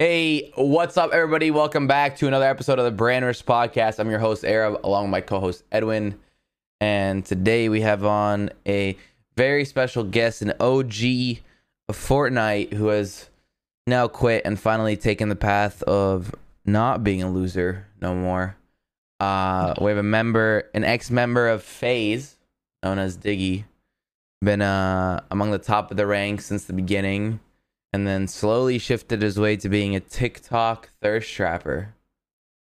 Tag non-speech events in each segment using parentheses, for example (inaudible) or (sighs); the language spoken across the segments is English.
Hey, what's up, everybody? Welcome back to another episode of the Branders Podcast. I'm your host, Arab, along with my co host, Edwin. And today we have on a very special guest, an OG of Fortnite who has now quit and finally taken the path of not being a loser no more. Uh, we have a member, an ex member of FaZe, known as Diggy, been uh, among the top of the ranks since the beginning and then slowly shifted his way to being a TikTok thirst trapper.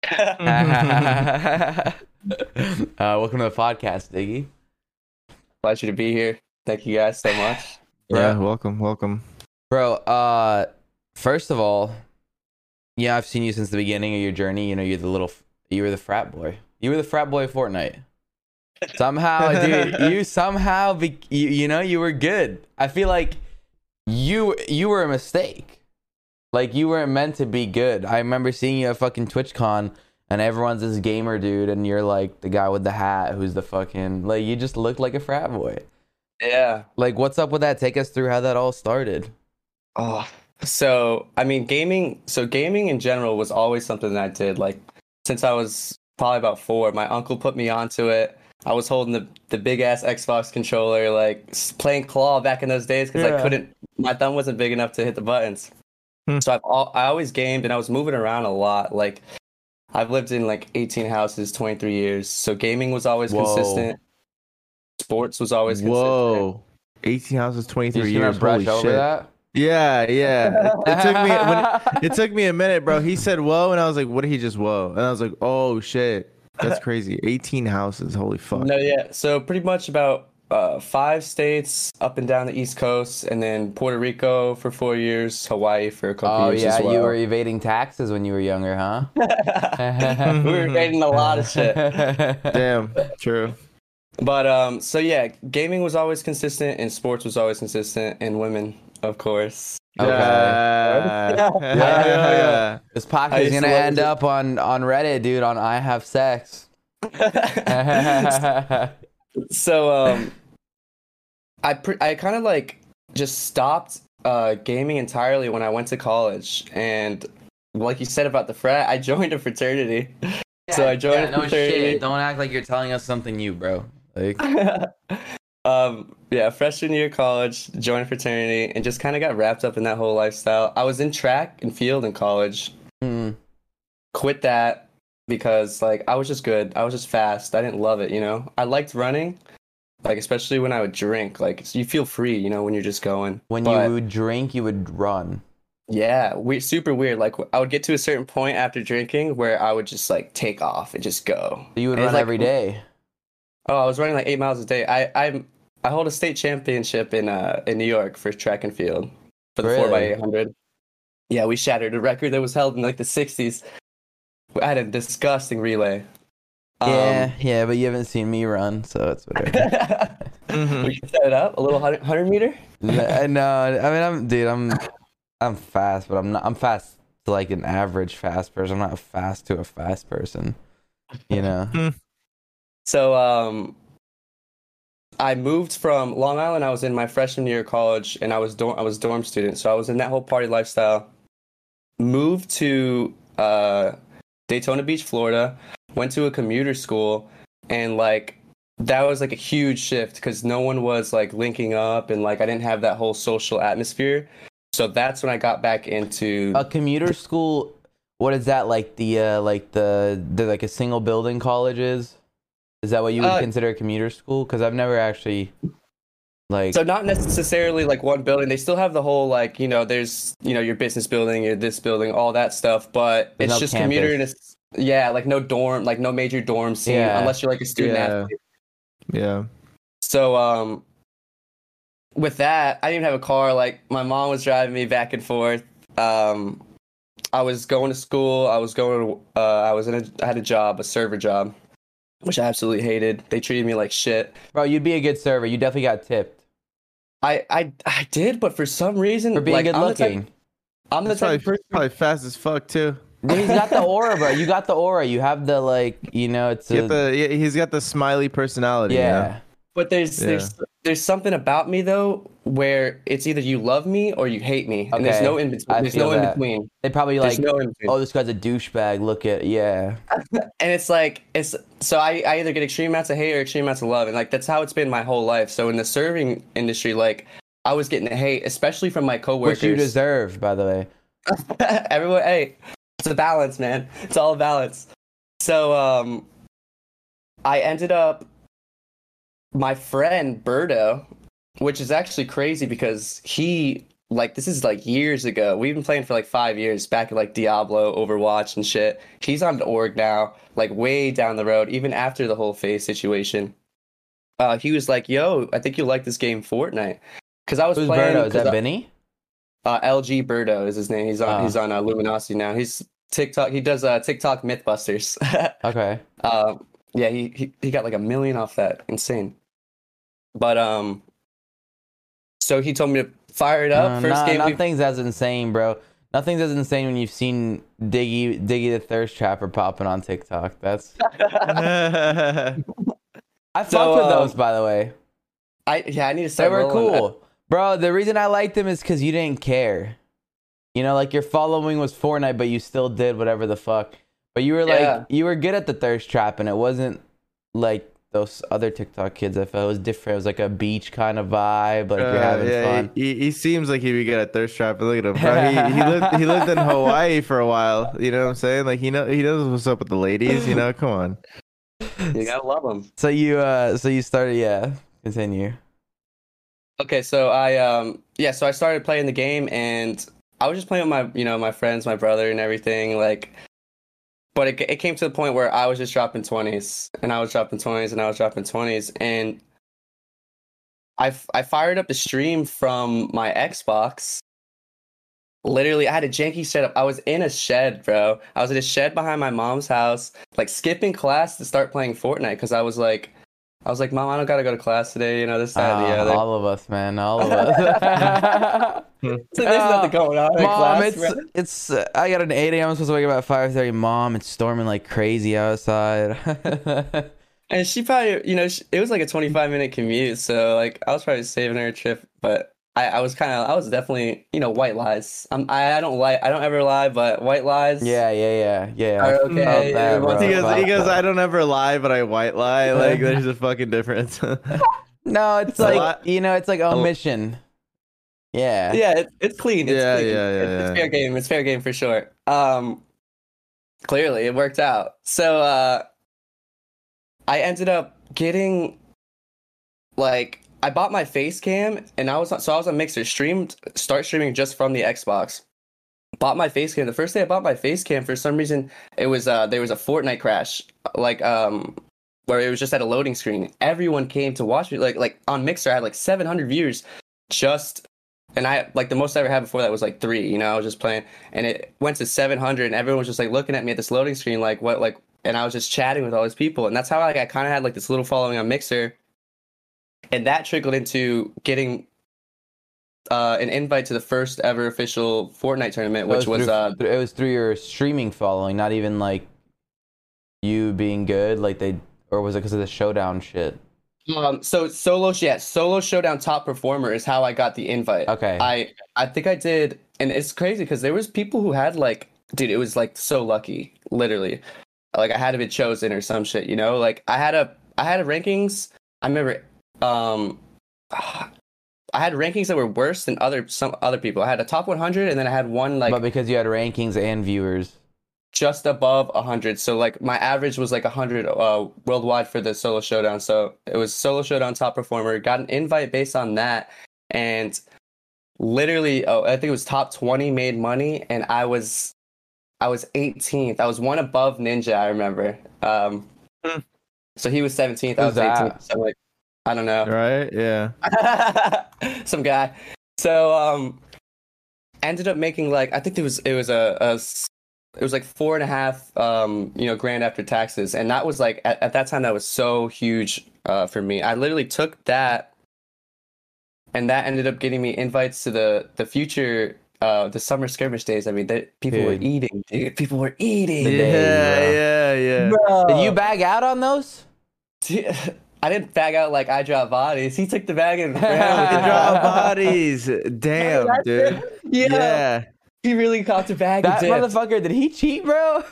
(laughs) uh, welcome to the podcast, Diggy. Pleasure to be here. Thank you guys so much. Yeah, welcome, welcome. Bro, uh first of all, yeah, I've seen you since the beginning of your journey. You know, you're the little you were the frat boy. You were the frat boy of Fortnite. Somehow, dude, (laughs) you somehow be, you, you know, you were good. I feel like you you were a mistake. Like you weren't meant to be good. I remember seeing you at fucking TwitchCon and everyone's this gamer dude and you're like the guy with the hat who's the fucking like you just looked like a frat boy. Yeah. Like what's up with that? Take us through how that all started. Oh. So, I mean, gaming, so gaming in general was always something that I did like since I was probably about 4. My uncle put me onto it. I was holding the, the big ass Xbox controller, like playing claw back in those days because Yeah. I couldn't, my thumb wasn't big enough to hit the buttons. Hmm. So I've all, I always gamed and I was moving around a lot. Like I've lived in like 18 houses, 23 years. So gaming was always Whoa. consistent. Sports was always consistent. Whoa, 18 houses, 23 years. Holy over shit. that? Yeah, yeah. It, it took me when, (laughs) it took me a minute, bro. He said whoa, and I was like, what did he just whoa? And I was like, oh shit, that's (laughs) crazy. 18 houses. Holy fuck. No, yeah. So pretty much about uh, five states up and down the East Coast, and then Puerto Rico for four years, Hawaii for a couple Oh years Oh yeah, as well. you were evading taxes when you were younger, huh? (laughs) we were evading a lot of shit. (laughs) Damn, true. But um, so yeah, gaming was always consistent, and sports was always consistent, and women, of course. Okay. (laughs) Yeah, yeah, yeah, yeah. (laughs) This I podcast is gonna end it. up on on Reddit, dude. On I have sex. (laughs) so um, I pre- I kind of like just stopped uh gaming entirely when I went to college, and like you said about the frat, I joined a fraternity. So I joined Yeah, a no fraternity. shit. Don't act like you're telling us something new, bro. Like, um yeah freshman year of college joined a fraternity and just kind of got wrapped up in that whole lifestyle. I was in track and field in college. Mm, quit that because like i was just good. I was just fast. I didn't love it you know? I liked running like especially when i would drink. Like you feel free you know when you're just going. When But, you would drink, you would run. yeah we super weird. Like i would get to a certain point after drinking where i would just like take off and just go. So you would And run like- every day. Oh, I was running like eight miles a day. I I'm I hold a state championship in uh in New York for track and field for the four by eight hundred. Yeah, we shattered a record that was held in like the sixties. I had a disgusting relay. Um, yeah, yeah, but you haven't seen me run, so it's whatever. (laughs) Mhm. we can set it up a little hundred meter. no, no, I mean, I'm, dude, I'm, I'm fast, but I'm not. I'm fast to like an average fast person. I'm not fast to a fast person. You know. So um, I moved from Long Island. I was in my freshman year of college, and I was dorm I was dorm student, so I was in that whole party lifestyle. Moved to uh, Daytona Beach, Florida. Went to a commuter school, and like that was like a huge shift because no one was like linking up, and like I didn't have that whole social atmosphere. So that's when I got back into a commuter school what is that like the uh like the the like a single building college is is that what you would Uh, consider a commuter school because i've never actually like So not necessarily like one building. They still have the whole like you know there's you know your business building, your this building, all that stuff. But There's it's no just commuter and campus. it's yeah like no dorm like no major dorm scene Yeah. unless you're like a student Yeah. athlete. Yeah. So um, with that I didn't have a car. Like my mom was driving me back and forth. Um, I was going to school. I was going. To, uh, I was in a. I had a job, a server job, which I absolutely hated. They treated me like shit. bro you'd be a good server you definitely got tipped I I I did, but for some reason, for being like, good I'm the type- looking I'm the type probably, of person probably fast as fuck too. He's got the (laughs) aura bro you got the aura you have the like you know it's a, the, he's got the smiley personality. yeah you know? But there's Yeah. there's there's something about me though where it's either you love me or you hate me, and there's no in between. There's no in that. between. They probably There's like, no in oh, this guy's a douchebag. Look at yeah. (laughs) and it's like it's so I, I either get extreme amounts of hate or extreme amounts of love and like that's how it's been my whole life so in the serving industry like i was getting the hate especially from my coworkers Which you deserve, by the way. (laughs) everyone hey it's a balance man it's all a balance so um i ended up my friend Berto, which is actually crazy because he like this is like years ago. We've been playing for like five years back at like Diablo, Overwatch, and shit. He's on the org now, like way down the road, even after the whole FaZe situation. Uh, he was like, "Yo, I think you like this game, Fortnite," because I was Who's playing. Birdo? Is that I- Benny? uh, LG Birdo is his name. He's on. Oh. He's on uh, Luminosity now. He's TikTok. He does uh, TikTok MythBusters. (laughs) Okay. Um, yeah, he, he he got like a million off that. Insane. But um, so he told me to fire it up. Uh, First nah, game, we, nothing's as insane, bro. Nothing's as insane when you've seen Diggy Diggy the Thirst Trapper popping on TikTok. That's (laughs) I fucked So, with um, those, by the way. I yeah, I need to say. They were rolling. cool, bro. The reason I liked them is because you didn't care. You know, like your following was Fortnite, but you still did whatever the fuck. But you were like, Yeah. you were good at the thirst trap, and it wasn't like those other TikTok kids. I felt it was different. It was like a beach kind of vibe. Like you're Uh, having yeah, fun. He, he seems like he'd be good at thirst trap. Look at him, bro. He, he (laughs) lived he lived in Hawaii for a while. You know what I'm saying? Like he know he knows what's up with the ladies. You know, come on. You gotta love them. So you, uh, so you started, yeah. Continue. Okay, so I um yeah, so I started playing the game and I was just playing with my you know my friends, my brother, and everything like. But it it came to the point where I was just dropping twenties, and I was dropping twenties, and I was dropping twenties, and I I fired up the stream from my Xbox. Literally, I had a janky setup. I was in a shed, bro. I was in a shed behind my mom's house, like skipping class to start playing Fortnite because I was like, I was like, Mom, I don't gotta go to class today. You know this, that, and the Ah, other. all of us, man. All of us. (laughs) So there's Uh, nothing going on in Mom, class. it's it's. Uh, I got an eight a.m. I'm supposed to wake up at five thirty. Mom, it's storming like crazy outside. (laughs) And she probably, you know, she, it was like a 25 minute commute, so like I was probably saving her a trip, but I, I was kind of, I was definitely, you know, white lies. I'm, I, I don't lie, I don't ever lie, but white lies. yeah, yeah, yeah, yeah. Are okay. felt that, bro. He goes, he goes. that. I don't ever lie, but I white lie. (laughs) Like there's a fucking difference. (laughs) No, it's A like lot- you know, it's like omission. Yeah. yeah, it, it's clean. It's Yeah, clean. yeah, yeah, It's, it's fair game. It's fair game for sure. Um, clearly it worked out. So uh, I ended up getting like I bought my face cam and I was on, so I was on Mixer streamed start streaming just from the Xbox. Bought my face cam. The first day I bought my face cam, for some reason it was uh there was a Fortnite crash, like um where it was just at a loading screen. Everyone came to watch me. Like like on Mixer, I had like 700 views just and I like the most I ever had before that was like three. You know, I was just playing, and it went to 700, and everyone was just like looking at me at this loading screen, like what, like, and I was just chatting with all these people, and that's how like I kind of had like this little following on Mixer, and that trickled into getting uh, an invite to the first ever official Fortnite tournament, It which was through, uh, it was through your streaming following, not even like you being good. Like they, or was it because of the showdown shit? um, so solo, yeah, solo showdown top performer is how I got the invite. Okay. I I think I did, and it's crazy because there was people who had like, dude, it was like so lucky, literally. Like I had to be chosen or some shit, you know. Like I had a I had a rankings. I remember, um, I had rankings that were worse than other some other people. I had a top 100, and then I had one like but because you had rankings and viewers. just above 100 so like my average was like 100 uh worldwide for the solo showdown so it was solo showdown top performer got an invite based on that and literally oh i think it was top 20 made money and i was i was 18th i was one above ninja i remember um Hmm. so he was 17th i Who's was that? 18th so like i don't know right? Yeah. (laughs) some guy. So um, ended up making like I think it was it was a it was like four and a half um you know grand after taxes, and that was like at, at that time that was so huge uh for me. I literally took that, and that ended up getting me invites to the the future. Uh, the summer skirmish days. I mean, they, people were eating, dude. People were eating. The Yeah, day, yeah, yeah. Bro. Did you bag out on those? (laughs) I didn't bag out like I drop bodies. He took the bag and ran Hell, with (laughs) you drop bodies. Damn, That's dude. (laughs) Yeah. Yeah. He really caught the bag That and motherfucker, did he cheat, bro? (laughs) I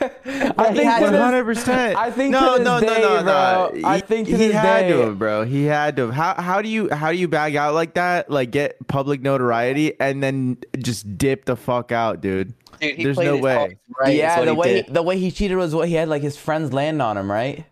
think had to to. this- One hundred percent. I think no, to this no, no, day, no, no. bro, I think to he had day- to, have, bro. He had to. have. How how do you how do you bag out like that? Like get public notoriety and then just dip the fuck out, dude. Dude, he There's no way. Right, yeah, the way did. the way he cheated was what he had like his friends land on him, right?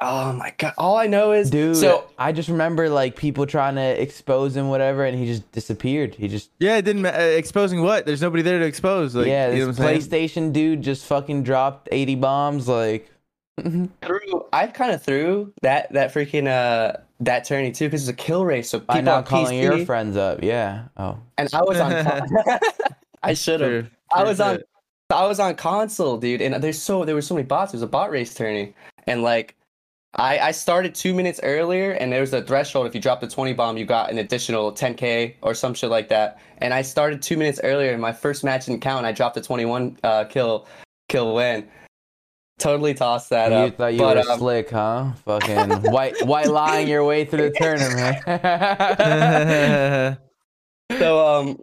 Oh my god! All I know is, Dude, So I just remember like people trying to expose him, whatever, and he just disappeared. He just Yeah, it didn't ma- uh, exposing what? There's nobody there to expose. Like, yeah, you know this saying? PlayStation dude just fucking dropped eighty bombs. Like, (laughs) threw, I kind of threw that that freaking uh that tourney too because it's a kill race. So by people not calling PC, your friends up. Yeah. Oh. and I was on. (laughs) I should have. I was on. I was on console, dude, and there's so there were so many bots. It was a bot race tourney, and like. I, I started two minutes earlier, and there was a threshold. If you dropped a 20 bomb, you got an additional 10k or some shit like that. And I started two minutes earlier, and my first match didn't count. I dropped a 21 uh, kill kill win. Totally tossed that You up. thought you but, were um, slick, huh? Fucking (laughs) white white lying your way through the tournament. (laughs) so um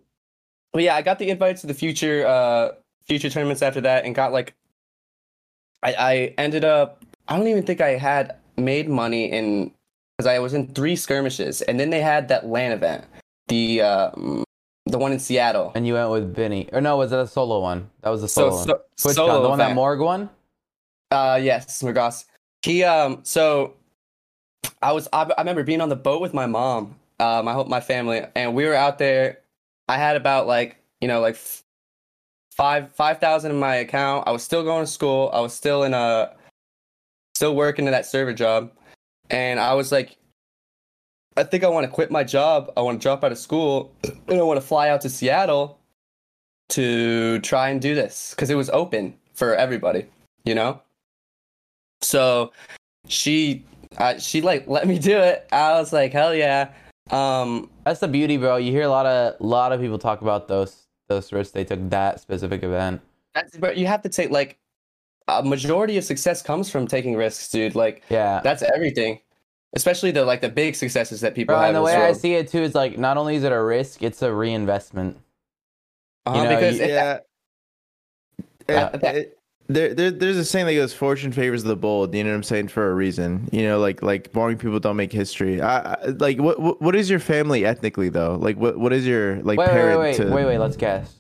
but yeah i got the invite to the future uh future tournaments after that and got like i i ended up i don't even think i had made money in because i was in three skirmishes and then they had that LAN event the um the one in seattle and you went with Benny, or no? Was that a solo one? That was a so, solo one. so Which solo one? The one that. Morg won? Uh, yes, Morgausse. He um, so I was I, I remember being on the boat with my mom, uh, my whole my family, and we were out there. I had about like you know like f- five five thousand in my account. I was still going to school. I was still in a still working in that server job, and I was like, I think I want to quit my job. I want to drop out of school, and I want to fly out to Seattle to try and do this because it was open for everybody, you know. So she uh, she like let me do it. I was like, hell yeah. Um, That's the beauty, bro. You hear a lot of lot of people talk about those those risks they took that specific event. that's but you have to take like a majority of success comes from taking risks, dude. Like Yeah. that's everything. Especially the like the big successes that people Bro, have. and the way well. I see it too is like not only is it a risk, it's a reinvestment. Uh-huh, know, because you- yeah. Uh, It- it- there, there, there's a saying that goes, "Fortune favors the bold." You know what I'm saying? For a reason. You know, like like boring people don't make history. I, I like what, what what is your family ethnically though? Like what what is your like wait, wait, parent wait, wait, to? wait, wait. Let's guess.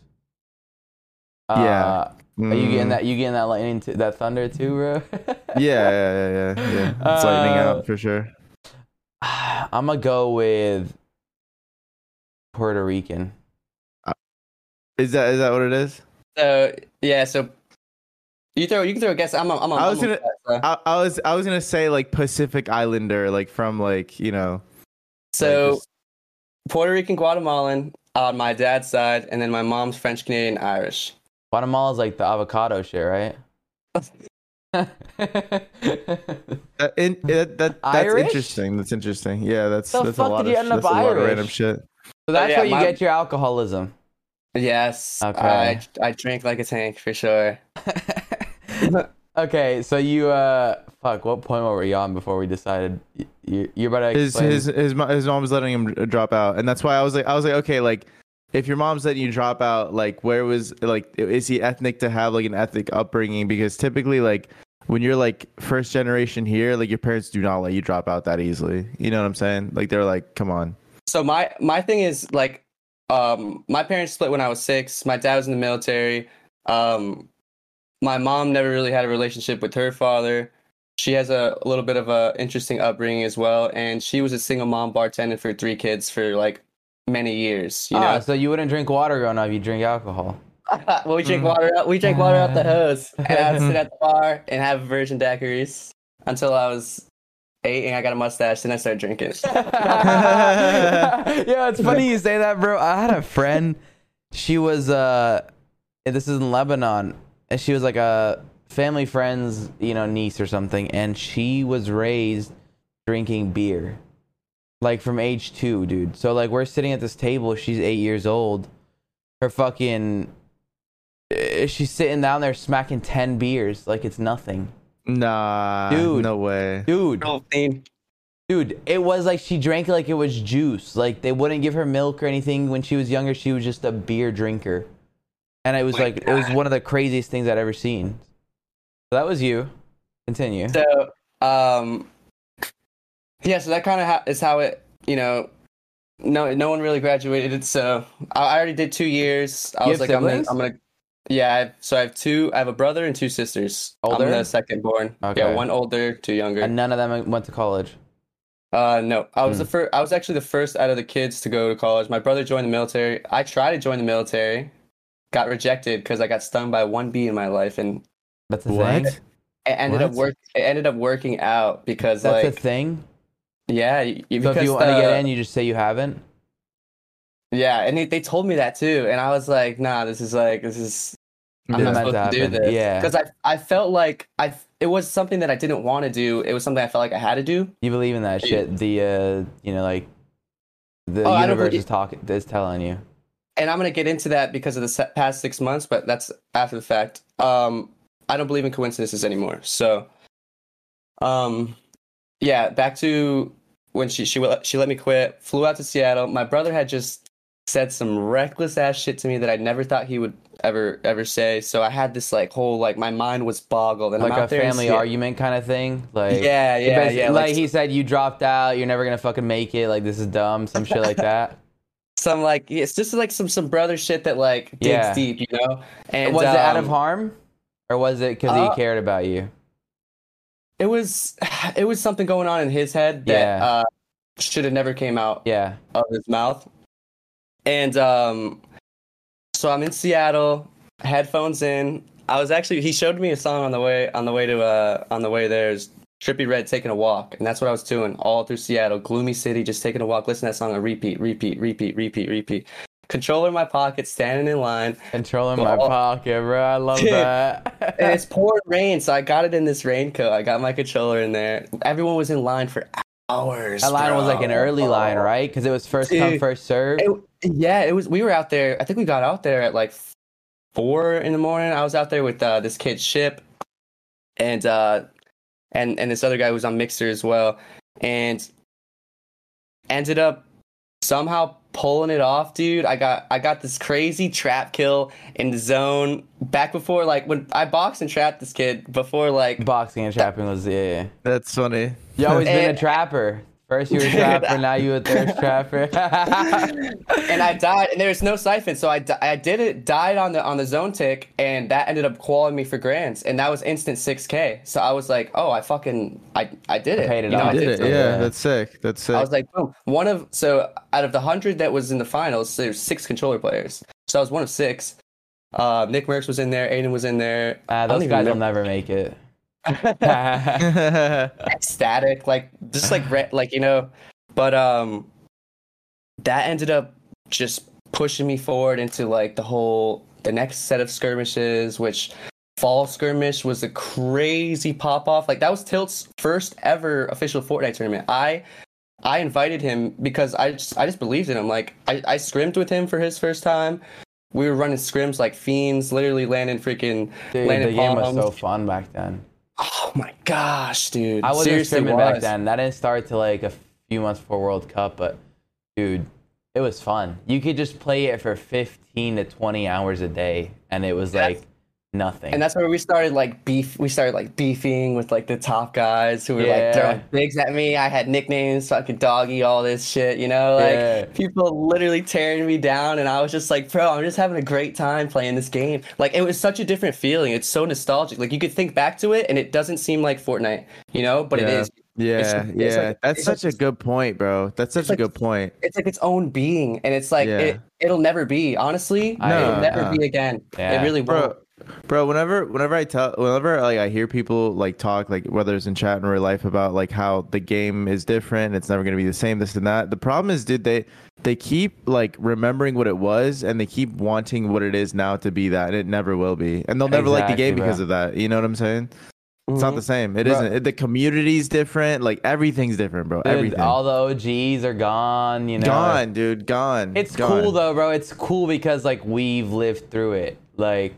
Yeah. Uh, Are you getting Mm, that? You getting that lightning, t- that thunder too, bro? (laughs) Yeah, yeah, yeah, yeah. yeah. It's lightning Uh, out for sure. (sighs) I'm gonna go with Puerto Rican. Is that is that what it is? so yeah, so you throw you can throw a guess. I'm a, I'm a, I was I'm gonna- guess, uh, I, I was I was gonna say like Pacific Islander, like from like you know. so like, just- Puerto Rican, Guatemalan on my dad's side, and then my mom's French, Canadian, Irish. Guatemala's like the avocado shit, right? Uh, in, that, that that's Irish? interesting. That's interesting. Yeah, that's The that's fuck a lot did of you end up that's a lot of Irish? random shit. So that's yeah, where you my- get your alcoholism. Yes, Okay. I I drank like a tank for sure. (laughs) okay, so you uh, fuck. What point were we on before we decided you you're about to His explain? his his mo- his mom was letting him drop out, and that's why I was like I was like okay, like if your mom's letting you drop out, like where was like is he ethnic to have like an ethnic upbringing? Because typically like when you're like first generation here, like your parents do not let you drop out that easily. You know what I'm saying? Like they're like, come on. So my my thing is like, um, my parents split when I was six. My dad was in the military. Um, my mom never really had a relationship with her father. She has a, little bit of a interesting upbringing as well, and she was a single mom bartender for three kids for like many years. You Ah, know, so you wouldn't drink water growing up. You drink alcohol. well, (laughs) we drink water out. We drink water out the (laughs) hose, and I would sit at the (laughs) bar and have virgin daiquiris until I was eight, and I got a mustache. Then I started drinking. yeah, it's funny you say that, bro. I had a friend. She was uh, this is in Lebanon, and she was like a family friend's, you know, niece or something, and she was raised drinking beer, like from age two, dude. So like we're sitting at this table. She's eight years old. Her fucking, eh, she's sitting down there smacking ten beers like it's nothing, Nah, Dude. no way. dude. Real. Dude, it was like she drank like it was juice. Like they wouldn't give her milk or anything when she was younger. She was just a beer drinker, and it was My like it was one of the craziest things I'd ever seen. So that was you. Continue. So, um, yeah, so that kind of ha- is how it, you know, no, no one really graduated. So I, I already did two years. I You was have like, I'm gonna. I'm gonna, yeah. I have, so I have two. I have a brother and two sisters. Older? I'm the second born. Okay. Yeah, one older, two younger. And none of them went to college. Uh, no, I was Hmm. the first. I was actually the first out of the kids to go to college. My brother joined the military. I tried to join the military, got rejected because I got stung by one bee in my life, and That's the What? thing. it ended up work. It ended up working out because That's like a thing. Yeah, you, So if you want to get in, you just say you haven't. Yeah, and they, they told me that too, and I was like, nah, this is like this is I'm not to supposed to do this. Yeah. because I I felt like I it was something that I didn't want to do. It was something I felt like I had to do. You believe in that Yeah. shit? The uh, you know, like the Oh, universe is talking, is telling you. and I'm gonna get into that because of the past six months, but that's after the fact. Um, I don't believe in coincidences anymore. So, um, yeah, back to when she she let- she let me quit. Flew out to Seattle. My brother had just said some reckless ass shit to me that I never thought he would ever ever say. So I had this like whole like my mind was boggled, and Like I'm a family argument kind of thing. Like Yeah, yeah, yeah. Like, Like, he said, you dropped out. You're never gonna fucking make it. Like this is dumb. Some shit like (laughs) that. some like it's just like some some brother shit that like digs Yeah. deep, you know. And was it out of um, harm, or was it because uh, he cared about you? It was (sighs) it was something going on in his head that Yeah. uh, should have never came out Yeah. of his mouth. And um, so I'm in Seattle, headphones in. I was actually he showed me a song on the way on the way to uh on the way there is Trippie Redd taking a walk, and that's what I was doing all through Seattle, gloomy city, just taking a walk, listening to that song on repeat, repeat, repeat, repeat, repeat. Controller in my pocket, standing in line, Controller in my pocket, bro. I love Dude, (laughs) that. and it's (laughs) pouring rain, so I got it in this raincoat. I got my controller in there. Everyone was in line for hours. that line was like an bro. early line, Oh. right? Because it was first come, first serve. It, yeah, it was. We were out there. I think we got out there at like four in the morning. I was out there with uh, this kid Ship, and uh, and and this other guy who was on Mixer as well, and ended up somehow pulling it off, dude. I got I got this crazy trap kill in the zone back before like when I boxed and trapped this kid before like Boxing and trapping was yeah. That's funny. You always been a trapper. First you were a Dude, trapper, now you a thirst trapper. (laughs) and I died, and there was no siphon, so I, di- I did it, died on the on the zone tick, and that ended up qualifying me for grants, and that was instant six k. So I was like, oh, I fucking, I I did it. paid it you know, off. I did did it. something. Yeah, Yeah. that's sick. That's sick. I was like, boom. One of so out of the hundred that was in the finals, there's six controller players. So I was one of six. Uh, Nick Mercs was in there. Aiden was in there. Ah, those even guys will never make it. (laughs) ecstatic, like just like re- like you know, but um, that ended up just pushing me forward into like the whole the next set of skirmishes, which fall skirmish was a crazy pop off. Like that was Tilt's first ever official Fortnite tournament. I I invited him because I just I just believed in him. Like I I scrimmed with him for his first time. We were running scrims like fiends, literally landing freaking Dude, landing the game was so fun back then. Oh my gosh, dude! I wasn't Seriously streaming back then. That didn't start till like a few months before World Cup, but dude, it was fun. You could just play it for 15 to 20 hours a day, and it was That's- like nothing. And that's where we started like beef. We started like beefing with like the top guys who were Yeah. like throwing bigs at me. I had nicknames, fucking doggy, all this shit. You know, like Yeah. people literally tearing me down, and I was just like, bro, I'm just having a great time playing this game. Like it was such a different feeling. It's so nostalgic. Like you could think back to it, and it doesn't seem like Fortnite. You know, but it Yeah. is. yeah, it's yeah. like- That's such like- a good point, bro. That's such it's a good point. It's like its own being, and it's like it. It'll never be. Honestly, I- it'll never No. be again. It really won't. Bro whenever whenever i tell whenever like i hear people like talk like whether it's in chat or real life about like how the game is different it's never going to be the same this and that the problem is dude they they keep like remembering what it was and they keep wanting what it is now to be that and it never will be and they'll never like the game bro. because of that you know what i'm saying it's not Mhm. the same It not the community's different like everything's different bro Dude, everything all the OGs are gone. You know, gone dude gone It's gone. cool though, bro. It's cool because like we've lived through it. Like,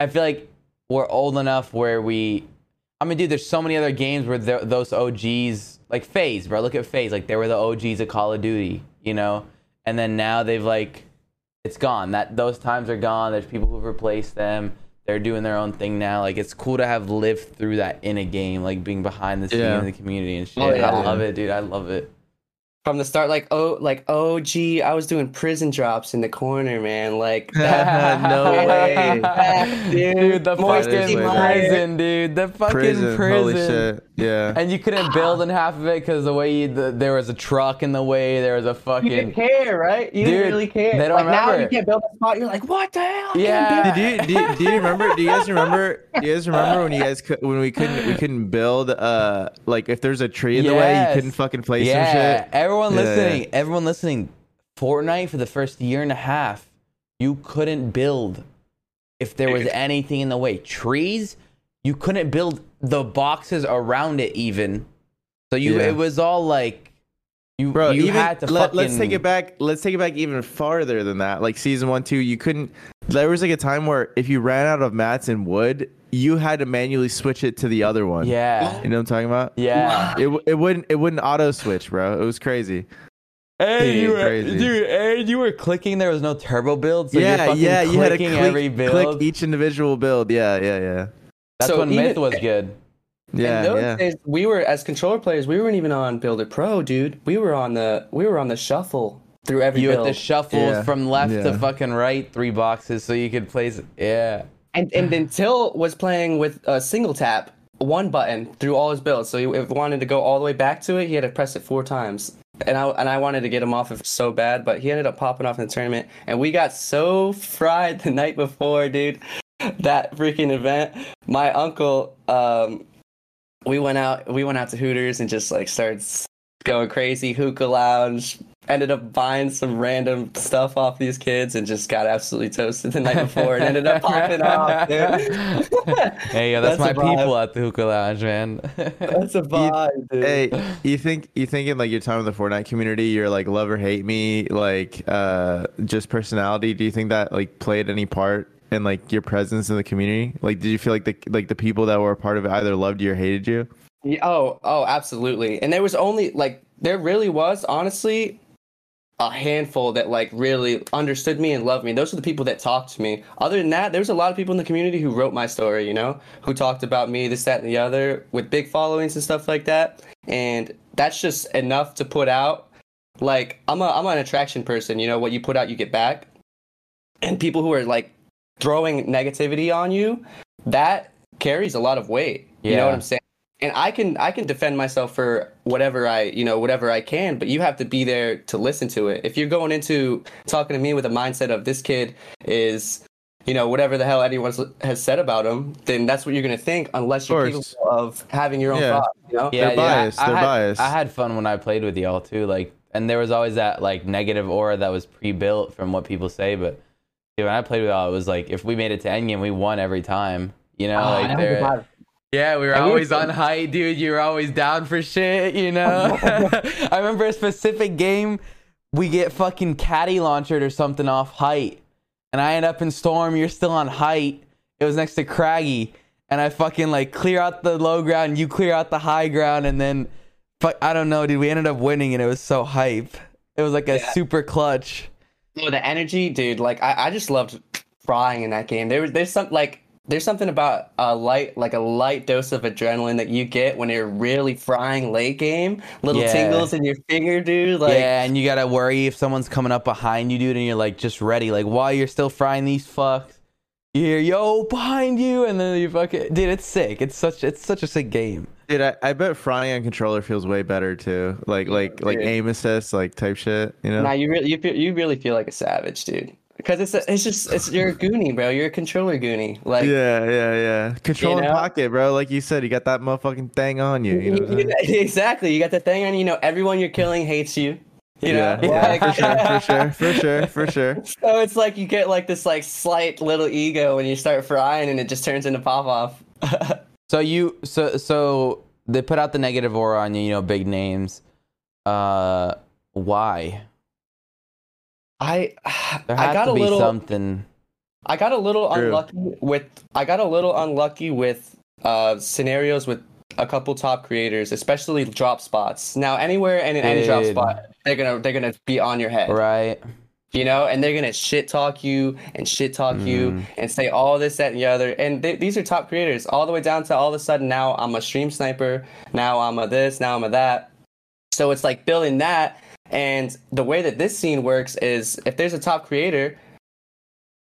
I feel like we're old enough where we. I mean, dude, there's so many other games where th- those OGs like FaZe, bro. Look at FaZe. Like they were the OGs of Call of Duty, you know, and then now they've like, it's gone. That those times are gone. There's people who've replaced them. They're doing their own thing now. Like it's cool to have lived through that in a game, like being behind the scene Yeah. in the community and oh, shit. Oh, yeah. I love it, dude. I love it. From the start, like oh, like oh, gee, I was doing prison drops in the corner, man. Like (laughs) (laughs) that, no way. (laughs) dude. The fucking prison, dude. The fucking Prison. prison. Holy shit. Yeah. And you couldn't build in half of it because the way you, the, there was a truck in the way, there was a fucking you didn't care, right? You Dude, didn't really care. they don't like now you can't build a spot. You're like, what the hell? Yeah. Did you, do you do you remember? Do you guys remember? Do you guys remember when you guys could, when we couldn't we couldn't build uh like if there's a tree in the way you couldn't fucking place yeah. some shit. Everyone Yeah, listening, yeah. everyone listening. Fortnite for the first year and a half, you couldn't build if there was anything in the way. Trees, you couldn't build the boxes around it even. So you, Yeah. it was all like you, Bro, you even had to let, fucking. us take it back. Let's take it back even farther than that. Like season one, two, you couldn't. There was like a time where if you ran out of mats and wood, you had to manually switch it to the other one. Yeah, you know what I'm talking about? yeah. It, it wouldn't it wouldn't auto switch, bro. It was crazy. And Dude, you were, crazy. dude, and you were clicking. There was no turbo build, so you're yeah, yeah. You had to click, every build. click each individual build. Yeah, yeah, yeah, That's So when even- Myth was good. yeah, in those yeah. days, we were as controller players. We weren't even on Builder Pro, dude. We were on the we were on the shuffle through every You had build. to shuffle Yeah, from left to fucking right, three boxes, so you could place. Yeah. And and then (sighs) Tilt was playing with a single tap, one button through all his builds. So he, if wanted to go all the way back to it, he had to press it four times. And I and I wanted to get him off of so bad, but he ended up popping off in the tournament, and we got so (laughs) fried the night before, dude. That freaking event. My uncle, um, we went out. We went out to Hooters and just like started going crazy. Hookah lounge. Ended up buying some random stuff off these kids and just got absolutely toasted the night before and ended up (laughs) popping off, dude. (laughs) Hey, yo, that's, That's my people at the hookah lounge, man. (laughs) That's a vibe, dude. Hey, you think you think in like your time in the Fortnite community, you're like love or hate me, like uh just personality. Do you think that like played any part in like your presence in the community? Like, did you feel like the like the people that were a part of it either loved you or hated you? Yeah, oh, oh, absolutely. And there was only like there really was honestly a handful that like really understood me and loved me. Those are the people that talked to me. Other than that, there was a lot of people in the community who wrote my story, you know, who talked about me, this, that, and the other, with big followings and stuff like that. And that's just enough to put out. Like I'm a I'm an attraction person, you know, what you put out you get back. And people who are like throwing negativity on you, that carries a lot of weight. Yeah. You know what I'm saying? And I can I can defend myself for whatever I you know whatever I can, but you have to be there to listen to it. If you're going into talking to me with a mindset of this kid is you know whatever the hell anyone has said about him, then that's what you're gonna think unless you're course. capable of having your own Yeah. thoughts. You know? Yeah, They're dude, I- biased, I, they're had, biased. I had fun when I played with y'all too. Like, and there was always that like negative aura that was pre-built from what people say. But dude, when I played with y'all, it was like if we made it to endgame, we won every time. You know, Ah, like that was a there- vibe. Yeah, we were And we always were- on (laughs) height, dude. You were always down for shit. You know, (laughs) (laughs) I remember a specific game. We get fucking caddy launchered or something off height, and I end up in storm. You're still on height. It was next to Craggy, and I fucking like clear out the low ground. You clear out the high ground, and then, fuck, I don't know, dude. We ended up winning, and it was so hype. It was like a Yeah. super clutch. Oh, the energy, dude! Like I, I just loved frying in that game. There was there's some like there's something about a light like a light dose of adrenaline that you get when you're really frying late game. Little Yeah. tingles in your finger, dude. Like yeah, and you gotta worry if someone's coming up behind you, dude, and you're like just ready. Like while you're still frying these fucks, you hear yo behind you, and then you fucking dude, it's sick. It's such it's such a sick game. Dude, I, I bet frying on controller feels way better too. Like like like Dude. aim assist, like type shit. You know? Nah, you really you feel you really feel like a savage, dude. Because it's a, it's just it's you're a goonie, bro. You're a controller goonie. Like yeah, yeah, yeah. Controller You know? pocket, bro. Like you said, you got that motherfucking thing on you. You know what (laughs) exactly. You got the thing on. You know, everyone you're killing hates you. You know, yeah, yeah, Like- for sure, for sure, (laughs) for sure, for sure. So it's like you get like this like slight little ego when you start frying, and it just turns into pop off. (laughs) So you so so they put out the negative aura on you, you know, big names. Uh, why? I There I got to a be little something. I got a little True. unlucky with I got a little unlucky with uh scenarios with a couple top creators, especially drop spots. Now, anywhere and in any drop spot, they're gonna they're gonna be on your head, Right. you know, and they're gonna shit talk you and shit talk you Mm. and say all this, that, and the other. And they, these are top creators, all the way down to all of a sudden now I'm a stream sniper, now I'm a this, now I'm a that. So it's like building that. And the way that this scene works is if there's a top creator,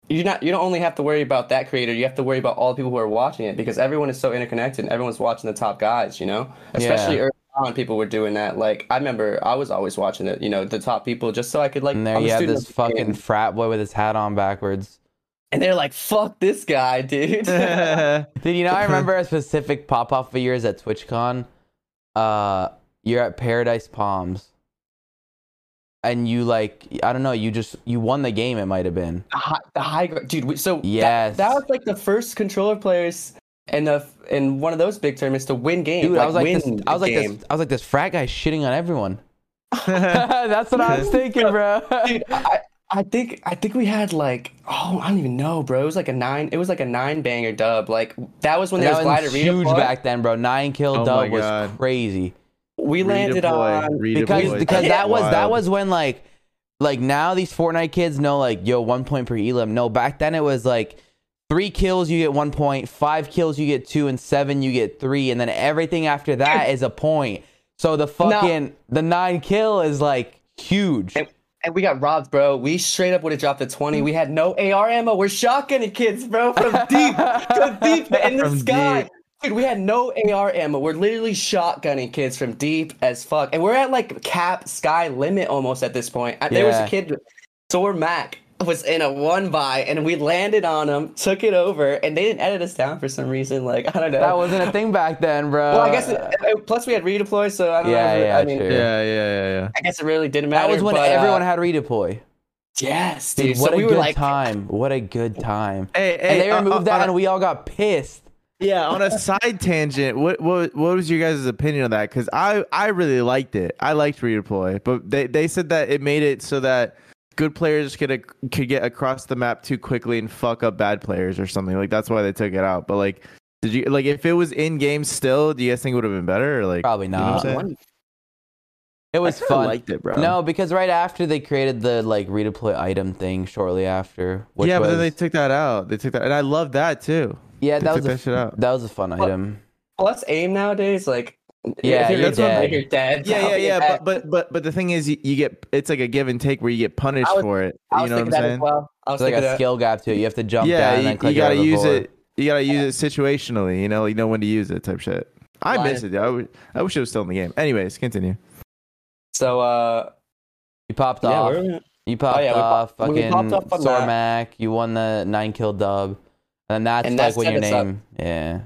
you're not you don't only have to worry about that creator, you have to worry about all the people who are watching it because everyone is so interconnected. and Everyone's watching the top guys, you know? Especially Yeah. early on people were doing that. Like I remember I was always watching it, you know, the top people just so I could like And there I'm you have this the game. fucking frat boy with his hat on backwards. And they're like, fuck this guy, dude. (laughs) Dude, you know, I remember a (laughs) specific pop off of yours at TwitchCon. Uh, you're at Paradise Palms, and you like, I don't know, you just you won the game. It might have been. the high, the high dude. So that- Yes. that, was like the first controller players in the in one of those big tournaments to win game. Dude, I was like this. I was like game. this. I was like this frat guy shitting on everyone. (laughs) (laughs) That's what I was thinking, bro. (laughs) Dude, I, I think I think we had like oh I don't even know, bro. It was like a nine. It was like a nine banger dub. Like that was when there that was was glider huge redeploy. back then, bro. Nine kill Oh dub was crazy. We landed on because Redeploy. because that was that was when like like now these Fortnite kids know like yo one point per elim. No, back then it was like three kills you get one point, five kills you get two, and seven you get three, and then everything after that is a point. So the fucking the nine kill is like huge. and, and we got robbed, bro. We straight up would have dropped a twenty. We had no AR ammo. We're shotgunning kids, bro, from deep, from (laughs) deep in the From sky. deep. Dude, we had no AR ammo. We're literally shotgunning kids from deep as fuck, and we're at like cap sky limit almost at this point. Uh, There was a kid, Thor Mac was in a one by, and we landed on him, took it over, and they didn't edit us down for some reason. Like I don't know. That wasn't a thing back then, bro. well, I guess. It, uh, plus, we had redeploy, so I don't Yeah, know. yeah, I mean, true. Yeah, yeah, yeah, yeah. I guess it really didn't matter. that was when but, uh, everyone had redeploy. Yes, Dude, dude. what so a we good were like, time. What a good time. Hey, And they uh, removed uh, that, on a- and we all got pissed. Yeah, on a side tangent, what what what was your guys' opinion on that? Because I I really liked it. I liked redeploy, but they they said that it made it so that good players could ac- could get across the map too quickly and fuck up bad players or something. Like that's why they took it out. But like, did you like if it was in game still? Do you guys think it would have been better? Or like Probably you know what I'm not. It was I fun. liked it, bro. No, because right after they created the like redeploy item thing shortly after. Which yeah, but then they took that out. They took that, and I love that too. Yeah, that was a, that out. that was a fun item. Plus aim nowadays, like Yeah, if you're, you're that's what- you're dead. Yeah, yeah, (laughs) yeah. But but but but the thing is, you, you get it's like a give and take where you get punished was- for it. I You was know what I'm that saying? as well. I was It's like a that. skill gap too. You have to jump yeah, down and you, then click you gotta out of the use board. it. You gotta use it situationally. You know, you know when to use it, type shit. I Why? miss it. I, would, I wish it was still in the game. Anyways, continue. So uh, You popped yeah, off. You popped yeah, we off. pop- we fucking popped off on that. Sormac. You won the nine kill dub, and that's And like when your us up. name. Yeah.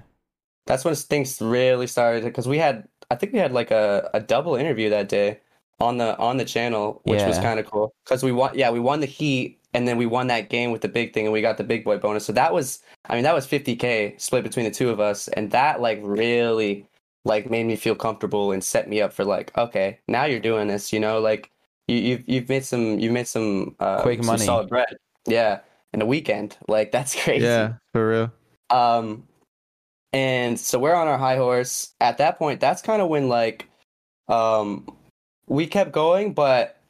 that's when things really started because we had I think we had like a, a double interview that day on the on the channel, which was kind of cool because we won. Yeah, we won the heat, and then we won that game with the big thing, and we got the big boy bonus. So that was, I mean, that was 50k split between the two of us, and that like really like made me feel comfortable and set me up for like, okay, now you're doing this, you know, like you you've you've made some you've made some uh, Quick some money. solid bread, yeah, in a weekend, (laughs) like that's crazy. Yeah, for real. Um, and so we're on our high horse. At that point, that's kind of when like, um, we kept going, but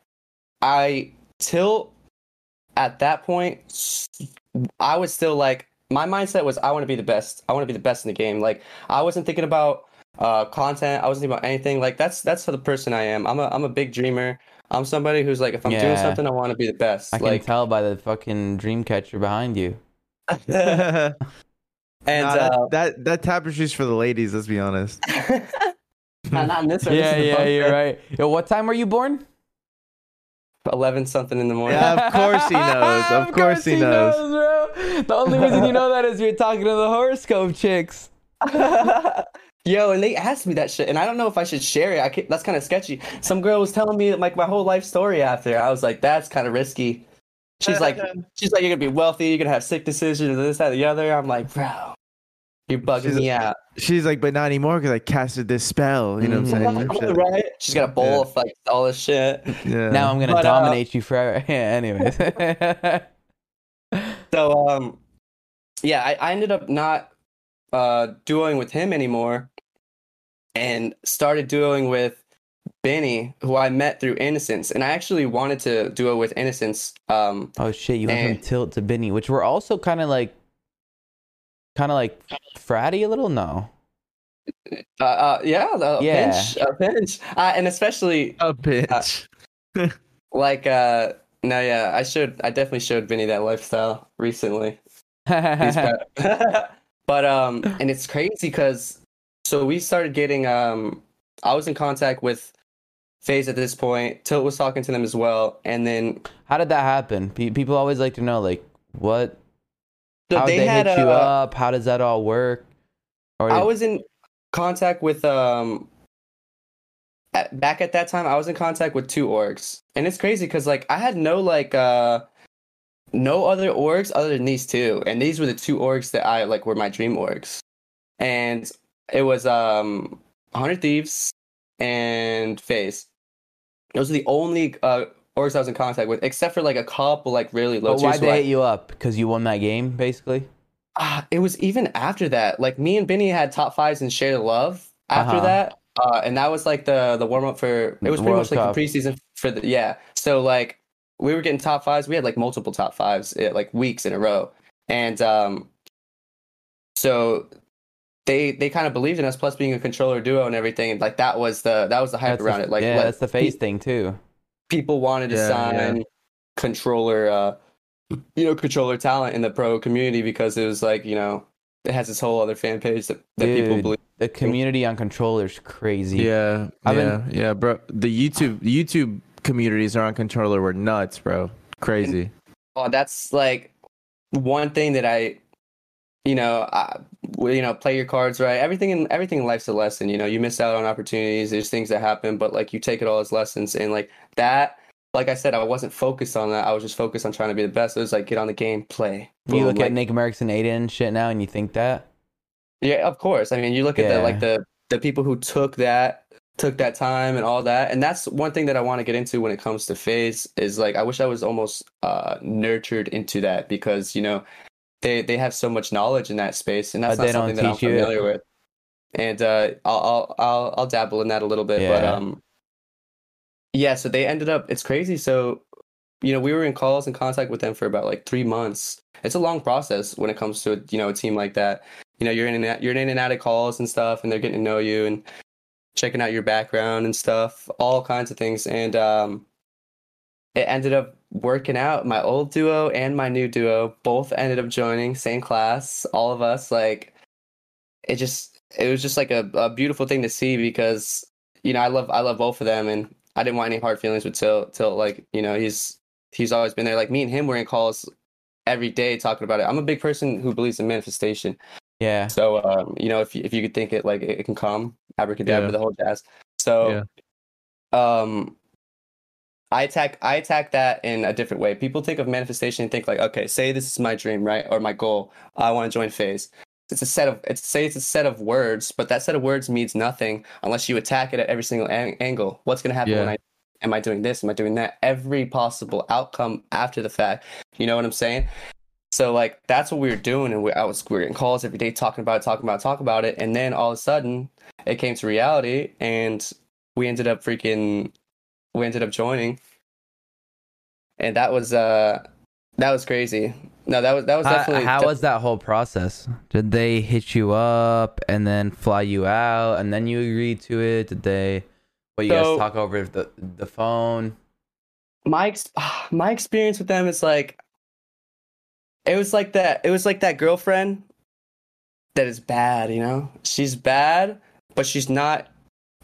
I till at that point, I was still like, my mindset was I want to be the best. I want to be the best in the game. Like I wasn't thinking about uh content. I wasn't thinking about anything. Like that's that's for the person I am. I'm a I'm a big dreamer. I'm somebody who's like, if I'm doing something, I want to be the best. I can like, tell by the fucking dream catcher behind you. (laughs) and and uh, that that tapestry's for the ladies. Let's be honest. (laughs) not, not in this one. this Yeah, is yeah, you're right. Yo, what time were you born? Eleven something in the morning. Yeah, of (laughs) course he knows. Of course he knows. bro. The only reason you know that is you're talking to the horoscope chicks. Yo, and they asked me that shit, and I don't know if I should share it. I can that's kind of sketchy. Some girl was telling me like my whole life story after. I was like, that's kind of risky. She's like, she's like, you're gonna be wealthy, you're gonna have sick decisions, this, that, the other. I'm like, bro, you're bugging She's- me out. She's like, but not anymore because I casted this spell. You know what I'm saying? (laughs) Shit. right? She's got a bowl Yeah. of like all this shit. Yeah. Now I'm gonna But, uh, dominate you forever. (laughs) Yeah, anyways. (laughs) So um, yeah, I, I ended up not uh doing with him anymore, and started duoing with Benny, who I met through Innocence, and I actually wanted to duo with Innocence. Um, Oh shit, you went And- from Tilt to Benny, which were also kind of like, kind of like fratty a little. No, uh, uh, yeah, a Yeah. pinch, a pinch, uh, and especially A bitch. (laughs) like, uh, no, yeah, I showed, I definitely showed Benny that lifestyle recently. He's (laughs) proud. (laughs) but um, and it's crazy because so we started getting um, I was in contact with FaZe at this point. Tilt was talking to them as well, and then How did that happen? Pe- People always like to know, like, what? so how they, they, hit you uh, up? How does that all work? Or I was in contact with um. At, back at that time, I was in contact with two orgs, and it's crazy because like I had no like uh, no other orgs other than these two, and these were the two orgs that I like were my dream orgs, and it was um, Hundred Thieves and FaZe. Those are the only uh orgs I was in contact with, except for like a couple like really low But why'd they I- hit you up? Because you won that game, basically. Ah, it was even after that. Like me and Benny had top fives and share the love after Uh-huh. that. Uh, and that was like the the warm up for it was pretty World much like Cup. the preseason for the yeah. So like we were getting top fives. We had like multiple top fives eh, like weeks in a row. And um so they they kind of believed in us plus being a controller duo and everything. Like that was the that was the hype That's the- around it. Like yeah, let- that's the FaZe thing too. people wanted to Yeah, sign controller uh you know controller talent in the pro community because it was like you know it has this whole other fan page that, that people believe The community on controllers crazy. Yeah, I've yeah, been- yeah, bro. The YouTube YouTube communities around controller were nuts, bro. Crazy. oh that's like one thing that i you know I, well, you know play your cards right everything in everything in life's a lesson you know you miss out on opportunities there's things that happen but like you take it all as lessons and like that like i said i wasn't focused on that i was just focused on trying to be the best it was like get on the game play You look like- at Nick Mercs and Aydan shit now, and you think that. Yeah, of course. I mean, you look at the like the the people who took that took that time and all that, and that's one thing that I want to get into when it comes to FaZe is like I wish I was almost uh nurtured into that because you know they they have so much knowledge in that space, and that's But not something that I'm teach you familiar with. And uh, I'll I'll I'll I'll dabble in that a little bit, but Yeah. um, yeah. So they ended up. It's crazy. So you know, we were in calls and contact with them for about like three months. It's a long process when it comes to you know a team like that. You know, you're in and out, you're in and out of calls and stuff, and they're getting to know you and checking out your background and stuff, all kinds of things. And um, it ended up working out. My old duo and my new duo both ended up joining same class. All of us like it just it was just like a, a beautiful thing to see because you know I love I love both of them and I didn't want any hard feelings with Tilt Tilt like you know he's he's always been there like me and him were in calls every day talking about it. I'm a big person who believes in manifestation. Yeah. So um, you know, if you, if you could think it like it, it can come, abracadabra, Yeah. the whole jazz. So um I attack I attack that in a different way. People think of manifestation and think like, okay, say this is my dream, right? Or my goal. I want to join FaZe. It's a set of it's say it's a set of words, but that set of words means nothing unless you attack it at every single an- angle. What's going to happen when I am I doing this? Am I doing that? Every possible outcome after the fact. You know what I'm saying? So like that's what we were doing, and we, I was we were in calls every day talking about it, talking about it, talking about it, and then all of a sudden it came to reality, and we ended up freaking we ended up joining, and that was uh that was crazy. No, that was that was definitely how was that whole process? Did they hit you up and then fly you out and then you agreed to it? Did they? What you So- guys talk over the the phone? my ex- (sighs) my experience with them is like it was like that it was like that girlfriend that is bad you know she's bad but she's not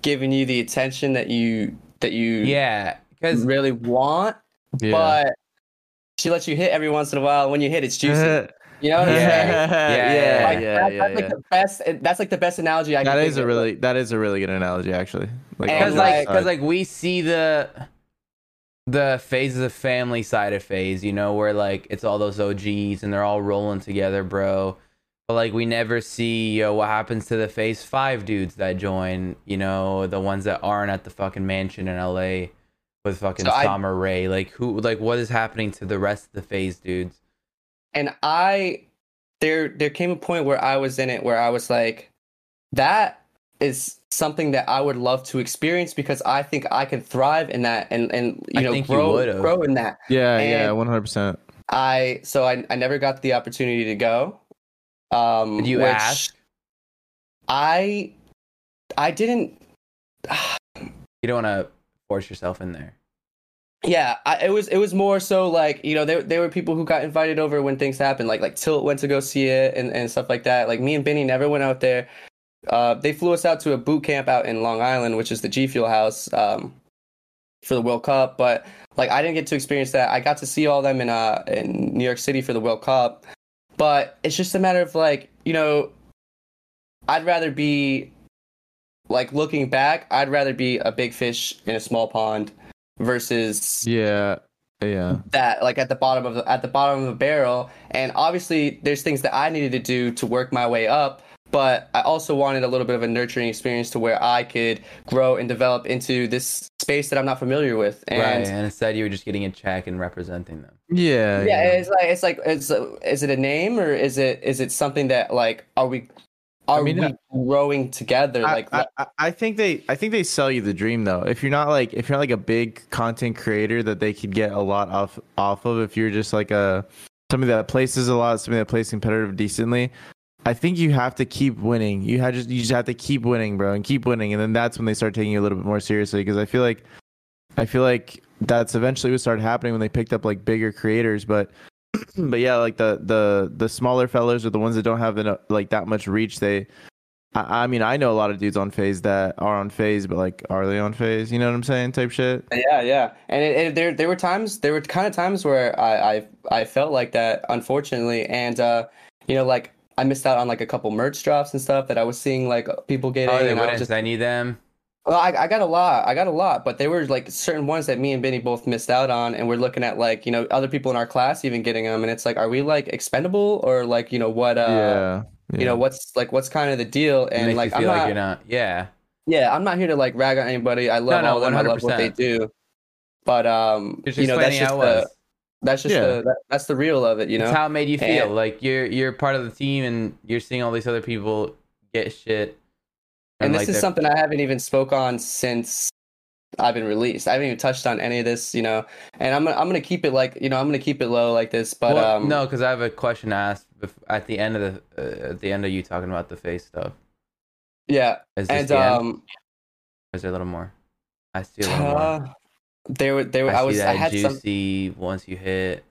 giving you the attention that you that you Yeah, because really want Yeah. but she lets you hit every once in a while when you hit it's juicy (laughs) you know what i'm saying yeah, (laughs) yeah, like, yeah, that- yeah, that's yeah. like the best that's like the best analogy i can That think is a of. really that is a really good analogy, actually. Like, because like like- because side. like we see the the phases of family side of FaZe, you know, where like it's all those OGs and they're all rolling together, bro. But like we never see yo, what happens to the FaZe five dudes that join, you know, the ones that aren't at the fucking mansion in LA with fucking So I- Sommer Ray. Like who like what is happening to the rest of the FaZe dudes? and I there there came a point where I was in it where I was like that is something that I would love to experience because I think I could thrive in that and and you I know think you grow grow in that. Yeah, And- yeah, one hundred percent. I so I I never got the opportunity to go. Um, Did you ask? I I didn't. You don't want to force yourself in there. Yeah, I, it was it was more so like you know there there were people who got invited over when things happened like like Tilt went to go see it and, and stuff like that. Like me and Benny never went out there. Uh, they flew us out to a boot camp out in Long Island, which is the G Fuel House um, for the World Cup. But like I didn't get to experience that. I got to see all them in uh in New York City for the World Cup. But it's just a matter of like you know, I'd rather be like looking back. I'd rather be a big fish in a small pond versus Yeah, yeah. that like at the bottom of the at the bottom of the barrel and obviously there's things that i needed to do to work my way up but i also wanted a little bit of a nurturing experience to where i could grow and develop into this space that i'm not familiar with and right. And instead, you were just getting a check and representing them. Yeah, yeah, it's like it's like it's is it a name or is it is it something that like are we are mean, we uh, growing together I, like I, I- I think they I think they sell you the dream though. If you're not like if you're not like a big content creator that they could get a lot off off of, if you're just like a somebody that places a lot, somebody that plays competitive decently, I think you have to keep winning. You have just you just have to keep winning, bro, and keep winning, and then that's when they start taking you a little bit more seriously. Because I feel like I feel like that's eventually what started happening when they picked up like bigger creators, but. (clears throat) But yeah, like the the the smaller fellas are the ones that don't have enough, like that much reach, they I, I mean, I know a lot of dudes on FaZe that are on FaZe, but like, are they on FaZe? You know what I'm saying? Type shit. Yeah, yeah, and it, it, there there were times there were kind of times where I, I I felt like that, unfortunately, and uh, you know, like I missed out on like a couple merch drops and stuff that I was seeing like people getting, Oh, they and I was wouldn't just send you them. Well, I, I got a lot, I got a lot, but there were like certain ones that me and Benny both missed out on, and we're looking at like you know other people in our class even getting them, and it's like, are we like expendable or like you know what? Uh, yeah. You know what's like what's kind of the deal, and like I'm not, like you're not. Yeah. yeah, I'm not here to like rag on anybody. I love no, all of them. I love what they do. But um, you know, that's just the, that's just Yeah. the that, that's the real of it. You know, It's how it made you feel. And- like you're you're part of the team and you're seeing all these other people get shit. And this like is something I haven't even spoke on since I've been released. I haven't even touched on any of this. You know, and I'm I'm gonna keep it like you know I'm gonna keep it low like this. But Well, um, no, because I have a question to ask at the end of the uh, at the end of you talking about the FaZe stuff. yeah, Is this and um, is there a little more? I see a little more. uh, there were there were, I, I, was I had some. juicy once you hit.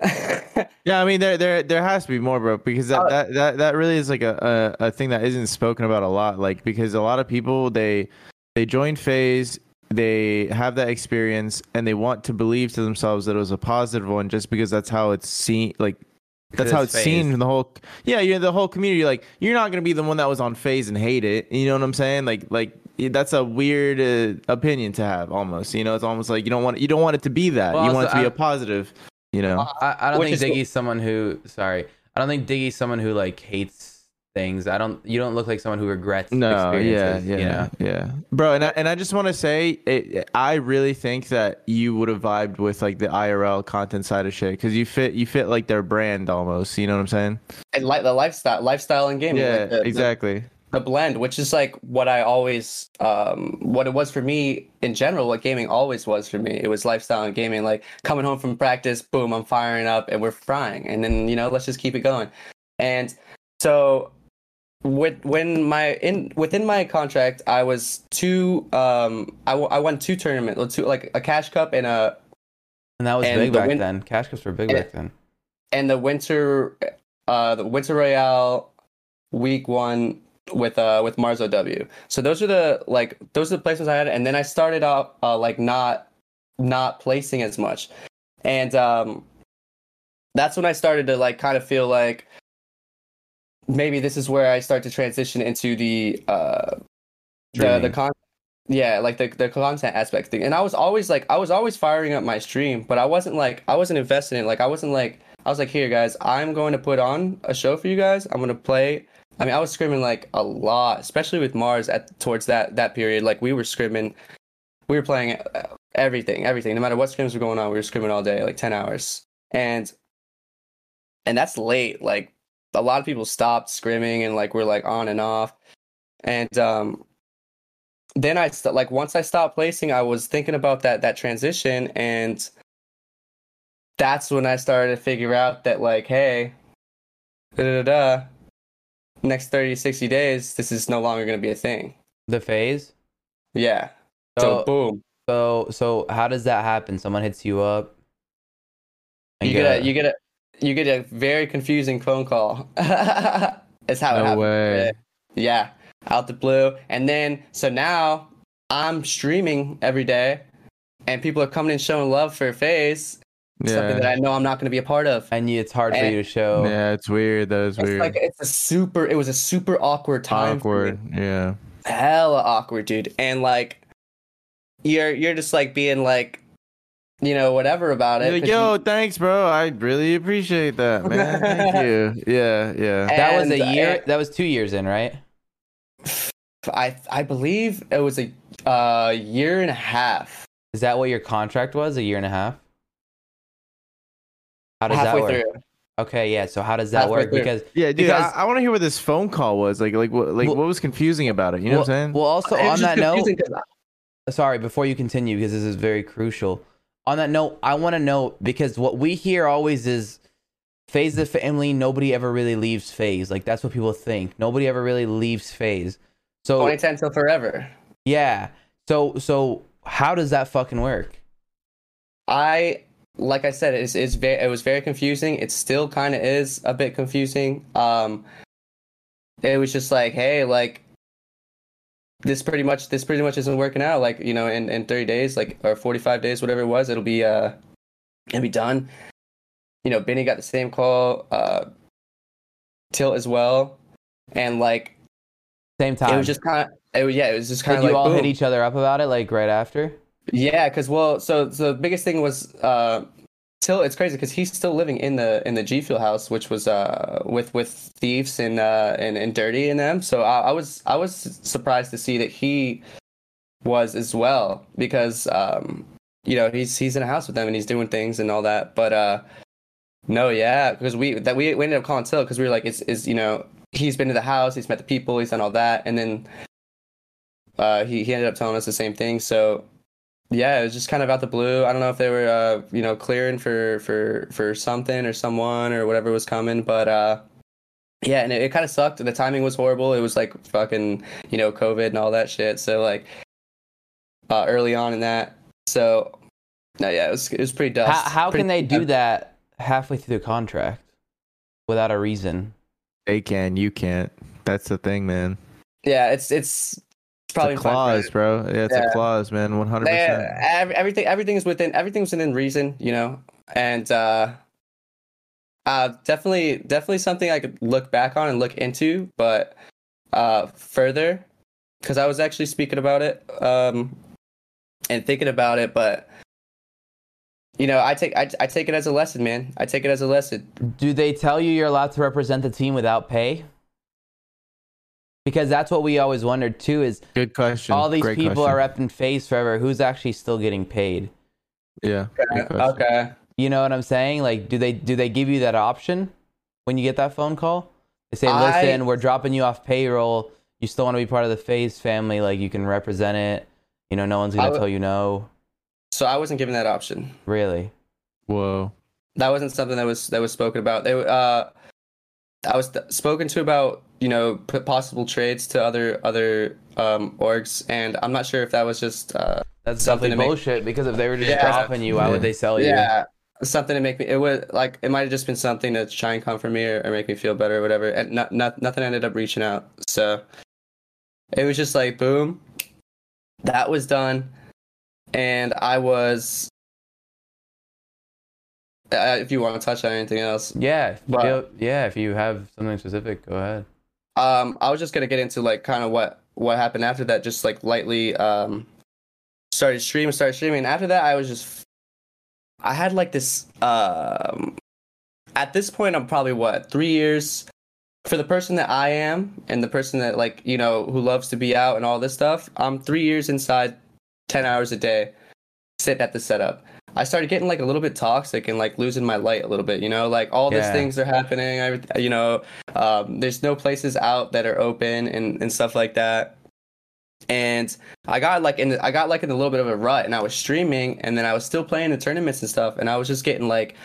(laughs) Yeah, I mean, there, there, there has to be more, bro, because that, Uh, that, that, that really is like a, a, a thing that isn't spoken about a lot. Like, because a lot of people they, they join FaZe, they have that experience, and they want to believe to themselves that it was a positive one, just because that's how it's seen. Like, that's how it's FaZe. seen in the whole. Yeah, yeah, the whole community. Like, you're not gonna be the one that was on FaZe and hate it. You know what I'm saying? Like, like that's a weird uh, opinion to have, almost. You know, it's almost like you don't want you don't want it to be that. Well, you want it to be I- a positive. You know. I, I don't Which think is- Diggy's someone who. Sorry, I don't think Diggy's someone who like hates things. I don't. You don't look like someone who regrets. No, yeah, experiences, yeah, You know? yeah, bro. And I, and I just want to say, it, I really think that you would have vibed with like the IRL content side of shit because you fit, you fit like their brand almost. You know what I'm saying? and like the lifestyle lifestyle and gaming. yeah, like the, the- exactly. the blend, which is like what I always, um, what it was for me in general, what gaming always was for me. It was lifestyle and gaming. Like coming home from practice, boom, I'm firing up and we're frying, and then you know, let's just keep it going. And so, with when my in within my contract, I was two, um, I, w- I won two tournaments, two like a cash cup and a And that was And big the back win- then. Cash cups were big and- back then. and the winter uh the winter royale week one with uh with Mars OW. So those are the like those are the placements I had and then I started out uh like not not placing as much. And um that's when I started to like kind of feel like maybe this is where I start to transition into the uh the the con yeah like the the content aspect thing and i was always like i was always firing up my stream but i wasn't like i wasn't invested in it like i wasn't like i was like here guys i'm going to put on a show for you guys i'm going to play i mean i was scrimming like a lot especially with mars at towards that that period. Like we were scrimming we were playing uh, everything everything. No matter what scrims were going on we were scrimming all day like 10 hours. And and that's late. Like a lot of people stopped scrimming and like we're like on and off. And um, then I st- like once I stopped placing, I was thinking about that that transition, and that's when I started to figure out that like, hey, da da da, next 30, 60 days, this is no longer going to be a thing. The FaZe. Yeah. So So boom, so so how does that happen? Someone hits you up. you get a you get a you get a very confusing phone call. (laughs) It's how it No happened. way. Yeah, out the blue, and then so now I'm streaming every day, and people are coming and showing love for FaZe, something that I know I'm not going to be a part of. and it's hard for you to show. Yeah, it's weird. That is It's weird. like it's a super. It was a super awkward time. Awkward. Yeah. hella awkward, dude. And like, you're you're just like being like, you know, whatever about it. You're like, 'cause yo, you- thanks, bro. I really appreciate that, (laughs) man. Thank you. Yeah, yeah. That was a year. and- that was two years in, right? I I believe it was a uh, year and a half. Is that what your contract was? A year and a half. How does halfway that work? through. Okay, yeah. So how does that Halfway work? through. Because Yeah, dude. Because- I, I want to hear what this phone call was like. Like, what, like, Well- what was confusing about it? You know well, what I'm saying? well, also It on that note, confusing 'cause sorry, before you continue, because this is very crucial. On that note, I want to know because what we hear always is FaZe the family. Nobody ever really leaves FaZe. Like that's what people think. Nobody ever really leaves FaZe. So 2010 till forever. yeah. So so how does that fucking work? I like I said, it's it's very it was very confusing. It still kind of is a bit confusing. Um, it was just like, hey, like this pretty much this pretty much isn't working out. Like you know, in in thirty days, like or forty five days, whatever it was, it'll be uh, it'll be done. You know, Benny got the same call. Uh, Tilt as well, and like Same time. it was just kind of. It was, yeah, it was just kind of you all boom. hit each other up about it like right after? Yeah, because well, so, so the biggest thing was uh, Tilt. It's crazy because he's still living in the in the G Fuel house, which was uh with with thieves and uh and, and dirty in them. So I, I was I was surprised to see that he was as well because um you know he's he's in a house with them and he's doing things and all that. But uh no, yeah, because we that we, we ended up calling Tilt because we were like it's is you know he's been to the house, he's met the people, he's done all that, and then uh, he he ended up telling us the same thing. So yeah, it was just kind of out the blue. I don't know if they were uh, you know clearing for for for something or someone or whatever was coming, but uh, yeah, and it, it kind of sucked. The timing was horrible. It was like fucking you know COVID and all that shit. So like uh, early on in that. So no, yeah, it was it was pretty dust. How, how Pretty- can they do that halfway through the contract without a reason? they can. You can't. That's the thing, man. Yeah, it's it's. It's probably it's a clause, bro. Yeah, it's Yeah. a clause, man. One hundred percent. ev- everything everything is within everything's within reason, you know, and uh, uh, definitely definitely something I could look back on and look into, but uh, further, because I was actually speaking about it um, and thinking about it, but you know, I take I, I take it as a lesson, man. I take it as a lesson. Do they tell you you're allowed to represent the team without pay? Because that's what we always wondered too. Is Good question. all these Great people question. are in FaZe forever? Who's actually still getting paid? Yeah. Okay. You know what I'm saying? Like, do they do they give you that option when you get that phone call? They say, I- "Listen, we're dropping you off payroll. You still want to be part of the FaZe family? Like, you can represent it. You know, no one's gonna would- tell you no. So I wasn't given that option. Really? Whoa. that wasn't something that was that was spoken about. They uh, I was th- spoken to about you know p- possible trades to other other um, orgs, and I'm not sure if that was just uh, That's Something to make- bullshit. Because if they were just Yeah. dropping you, why Yeah. would they sell you? yeah something to make me. It would like it might have just been something to try and comfort me or, or make me feel better or whatever. And not, not nothing ended up reaching out. So it was just like boom, that was done, and I was. Uh, if you want to touch on anything else, Yeah, But- feel- yeah. If you have something specific, go ahead. Um, I was just gonna get into like kind of what what happened after that. Just like lightly, um, started streaming, started streaming. After that, I was just, I had like this. Um, at this point, I'm probably what three years for the person that I am and the person that like you know who loves to be out and all this stuff. I'm three years inside, ten hours a day, sitting at the setup. I started getting like a little bit toxic and like losing my light a little bit. You know, like all these Yeah. things are happening. I, you know, um, there's no places out that are open and and stuff like that. And I got like in I got like in a little bit of a rut, and I was streaming, and then I was still playing the tournaments and stuff, and I was just getting like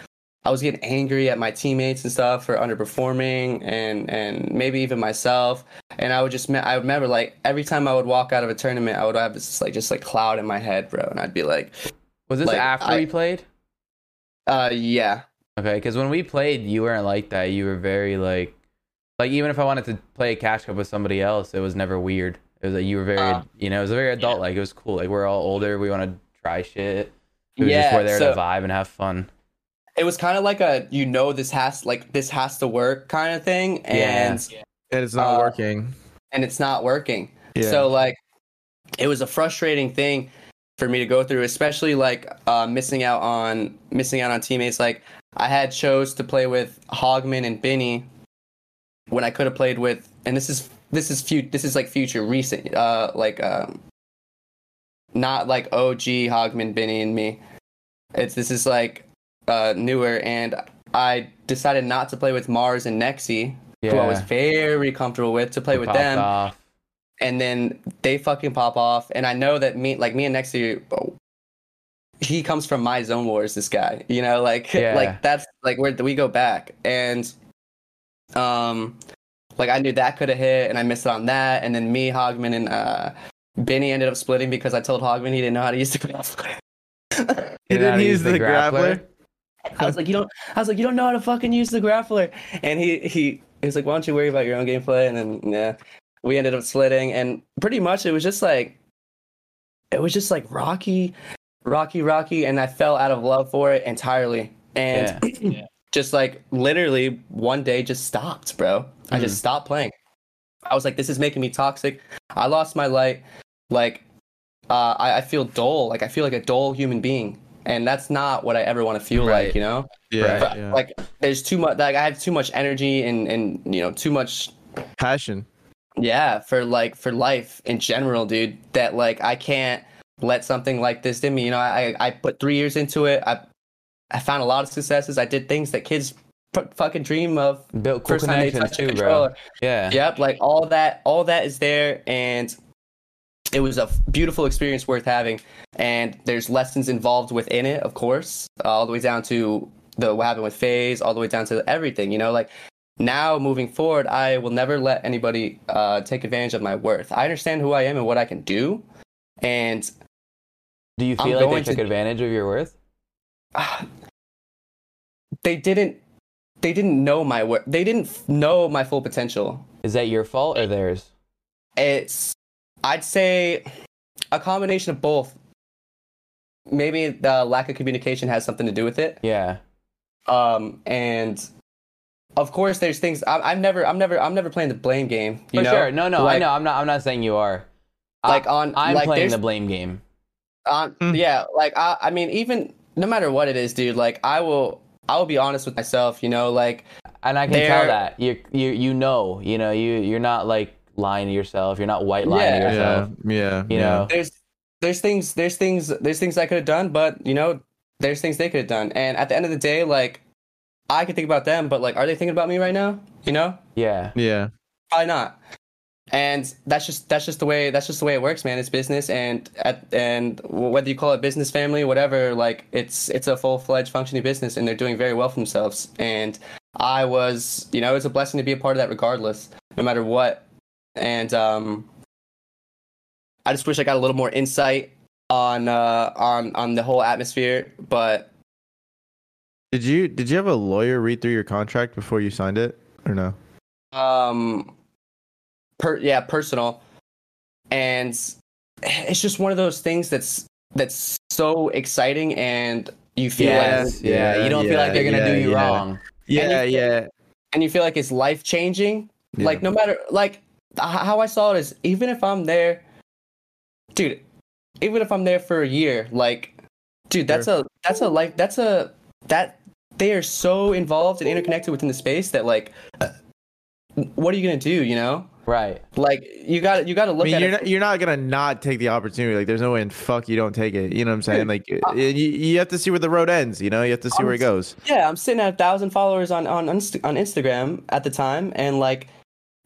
I was getting angry at my teammates and stuff for underperforming and and maybe even myself. And I would just I remember like every time I would walk out of a tournament, I would have this like just like cloud in my head, bro, and I'd be like, Was this Like, after I- we played? uh, yeah, Okay, because when we played, you weren't like that. You were very like, like even if I wanted to play a cash cup with somebody else, it was never weird. It was like you were very, Uh, you know, it was very adult. Like it was cool. Like we're all older. We want to try shit. We Yeah, just were there so- to vibe and have fun. it was kind of like a you know this has like this has to work kind of thing, and And it's not Uh, working. and it's not working. Yeah. So like, it was a frustrating thing for me to go through, especially like uh, missing out on missing out on teammates. Like I had chose to play with Hogman and Benny when I could have played with, and this is this is few this is like future recent, uh, like um, not like OG Hogman, Benny, and me. It's this is like uh, newer, and I decided not to play with Mars and Nexi, Yeah. who I was very comfortable with, to play with them off. And then they fucking pop off. And I know that me, like me and next to you, he comes from my zone wars. This guy, you know, like (laughs) Yeah. like that's like where we go back, and um, like I knew that could have hit, and I missed it on that, and then me, Hogman, and uh, Benny ended up splitting because I told Hogman he didn't know how to use the grappler. (laughs) He You know how didn't to use the grappler. I was like, you don't. I was like, you don't know how to fucking use the grappler. And he he He's like, why don't you worry about your own gameplay? And then yeah, we ended up slitting, and pretty much it was just like, it was just like rocky, rocky, rocky, and I fell out of love for it entirely. And (clears throat) just like literally one day just stopped, bro. I just stopped playing. I was like, this is making me toxic. I lost my light. Like, uh, I, I feel dull. Like I feel like a dull human being. And that's not what I ever want to feel Right. like, you know? Yeah, Right. yeah. Like there's too much like I have too much energy and, and you know, too much passion. Yeah, for like for life in general, dude. That like I can't let something like this in me. You know, I I put three years into it. I I found a lot of successes. I did things that kids f- fucking dream of. Built cool First time they touch too, bro. Yeah. Yep, like all that, all that is there, and it was a f- beautiful experience worth having. And there's lessons involved within it, of course, all the way down to the what happened with FaZe, all the way down to everything. You know, like now moving forward, I will never let anybody uh, take advantage of my worth. I understand who I am and what I can do, and Do you I'm feel like they took to- advantage of your worth? uh, (sighs) they didn't. They didn't know my worth. They didn't know my full potential. Is that your fault or theirs? It's, I'd say, a combination of both. Maybe the lack of communication has something to do with it. Yeah. Um, and of course, there's things I, I'm never, I'm never, I'm never playing the blame game. You For know? sure. No, no, I know. I'm not. I'm not saying you are. I- Like on, I'm like playing the blame game. Um, Hmm. yeah, like I, I mean, even no matter what it is, dude. Like I will, I will be honest with myself. You know, like and I can tell that you you you know you know you you're not like lying to yourself. You're not white lying to Yeah. yourself. Yeah, yeah. You yeah. know. there's, there's things, there's things, there's things I could have done, but you know, there's things they could have done. And at the end of the day, like I could think about them, but like, are they thinking about me right now? You know, Yeah. Yeah. probably not. And that's just that's just the way that's just the way it works, man. It's business, and at and whether you call it business, family, whatever, like it's it's a full fledged functioning business, and they're doing very well for themselves. And I was, you know, it's a blessing to be a part of that, regardless, no matter what. And um, I just wish I got a little more insight on uh on on the whole atmosphere, but Did you did you have a lawyer read through your contract before you signed it or no? um per yeah personal and it's just one of those things that's that's so exciting and you feel Yes. like Yeah. You don't feel like they're gonna yeah, do you yeah. wrong. Yeah, you- yeah. and you feel like it's life changing Yeah. like no matter like how i saw it is even if i'm there dude even if i'm there for a year like dude that's a that's a life that's a that they are so involved and interconnected within the space that like what are you gonna do? You know, Right. like you got you got to I look mean, at you're it. not you're not gonna not take the opportunity. Like, there's no way in fuck you don't take it. You know what I'm saying? Like, uh, you, you have to see where the road ends. You know, you have to see where it goes. yeah, I'm sitting at a thousand followers on on Inst- on Instagram at the time, and like,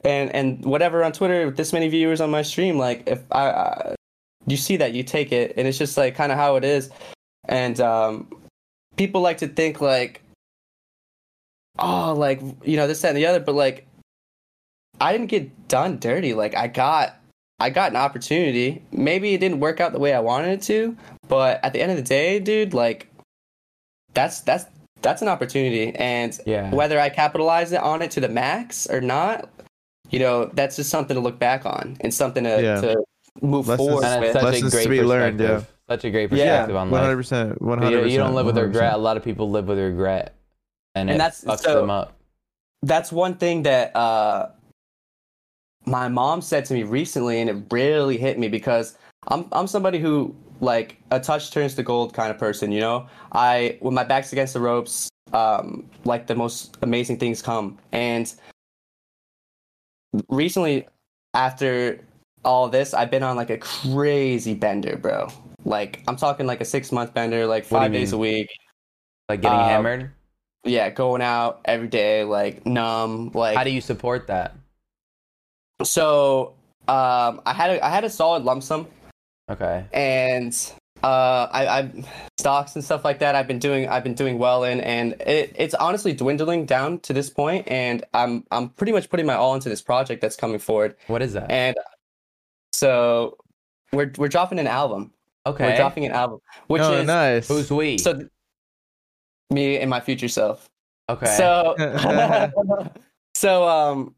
and and whatever on Twitter, this many viewers on my stream. Like, if I, I you see that, you take it, and it's just like kind of how it is. And um, people like to think like, oh, like you know this that and the other, but like, I didn't get done dirty. Like, I got. I got an opportunity. Maybe it didn't work out the way I wanted it to, but at the end of the day, dude, like that's that's that's an opportunity and Yeah. whether i capitalize it on it to the max or not you know that's just something to look back on and something to, Yeah. to move Lessons- forward with such a Lessons great to be learned, perspective. Such a great Yeah, perspective on One hundred life. percent. One You, hundred percent. you don't live with regret. A lot of people live with regret, and, And it that's- fucks so- them up. that's one thing that uh my mom said to me recently and it really hit me because I'm I'm somebody who like a touch turns to gold kind of person, you know? I when my back's against the ropes, um like the most amazing things come. And recently after all this, I've been on like a crazy bender, bro. Like I'm talking like a 6 month bender, like What do you 5 days a week. Like getting um, hammered. Yeah, going out every day like numb, like How do you support that? So um, I had a, I had a solid lump sum, Okay. and uh, I, I stocks and stuff like that. I've been doing I've been doing well in, and it, it's honestly dwindling down to this point, and I'm I'm pretty much putting my all into this project that's coming forward, What is that? and so we're we're dropping an album. Okay. We're dropping an album, which oh, is nice. Who's we? so th- me and my future self. okay. So, (laughs) (laughs) so um,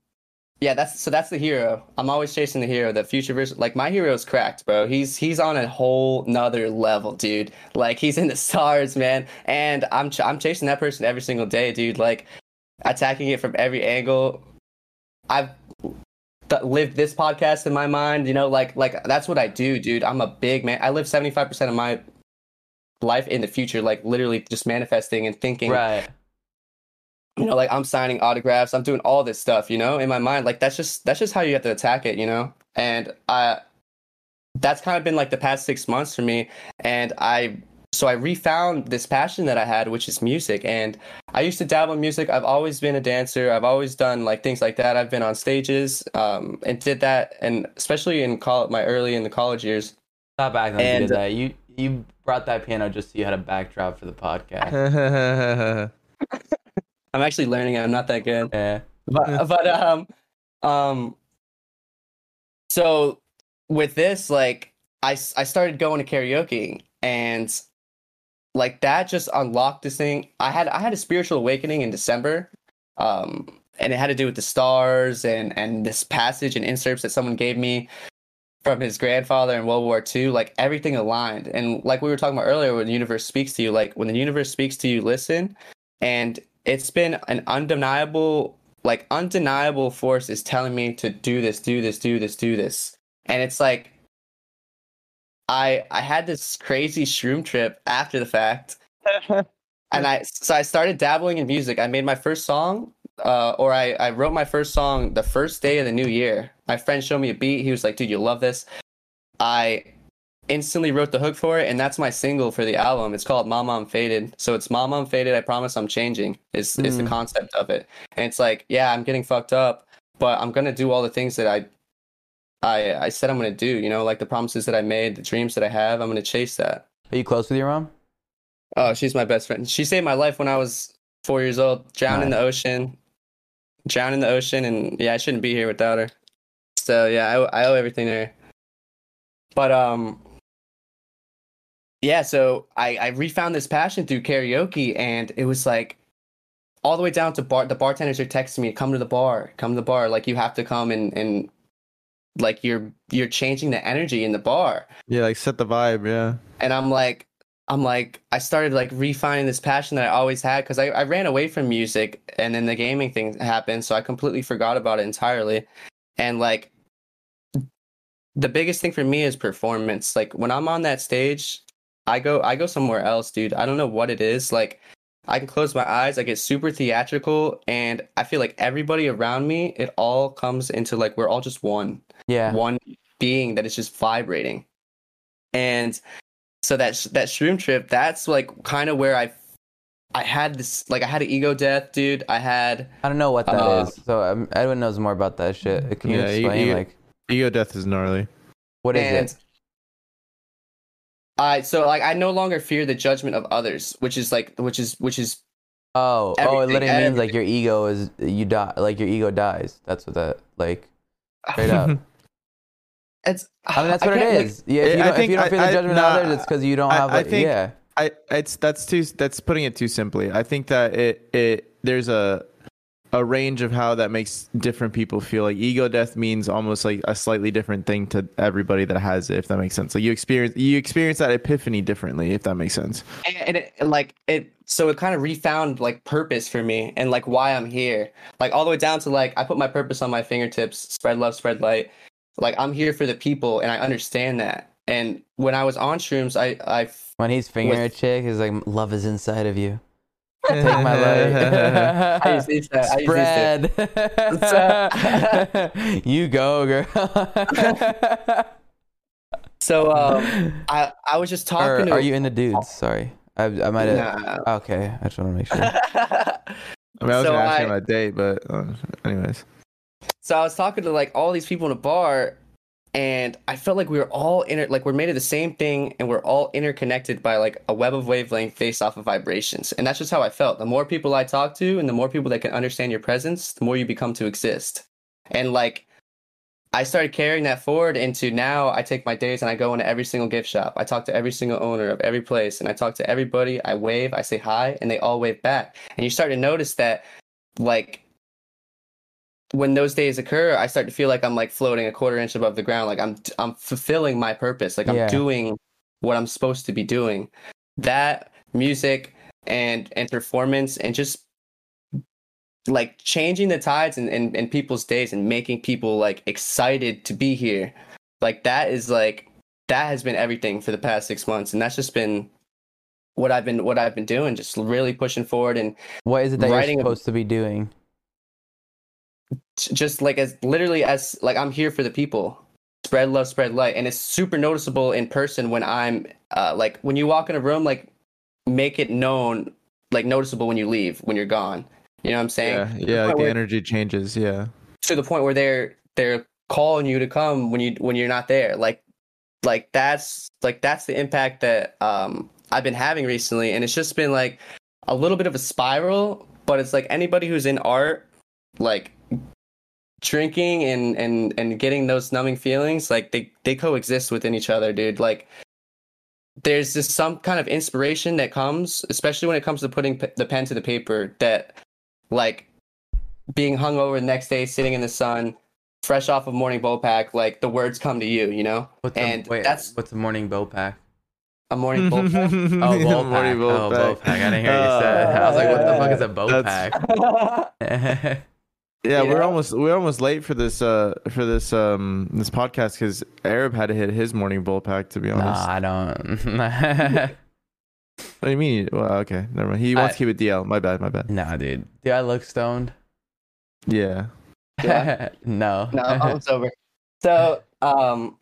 yeah, that's so that's the hero. I'm always chasing the hero. The future version, like my hero's cracked, bro. He's he's on a whole nother level, dude. Like he's in the stars, man. And I'm ch- I'm chasing that person every single day, dude. Like attacking it from every angle. I've th- lived this podcast in my mind, you know, like like that's what I do, dude. I'm a big man. I live 75% of my life in the future, like literally just manifesting and thinking right. you know like i'm signing autographs i'm doing all this stuff you know in my mind like that's just that's just how you have to attack it you know and i that's kind of been like the past six months for me and i so i refound this passion that i had which is music and i used to dabble in music i've always been a dancer i've always done like things like that i've been on stages um, and did that and especially in college my early in the college years Stop acting like you did that. You you brought that piano just so you had a backdrop for the podcast. (laughs) i'm actually learning it i'm not that good yeah. but (laughs) but um um so with this like I I started going to karaoke and like that just unlocked this thing. I had i had a spiritual awakening in december um and it had to do with the stars and and this passage and inserts that someone gave me from his grandfather in world war ii like everything aligned. And like we were talking about earlier when the universe speaks to you like when the universe speaks to you listen. And it's been an undeniable like undeniable force is telling me to do this do this do this do this. And it's like i i had this crazy shroom trip after the fact. (laughs) And i so i started dabbling in music. I made my first song uh, or I, I wrote my first song the first day of the new year. My friend showed me a beat. He was like dude you love this. I instantly wrote the hook for it and that's my single for the album. It's called mama i'm faded. So it's mama i'm faded i promise i'm changing is is the Mm. concept of it. And it's like yeah i'm getting fucked up but i'm gonna do all the things that i i i said i'm gonna do you know like the promises that i made the dreams that i have i'm gonna chase that. Are you close with your mom? oh she's my best friend. She saved my life when i was four years old drowned in the ocean drowned in the ocean and yeah i shouldn't be here without her. So yeah i, I owe everything to her. But um yeah so i i refound this passion through karaoke and it was like all the way down to bar the bartenders are texting me come to the bar come to the bar. Like you have to come and and like you're you're changing the energy in the bar yeah, like set the vibe. Yeah. and I'm like, I'm like, I started like refining this passion that I always had because I, I ran away from music and then the gaming thing happened, so I completely forgot about it entirely. And like, the biggest thing for me is performance. Like when I'm on that stage, I go I go somewhere else, dude. I don't know what it is. Like I can close my eyes, I get super theatrical, and I feel like everybody around me, it all comes into like we're all just one, Yeah. one being that is just vibrating. And so that sh- that shroom trip, that's like kind of where I I had this like I had an ego death, dude. I had I don't know what that is. Uh, So um, Edwin knows more about that shit. It can you Yeah, explain you- like Ego death is gnarly. what is and it? I so like I no longer fear the judgment of others, which is like which is which is Oh, oh, it everything- literally means like your ego is you die, like your ego dies. That's what that like straight up. (laughs) it's I mean, that's what it is. like- yeah, if you I don't, if you don't I- feel the I- judgment nah, of others, it's because you don't I- have. I a, think- yeah, I it's that's too that's putting it too simply. I think that it it there's a a range of how that makes different people feel. Like ego death means almost like a slightly different thing to everybody that has it. If that makes sense. Like you experience you experience that epiphany differently. If that makes sense. and, and it like it so it kind of refound like purpose for me and like why i'm here like all the way down to like i put my purpose on my fingertips spread love spread light like i'm here for the people and i understand that and when i was on shrooms i i when he's fingering with- a chick, he's like, "Love is inside of you. Take my I use light. these, uh, I use these, uh, Spread. (laughs) you go, girl. (laughs) so um i i was just or talking to are you into dudes? Sorry, I, I might have. Nah. Okay, I just want to make sure. (laughs) I mean, I was So gonna ask I- you on a date, but uh, anyways. so I was talking to like all these people in a bar, and I felt like we were all inter like we're made of the same thing, and we're all interconnected by like a web of wavelength based off of vibrations, and that's just how I felt. The more people I talk to, and the more people that can understand your presence, the more you become to exist. And like, I started carrying that forward into now. I take my days and I go into every single gift shop. I talk to every single owner of every place, and I talk to everybody. I wave, I say hi, and they all wave back. And you start to notice that, like when those days occur, I start to feel like I'm like floating a quarter inch above the ground. Like I'm I'm fulfilling my purpose. Like I'm Yeah. doing what I'm supposed to be doing. That music and and performance and just like changing the tides in, in, in people's days and making people like excited to be here. Like that is like that has been everything for the past six months. And that's just been what I've been what I've been doing, just really pushing forward and What is it that you're a- supposed to be doing? Just like as literally as like I'm here for the people. Spread love, spread light, and it's super noticeable in person when I'm uh, like when you walk in a room, like make it known, like noticeable when you leave, when you're gone. You know what I'm saying? Yeah, To the yeah. Like the where- energy changes. Yeah. to the point where they're they're calling you to come when you when you're not there. Like like that's like that's the impact that um I've been having recently, and it's just been like a little bit of a spiral. But it's like anybody who's in art, like drinking and and and getting those numbing feelings like they they coexist within each other dude like there's just some kind of inspiration that comes especially when it comes to putting p- the pen to the paper that like being hung over the next day sitting in the sun fresh off of morning bowl pack like the words come to you you know What's the, And wait, that's- what's the morning bow pack? a morning bowl (laughs) pack Oh, bow pack. Morning bowl oh, bow pack. pack. I didn't hear you say. I was like, what the fuck is a bow That's- pack? (laughs) (laughs) Yeah, we're almost we're almost late for this uh for this um this podcast because Arab had to hit his morning bull pack to be honest. nah, I don't. (laughs) What do you mean? Well, okay, never mind. He wants I- to keep it DL. My bad, my bad. nah, dude. Do I look stoned? Yeah. Yeah. (laughs) no. no i'm sober so um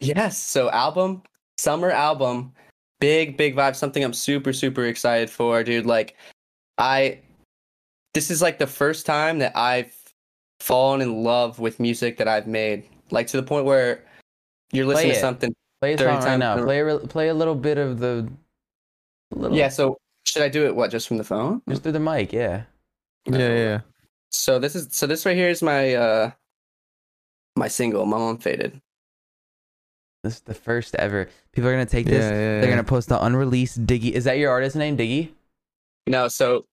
yes so album summer album big big vibe something i'm super super excited for dude like i this is like the first time that i've fallen in love with music that i've made like to the point where you're Play listening it. to something play a song right now. through. Play a, play a little bit of the. Little, yeah so should i do it what just from the phone Just through the mic, yeah. Yeah, yeah, yeah. so this is so this right here is my uh my single My mom I'm faded This is the first ever. People are gonna take Yeah, this. yeah, They're yeah. gonna post the unreleased Diggy. Is that your artist name, Diggy? no so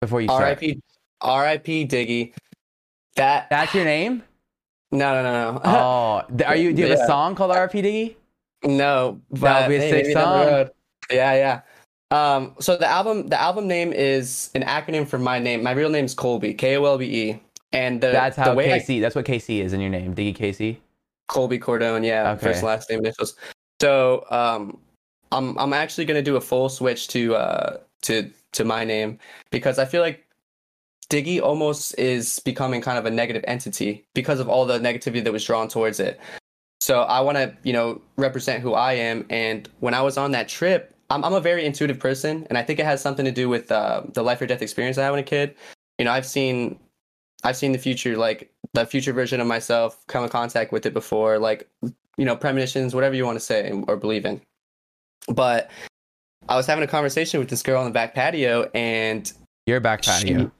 Before you start. RIP RIP Diggy. That That's your name? no no no no Oh, (laughs) are you? Do you have a song called RIP Diggy? no. That would be a hey, sick maybe down the song. Yeah yeah. Um. So the album the album name is an acronym for my name. My real name is Colby K O L B E. And the, That's how the way I- KC. That's what KC is in your name, Diggy KC. Colby Cordone. Yeah, Okay. first last name initials. So um, I'm I'm actually gonna do a full switch to uh to to my name because I feel like Diggy almost is becoming kind of a negative entity because of all the negativity that was drawn towards it. So I want to, you know, represent who I am. And when I was on that trip, I'm, I'm a very intuitive person, and I think it has something to do with uh, the life or death experience I had when a kid. You know, I've seen, I've seen the future, like the future version of myself, come in contact with it before, like you know, premonitions, whatever you want to say or believe in. But I was having a conversation with this girl on the back patio, and Your back patio. She-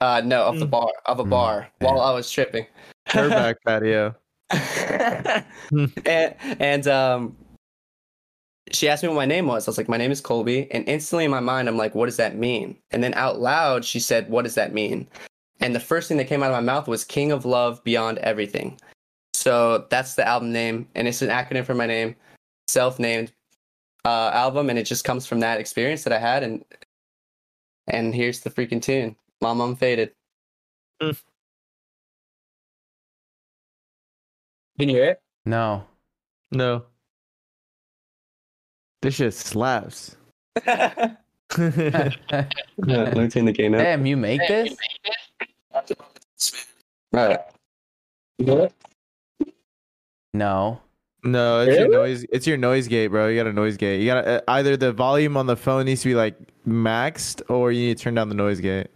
uh, no, of the Mm. bar, of a Mm, bar, yeah. while I was tripping. Her (laughs) back patio. and and um, she asked me what my name was. I was like, my name is Colby. And instantly in my mind, I'm like, what does that mean? And then out loud, she said, what does that mean? And the first thing that came out of my mouth was King of Love Beyond Everything. So that's the album name, and it's an acronym for my name, self-named uh, album, and it just comes from that experience that I had. And and here's the freaking tune, "My "Mom, I'm Faded." Mm. Can you hear it? No. No. This shit slaps. (laughs) it? Let me turn the gain up. Damn, you make this? Right. You know it? No. No, it's your noise. It's your noise gate, bro. You got a noise gate. You got to uh, either the volume on the phone needs to be like maxed, or you need to turn down the noise gate.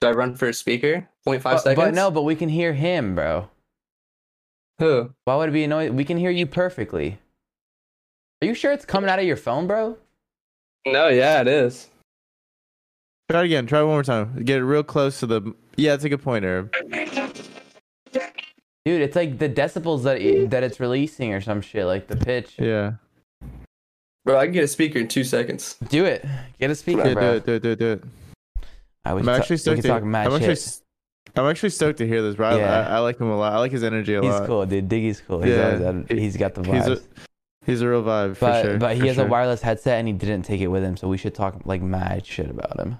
Do I run for a speaker? 0.5 But, seconds? but no, but we can hear him, bro. Who? Why would it be annoying? We can hear you perfectly. Are you sure it's coming out of your phone, bro? No, yeah, it is. Try it again. Try it one more time. Get it real close to the. Yeah, it's a good point, Arab. Dude, it's like the decibels that it, (laughs) that it's releasing or some shit, like the pitch. Yeah. Bro, I can get a speaker in two seconds. Do it. Get a speaker, Yeah, do bro. it. Do it. Do it. Do it. I I'm actually we stoked. To, talk mad I'm actually. shit. s- I'm actually stoked to hear this, bro. I- Yeah. I, I like him a lot. I like his energy a He's lot. He's cool, dude. Diggy's cool. He's, Yeah. always had- he's got the He's vibes. a- He's a real vibe for but sure. but he for has sure. a wireless headset and he didn't take it with him, so we should talk like mad shit about him.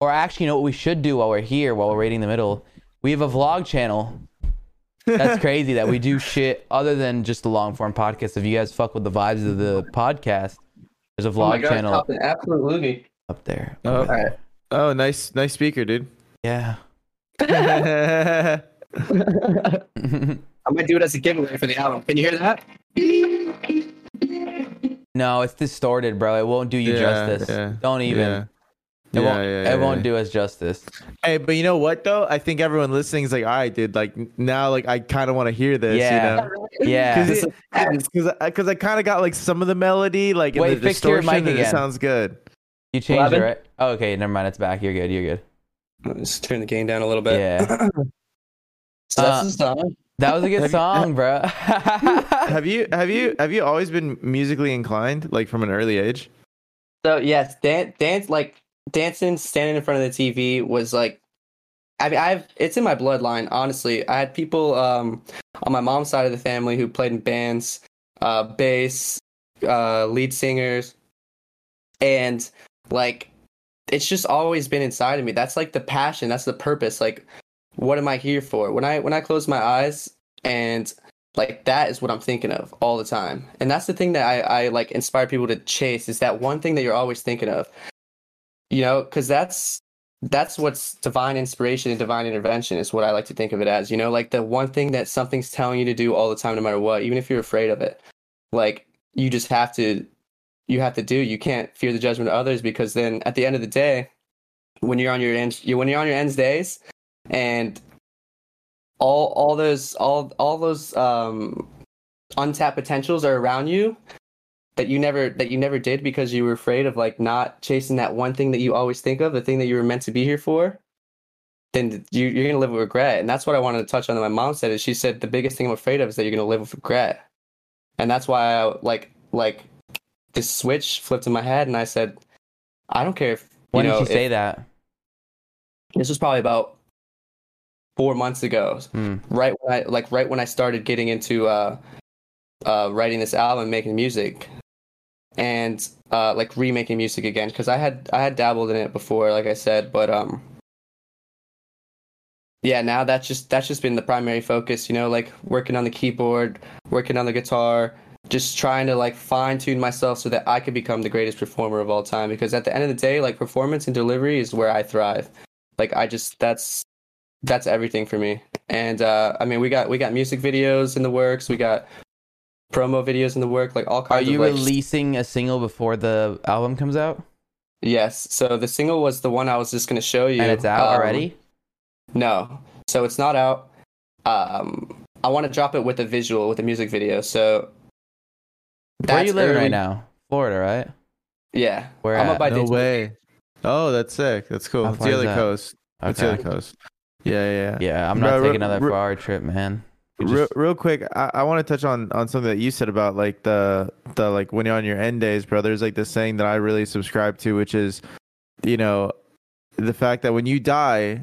Or actually, you know what we should do while we're here, while we're raiding the middle? We have a vlog channel. That's (laughs) crazy that we do shit other than just the long form podcast. If you guys fuck with the vibes of the podcast, there's a oh vlog channel Top an absolute movie. up there. Oh. Up there. Oh, nice, nice speaker, dude. Yeah. (laughs) (laughs) I'm gonna do it as a giveaway for the album. Can you hear that? no, it's distorted, bro. It won't do you justice. yeah, Don't even. Yeah. It Yeah, won't. yeah, it won't yeah. do us justice. Hey, but you know what though? I think everyone listening is like, all right, dude. Like now, like I kind of want to hear this. Yeah. You know? (laughs) Yeah. (laughs) Because because I kind of got like some of the melody, like in Wait, the fix your distortion, mic and it sounds good. You changed it, right? Oh, okay, never mind. It's back. You're good. You're good. Let's turn the gain down a little bit. Yeah. (clears throat) so Uh, that's the song. That was a good song, bro. (laughs) Have you have you have you always been musically inclined, like from an early age? So yes, dance, dance like dancing, standing in front of the TV was like, I mean, I've it's in my bloodline. Honestly, I had people um on my mom's side of the family who played in bands, uh, bass, uh, lead singers, and like it's just always been inside of me. That's like the passion. That's the purpose. Like, what am I here for? When I when I close my eyes and like that is what I'm thinking of all the time. And that's the thing that I, I like inspire people to chase is that one thing that you're always thinking of. You know, because that's that's what's divine inspiration and divine intervention is what I like to think of it as. You know, like the one thing that something's telling you to do all the time, no matter what, even if you're afraid of it. Like you just have to you have to do. You can't fear the judgment of others because then at the end of the day, when you're on your end when you're on your ends days and all all those all all those um untapped potentials are around you that you never that you never did because you were afraid of like not chasing that one thing that you always think of the thing that you were meant to be here for then you, you're gonna live with regret and that's what i wanted to touch on that my mom said is she said the biggest thing i'm afraid of is that you're gonna live with regret and that's why i like like this switch flipped in my head and i said i don't care if you when know did you say if- that? this was probably about four months ago Hmm. right when I like right when I started getting into uh uh writing this album, making music, and uh like remaking music again because I had I had dabbled in it before, like I said, but um yeah, now that's just that's just been the primary focus, you know, like working on the keyboard, working on the guitar, just trying to like fine tune myself so that I could become the greatest performer of all time. Because at the end of the day, like performance and delivery is where I thrive. Like I just that's that's everything for me. And uh, I mean, we got we got music videos in the works. We got promo videos in the work. Like all kinds. Are you of, like, releasing a single before the album comes out? Yes. So the single was the one I was just gonna show you. And it's out Um, already? No. So it's not out. Um, I want to drop it with a visual, with a music video. So Where are you that's living right now? Florida, right? Yeah. Where I'm at? up by no Daytona. way. Oh, that's sick. That's cool. It's the other that? coast. It's the other coast. Yeah, yeah, yeah. Yeah, I'm not re- taking another re- far trip, man. We Real, real quick, I, I want to touch on on something that you said about like the the like when you're on your end days, bro. There's like this saying that I really subscribe to, which is, you know, the fact that when you die,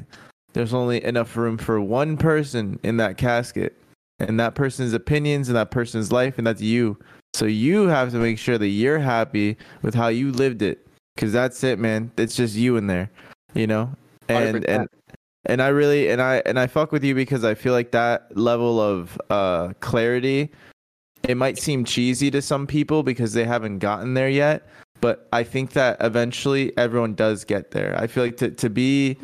there's only enough room for one person in that casket, and that person's opinions and that person's life, and that's you. So you have to make sure that you're happy with how you lived it, because that's it, man. It's just you in there, you know. And 100%. and and I really and I and I fuck with you because I feel like that level of uh clarity it might seem cheesy to some people because they haven't gotten there yet but I think that eventually everyone does get there. I feel like to to be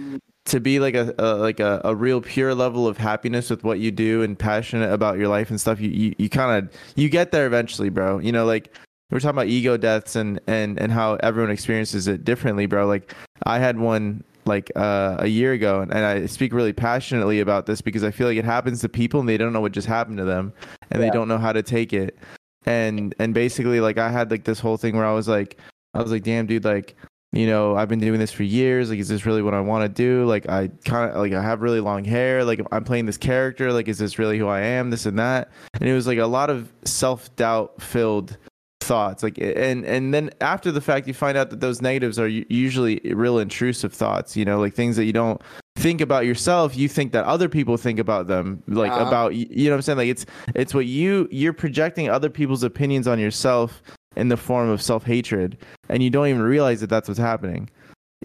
to be like a, a like a, a real pure level of happiness with what you do and passionate about your life and stuff you you, you kind of you get there eventually bro you know like we're talking about ego deaths and and and how everyone experiences it differently bro like i had one like uh, a year ago and, and i speak really passionately about this because i feel like it happens to people and they don't know what just happened to them and they don't know how to take it. And and basically like i had like this whole thing where i was like i was like damn dude like you know i've been doing this for years. Like is this really what i want to do? Like i kind of like i have really long hair. Like i'm playing this character. Like is this really who i am? This and that. And it was like a lot of self-doubt filled thoughts like and and then after the fact you find out that those negatives are usually real intrusive thoughts you know like things that you don't think about yourself you think that other people think about them like Uh-huh. about you know what i'm saying? Like it's it's what you you're projecting other people's opinions on yourself in the form of self-hatred and you don't even realize that that's what's happening.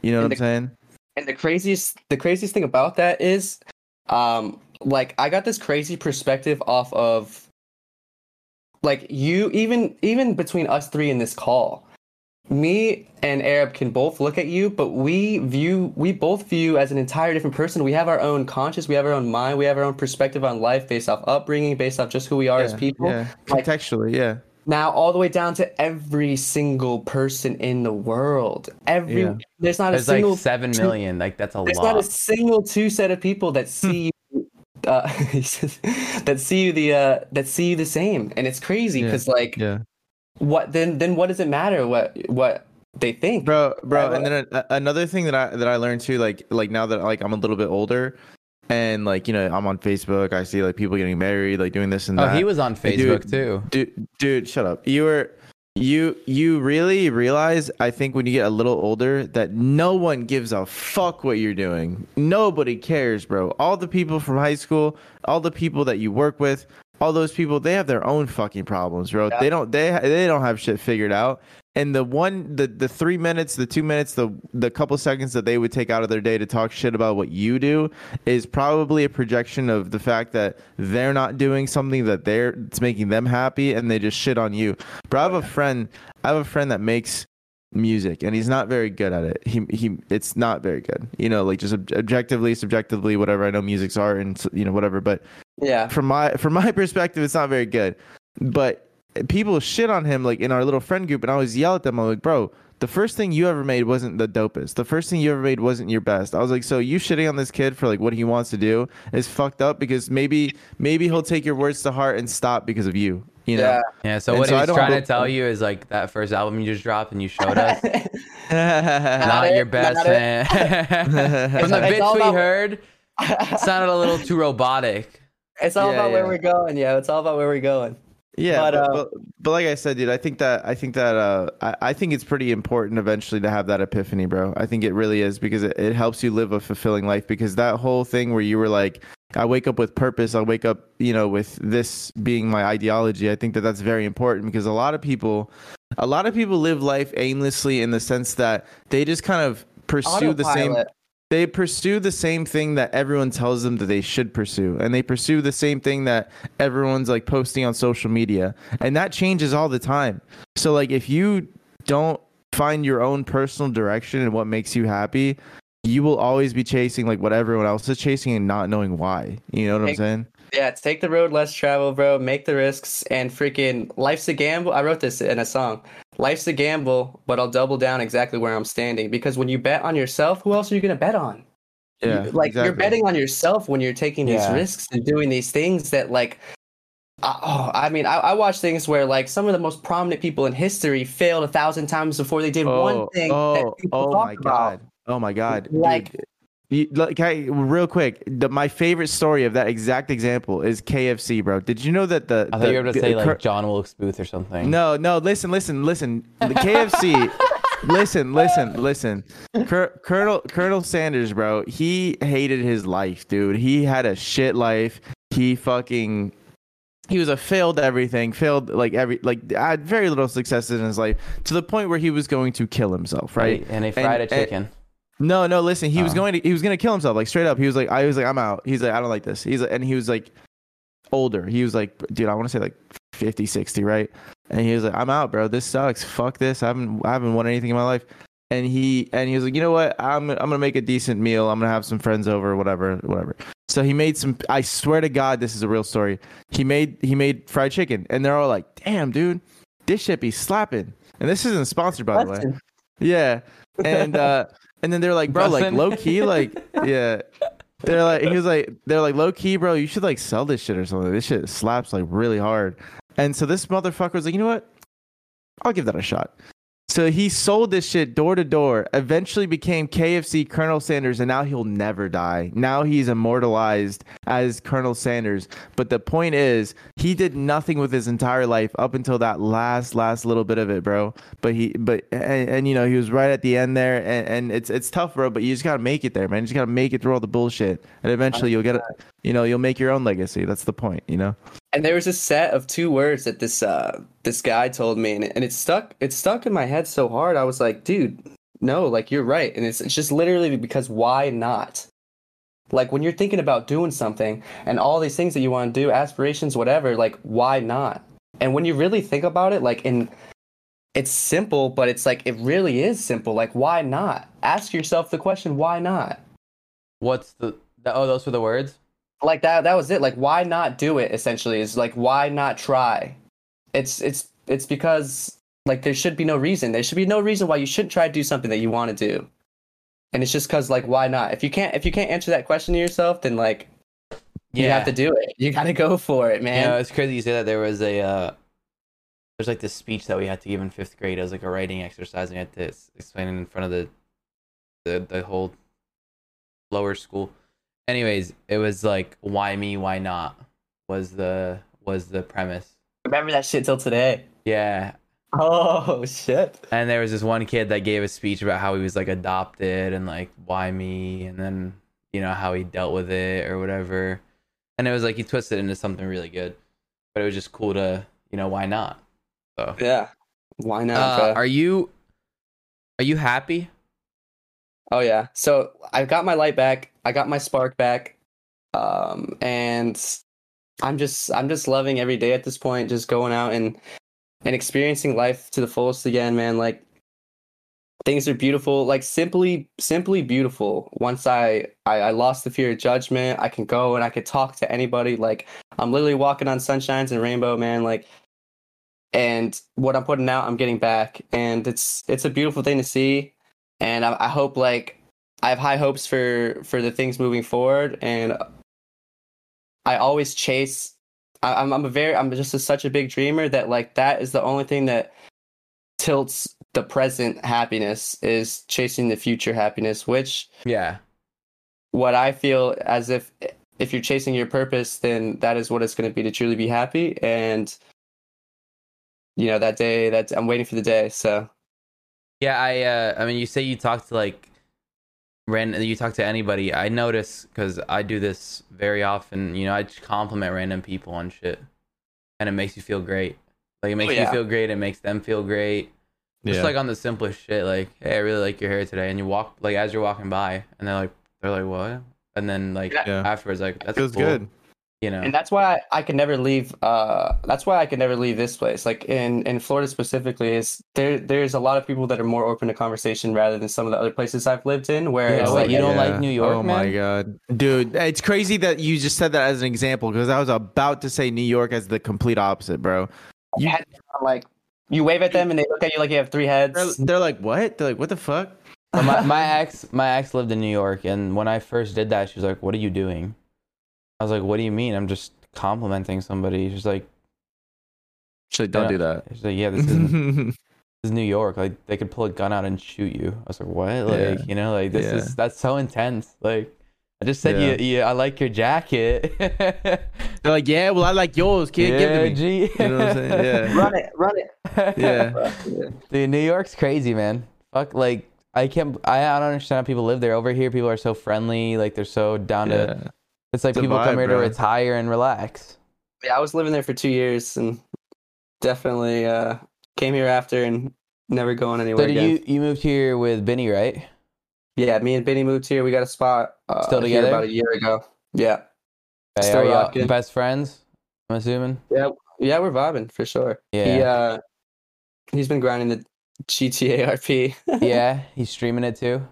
You know what And i'm saying? And the craziest the craziest thing about that is um like I got this crazy perspective off of like you even even between us three in this call. Me and Arab can both look at you, but we view we both view you as an entire different person. We have our own conscience, we have our own mind, we have our own perspective on life based off upbringing, based off just who we are as people. yeah Like- contextually yeah Now, all the way down to every single person in the world. Every Yeah. there's not There's a single like seven two- million. Like that's a there's lot. not a single two set of people that see you, (laughs) uh, (laughs) says- that see you the uh, that see you the same, and it's crazy Yeah. because like yeah what then then what does it matter what what they think? bro bro Right, and then a, another thing that i that i learned too like like now that like i'm a little bit older and like you know i'm on facebook i see like people getting married like doing this and that. oh, he was on Dude, Facebook too. dude dude shut up you were you you really realize i think when you get a little older that no one gives a fuck what you're doing. Nobody cares bro. All the people from high school all the people that you work with all those people they have their own fucking problems bro. Yeah. they don't they they don't have shit figured out and the one the the three minutes the two minutes the the couple seconds that they would take out of their day to talk shit about what you do is probably a projection of the fact that they're not doing something that they're it's making them happy and they just shit on you. But i have a friend i have a friend that makes music and he's not very good at it. He he it's not very good you know like just ob- objectively subjectively whatever. I know music's art and you know whatever but Yeah, from my from my (laughs) perspective, it's not very good. But people shit on him like in our little friend group, and I always yell at them. I'm like, bro, the first thing you ever made wasn't the dopest. The first thing you ever made wasn't your best. I was like, so you shitting on this kid for like what he wants to do is fucked up because maybe maybe he'll take your words to heart and stop because of you. You know. yeah. Yeah. So And what so he I was don't trying to tell you is like that first album you just dropped and you showed (laughs) us. (laughs) Not not it, your best not it. fan. (laughs) From the It's bits we about- heard, it sounded a little too robotic. it's all Yeah, about where we're going. Yeah, it's all about where we're going. Yeah, But, uh, but, but like I said, dude, I think that I think that uh, I, I think it's pretty important eventually to have that epiphany, bro. I think it really is because it, it helps you live a fulfilling life. Because that whole thing where you were like, I wake up with purpose, I wake up, you know, with this being my ideology. I think that that's very important because a lot of people, a lot of people live life aimlessly in the sense that they just kind of pursue the same Autopilot. They pursue the same thing that everyone tells them that they should pursue and they pursue the same thing that everyone's like posting on social media and that changes all the time so like if you don't find your own personal direction and what makes you happy you will always be chasing like what everyone else is chasing and not knowing why you know what i'm saying Yeah, take the road less traveled, bro. Make the risks and freaking life's a gamble. I wrote this in a song. Life's a gamble, but I'll double down exactly where I'm standing because when you bet on yourself, who else are you gonna bet on? yeah You- like you're betting on yourself when you're taking these Yeah. risks and doing these things that like uh, oh i mean I, I watch things where like some of the most prominent people in history failed a thousand times before they did one oh thing oh that people oh my about. god oh my god Like- Dude, you, like, I, real quick, the, my favorite story of that exact example is KFC, bro. Did you know that the I thought the- you were going to the- say like cur- John Wilkes Booth or something. No, no, listen, listen, listen. The KFC. (laughs) listen, listen, listen. Cur- Colonel Colonel Sanders, bro. He hated his life, dude. He had a shit life. He fucking. He was a failed everything, failed like every like had very little success in his life to the point where he was going to kill himself, right? And they fried And- a chicken. No, no, listen. He was Oh. going to he was going to kill himself like straight up. He was like I was like I'm out. He's like I don't like this. He's like, and he was like older. He was like dude, I want to say like 50, 60, right? And he was like I'm out, bro. This sucks. Fuck this. I haven't I haven't won anything in my life. And he and he was like, "You know what? I'm I'm going to make a decent meal. I'm going to have some friends over, whatever, whatever." So he made some I swear to god this is a real story. He made he made fried chicken and they're all like, "Damn, dude. This shit be slapping." And this isn't sponsored by the way. Listen, Yeah. And uh and then they're like, bro, like low key, like (laughs) yeah. They're like he was like they're like low key, bro, you should like sell this shit or something. This shit slaps like really hard. And so this motherfucker was like, you know what? I'll give that a shot. So he sold this shit door to door, eventually became KFC Colonel Sanders, and now he'll never die. Now he's immortalized as Colonel Sanders. But the point is, he did nothing with his entire life up until that last, last little bit of it, bro. But he, but, and, and you know, he was right at the end there, and, and it's it's tough, bro. But you just gotta make it there, man. You just gotta make it through all the bullshit, and eventually you'll get, a, you know, you'll make your own legacy. That's the point, you know. And there was a set of two words that this uh this guy told me and it, and it stuck it stuck in my head so hard i was like dude no like you're right. And it's, it's just literally because why not? Like when you're thinking about doing something and all these things that you want to do aspirations whatever like why not? And when you really think about it like in it's simple but it's like it really is simple like why not? Ask yourself the question why not? What's the, the oh those were the words? Like that that was it. Like why not do it essentially is like why not try? It's it's it's because like there should be no reason. There should be no reason why you shouldn't try to do something that you want to do. And it's just because like why not? If you can't if you can't answer that question to yourself then like you have to do it. You gotta go for it You man know, it's crazy you say that. There was a uh, there's like this speech that we had to give in fifth grade. Was like a writing exercise, and we had to explain it in front of the the the whole lower school. Anyways, it was like why me, why not was the was the premise. remember that shit till today Yeah, oh shit and there was this one kid that gave a speech about how he was like adopted and like why me, and then you know how he dealt with it or whatever. And it was like he twisted it into something really good, but it was just cool to you know why not. So. yeah why not Uh, are you are you happy? Oh yeah. So I got my light back. I got my spark back. Um, and I'm just I'm just loving every day at this point. Just going out and and experiencing life to the fullest again, man. Like things are beautiful. Like simply simply beautiful. Once I I, I lost the fear of judgment, I can go and I could talk to anybody. Like I'm literally walking on sunshines and rainbow, man. Like and what I'm putting out, I'm getting back, and it's it's a beautiful thing to see and I, I hope like I have high hopes for for the things moving forward, and I always chase. I, I'm I'm a very I'm just a, such a big dreamer that like that is the only thing that tilts the present happiness is chasing the future happiness, which Yeah. what I feel as if if you're chasing your purpose, then that is what it's going to be to truly be happy, and you know that day that I'm waiting for the day. So Yeah, I uh I mean you say you talk to like random you talk to anybody. I notice cuz I do this very often, you know, I just compliment random people on shit. And it makes you feel great. Like it makes yeah. you feel great, it makes them feel great. Just Yeah. like on the simplest shit, like, hey, I really like your hair today, and you walk like as you're walking by, and they're like, they're like, what? And then like Yeah. Yeah. afterwards, like that's feels cool, good. You know. and that's why I, I could never leave uh that's why I can never leave this place like in in Florida specifically is there there's a lot of people that are more open to conversation rather than some of the other places I've lived in where Yeah, it's wait, like you don't like New York, Oh my man? god, dude, it's crazy that you just said that as an example because I was about to say New York as the complete opposite, bro. You, I'm like you wave at them and they look at you like you have three they're, heads they're like, what? They're like, what the fuck? My, my ex my ex lived in New York and when I first did that she was like, What are you doing? I was like, What do you mean? I'm just complimenting somebody. She's like Actually, don't do that. she's like, Yeah, this is (laughs) this is New York. Like they could pull a gun out and shoot you. I was like, What? Like, Yeah. you know, like this Yeah. is that's so intense. Like I just said Yeah. you, you I like your jacket. (laughs) They're like, yeah, well, I like yours, kid. Give it to me. G. You know what I'm saying? (laughs) Yeah. run it run it Yeah. Dude, New York's crazy, man. Fuck, like I can't. I, I don't understand how people live there. Over here, people are so friendly. Like they're so down to. Yeah. It's like It's a people come here bro. to retire and relax. yeah I was living there for two years and definitely uh came here after and never going So anywhere did again you you moved here with Benny, right? yeah me and Benny moved here we got a spot uh, Still here together? about a year ago yeah Okay, Still are y'all rocking. best friends? I'm assuming. Yeah, yeah, we're vibing for sure. Yeah. He uh he's been grinding the GTA RP. (laughs) yeah, he's streaming it too.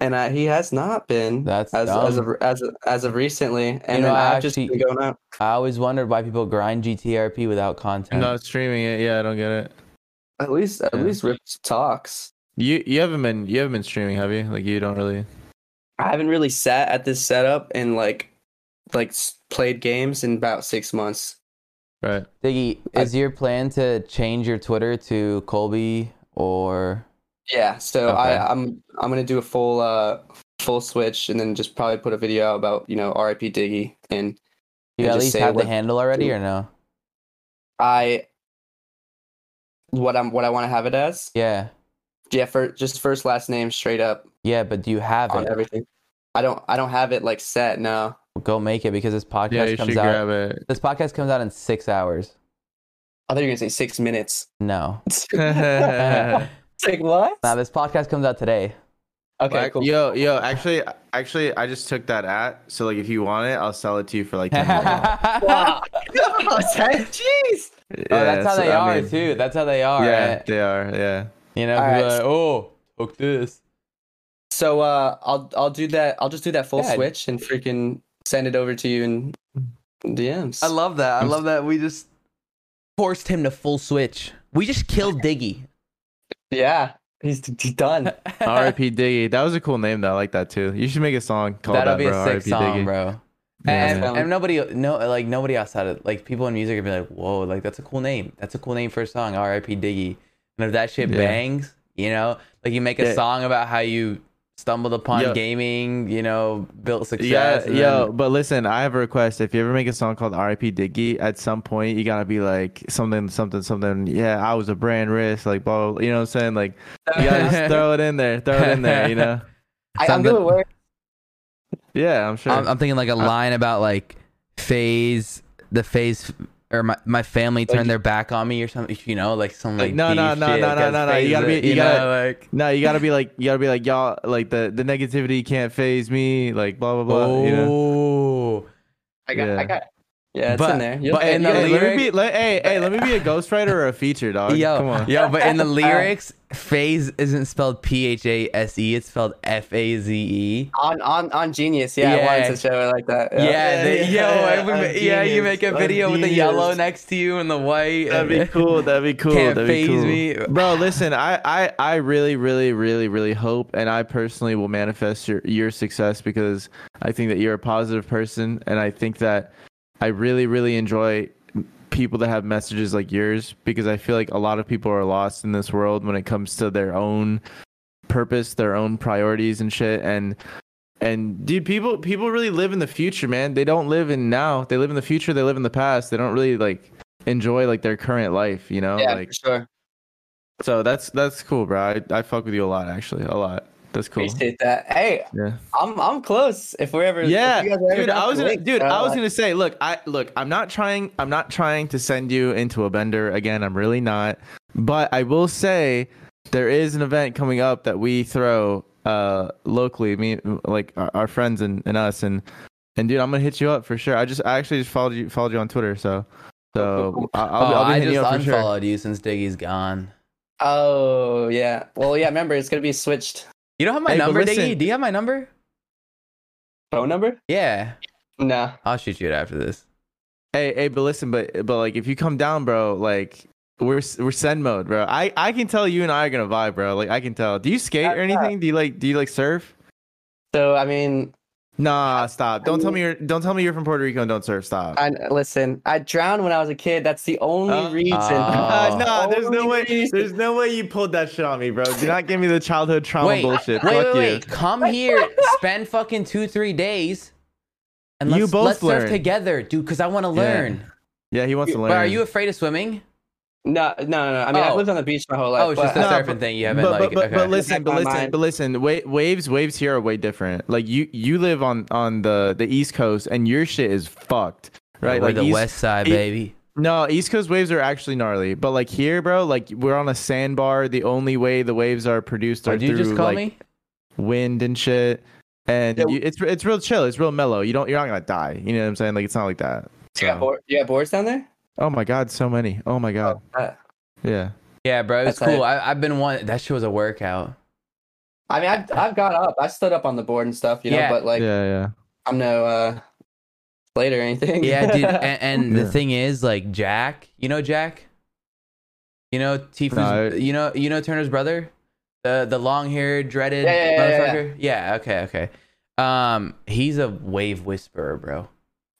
And uh, he has not been That's as as of as of, as of recently. And know, then I I've just been going out. I always wondered why people grind GTA RP without content. I'm not streaming it. Yeah, I don't get it. At least at Yeah. least Rip talks. You you haven't been you haven't been streaming, have you? Like you don't really. I haven't really sat at this setup and like like played games in about six months. Right. Diggy, I- is your plan to change your Twitter to Colby or? Yeah, so Okay. I I'm I'm gonna do a full uh full switch and then just probably put a video out about you know RIP Diggy and You And at just least say have the handle already or no? I what I'm what I want to have it as. Yeah, Yeah, for just first last name straight up yeah, but do you have on it? everything. I don't I don't have it like set no. Go make it because this podcast Yeah, you comes should out. grab it. This podcast comes out in six hours. I thought you were gonna say six minutes. No, it's (laughs) (laughs) like what? now this podcast comes out today. Okay, Like, cool. Yo, yo, actually, actually, I just took that at. So like, if you want it, I'll sell it to you for like ten. dollars. Wow. (laughs) Jeez. oh, that's how so, they I are mean, too. That's how they are. Yeah, right? they are. Yeah. You know, right. like, oh, took this. So uh, I'll I'll do that. I'll just do that full Yeah. switch and freaking send it over to you in DMs. I love that. I love that we just forced him to full switch. We just killed Diggy. Yeah, he's he's done. (laughs) R.I.P. Diggy. That was a cool name though. I like that too. You should make a song called That'll that, be bro. a sick R.I.P. song, Diggy. bro. Yeah, and, and nobody, no, like nobody outside of like people in music would be like, "Whoa, like that's a cool name. That's a cool name for a song." R.I.P. Diggy. And if that shit Yeah. bangs, you know, like you make a Yeah. song about how you stumbled upon Yo. gaming, you know, built Yeah, success. and yo, then- but listen, I have a request. If you ever make a song called R.I.P. Diggy, at some point you gotta be like something, something, something. Yeah, I was a brand risk, like blah, blah, blah. You know what I'm saying? Like you gotta just throw it in there, throw it in there. You know? (laughs) I, I'm gonna work. Yeah, I'm sure. I'm, I'm thinking like a line about like FaZe, the FaZe, or my, my family turned Like- their back on me or something. You know, like some like Like, no, no, no, shit no, no, no, no, you gotta be- it, you know, gotta- like no, you gotta be like, you gotta be like, y'all, like the the negativity can't phase me, like blah blah blah. You know? oh. I got. Yeah. I got. Yeah, it's But- in there. You'll- but Hey, in the hey, let me lyrics- be, let, hey, hey, let me be a (laughs) ghostwriter or a feature, dog. Yo, Come on. yo, but in the (laughs) lyrics, phase isn't spelled P H A S E. It's spelled F A Z E. on on on Genius. Yeah, I wanted to show it like that. Yeah, Yeah, they- yeah, yo, yeah, every- I'm yeah, you genius, make a I'm video with the yellow next to you and the white. That'd be (laughs) cool. That'd be cool. Can't That'd be phase cool. me. Bro, listen, I, I, I really, really, really, really hope and I personally will manifest your, your success because I think that you're a positive person and I think that I really, really enjoy people that have messages like yours because I feel like a lot of people are lost in this world when it comes to their own purpose, their own priorities and shit and and dude, people people really live in the future, man. They don't live in now. They live in the future, they live in the past. They don't really like enjoy like their current life, you know? yeah, like for sure. so that's that's cool, bro. I, I fuck with you a lot, actually, a lot. That's cool. Appreciate that. Hey, Yeah, I'm I'm close. If we're ever yeah, if you guys are ever dude. I was gonna, links, dude. uh, I was gonna say, look, I look. I'm not trying. I'm not trying to send you into a bender again. I'm really not. But I will say there is an event coming up that we throw uh locally me like our, our friends and, and us and and dude i'm gonna hit you up for sure i just i actually just followed you followed you on twitter so so I- I'll, be- oh, I'll be I just you up for sure unfollowed you since Diggy's gone. Oh yeah. Well, yeah. Remember, it's gonna be switched You don't have my Hey, number, listen- Diggy? Do you have my number? phone number. Yeah, No. I'll shoot you it after this. hey hey but listen but but like if you come down bro like we're we're send mode bro i i can tell you and i are gonna vibe bro like i can tell do you skate or Yeah. anything do you like do you like surf So I mean, nah stop don't tell me you're don't tell me you're from puerto rico and don't surf stop I listen. I drowned when I was a kid. That's the only Uh, reason. (laughs) Oh. nah, there's no Only way. reason. There's no way you pulled that shit on me, bro. Do not give me the childhood trauma wait, bullshit. wait, Fuck wait, you. wait. Come here, (laughs) spend fucking two, three days, and let's, You both let's surf together, dude. Because I want to Yeah. learn. Yeah, he wants to learn. But are you afraid of swimming? No, no, no, no. I mean, Oh. I've lived on the beach my whole life. Oh, it's just a but- No, surfing but- thing. You haven't but, like. but, but, okay. but listen, but listen, but listen. Wa- waves, waves here are way different. Like you, you live on on the the East Coast, and your shit is fucked, right? We're like the East, west side, E- baby. No, East Coast waves are actually gnarly, but like here, bro, like we're on a sandbar. The only way the waves are produced are you through just call like me? wind and shit. And Yeah. you, it's it's real chill. It's real mellow. You don't you're not gonna die. You know what I'm saying? Like it's not like that. You got, board, you got boards down there? Oh my god, so many. Oh my god. Uh, Yeah. Yeah, bro. It was That's cool. it. I, I've been one. That shit was a workout. I mean, I've, I've got up. I stood up on the board and stuff, you know, Yeah. but like, yeah, yeah. I'm no uh, slate or anything. Yeah, dude. (laughs) And, and the thing is, like Jack. You know Jack. You know Tifu's. No. You know you know Turner's brother, the the long haired dreaded Yeah, yeah, yeah, yeah, motherfucker. Yeah, Okay. Okay. Um, he's a wave whisperer, bro.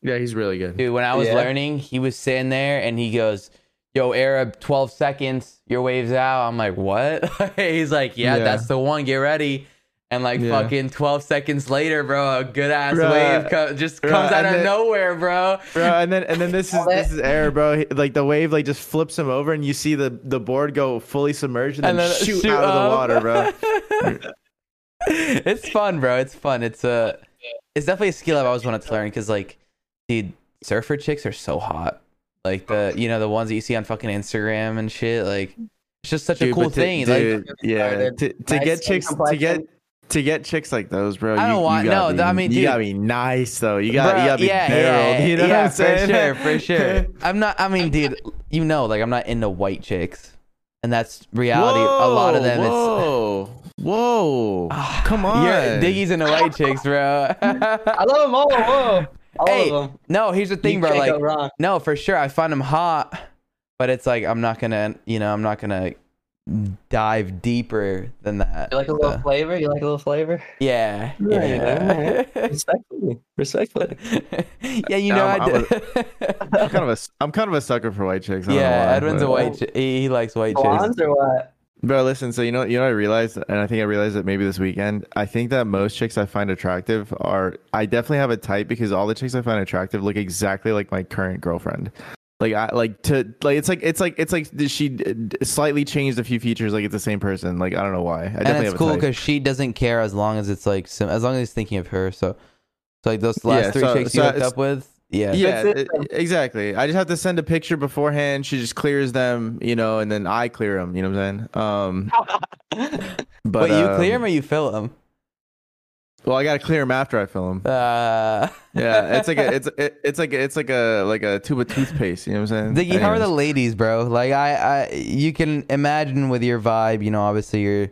Yeah, he's really good. Dude, when I was Yeah. learning, he was sitting there and he goes, "Yo, Arab, twelve seconds, your waves out." I'm like, "What?" (laughs) he's like, "Yeah, Yeah. that's the one. Get ready." And like Yeah. fucking twelve seconds later, bro, a good ass Bruh. wave co- just Bruh, comes out and of then- nowhere, bro. Bro, and then and then this is this is air, bro. He- Like the wave like just flips him over and you see the the board go fully submerged and, then, shoot, out of the up. water, bro. (laughs) it's fun, bro. It's fun. It's a, it's definitely a skill I've always wanted to learn because, like, dude, surfer chicks are so hot. Like the, you know, the ones that you see on fucking Instagram and shit. Like, it's just such a cool to- thing. like, yeah, to, to Nice get skin chicks to get to get chicks like those, bro. I you- don't you want- gotta no, be- I mean, you gotta be nice though. You got Bruh, you gotta be yeah, barreled. yeah, you know yeah, what I'm saying? for sure, for (laughs) sure. I'm not. I mean, dude, you know, like I'm not into white chicks, and that's reality. a lot of them, it's. Whoa, whoa, Ah, come on. You're, Diggy's into white chicks, bro. (laughs) I love them all. Whoa. All Hey, of them. no, here's the thing, You bro. can't Like, go wrong. No, for sure. I find them hot, but it's like I'm not gonna, you know, I'm not gonna dive deeper than that. You like a little Uh, flavor? You like a little flavor? yeah, Right, yeah. Respectfully. Respectfully. (laughs) yeah, you know, I'm- I I'm. I'm kind of a I'm kind of a sucker for white chicks. I (laughs) don't know yeah, why, Edwin's a white. Ch- he, he likes white chicks. Blondes or what? Bro, listen. So you know, you know, I realized, and I think I realized it maybe this weekend. I think that most chicks I find attractive are. I definitely have a type because all the chicks I find attractive look exactly like my current girlfriend. Like I like to like it's like it's like it's like she slightly changed a few features. Like it's the same person. Like I don't know why. I and it's have cool a type. because she doesn't care as long as it's like sim- as long as he's thinking of her. So, so like those last Yeah, three so- chicks you hooked up with, yeah, yeah, it. it- exactly. I just have to send a picture beforehand. She just clears them, you know, and then I clear them. You know what I'm saying? Um, (laughs) but Wait, you um, clear them or you fill them? Well, I gotta clear them after I fill them. Uh, Yeah, it's like a, it's (laughs) it, it's like it's like a like a tube of toothpaste. You know what I'm saying? Ziggy, how are the ladies, bro? Like I, I, you can imagine with your vibe. You know, obviously you're.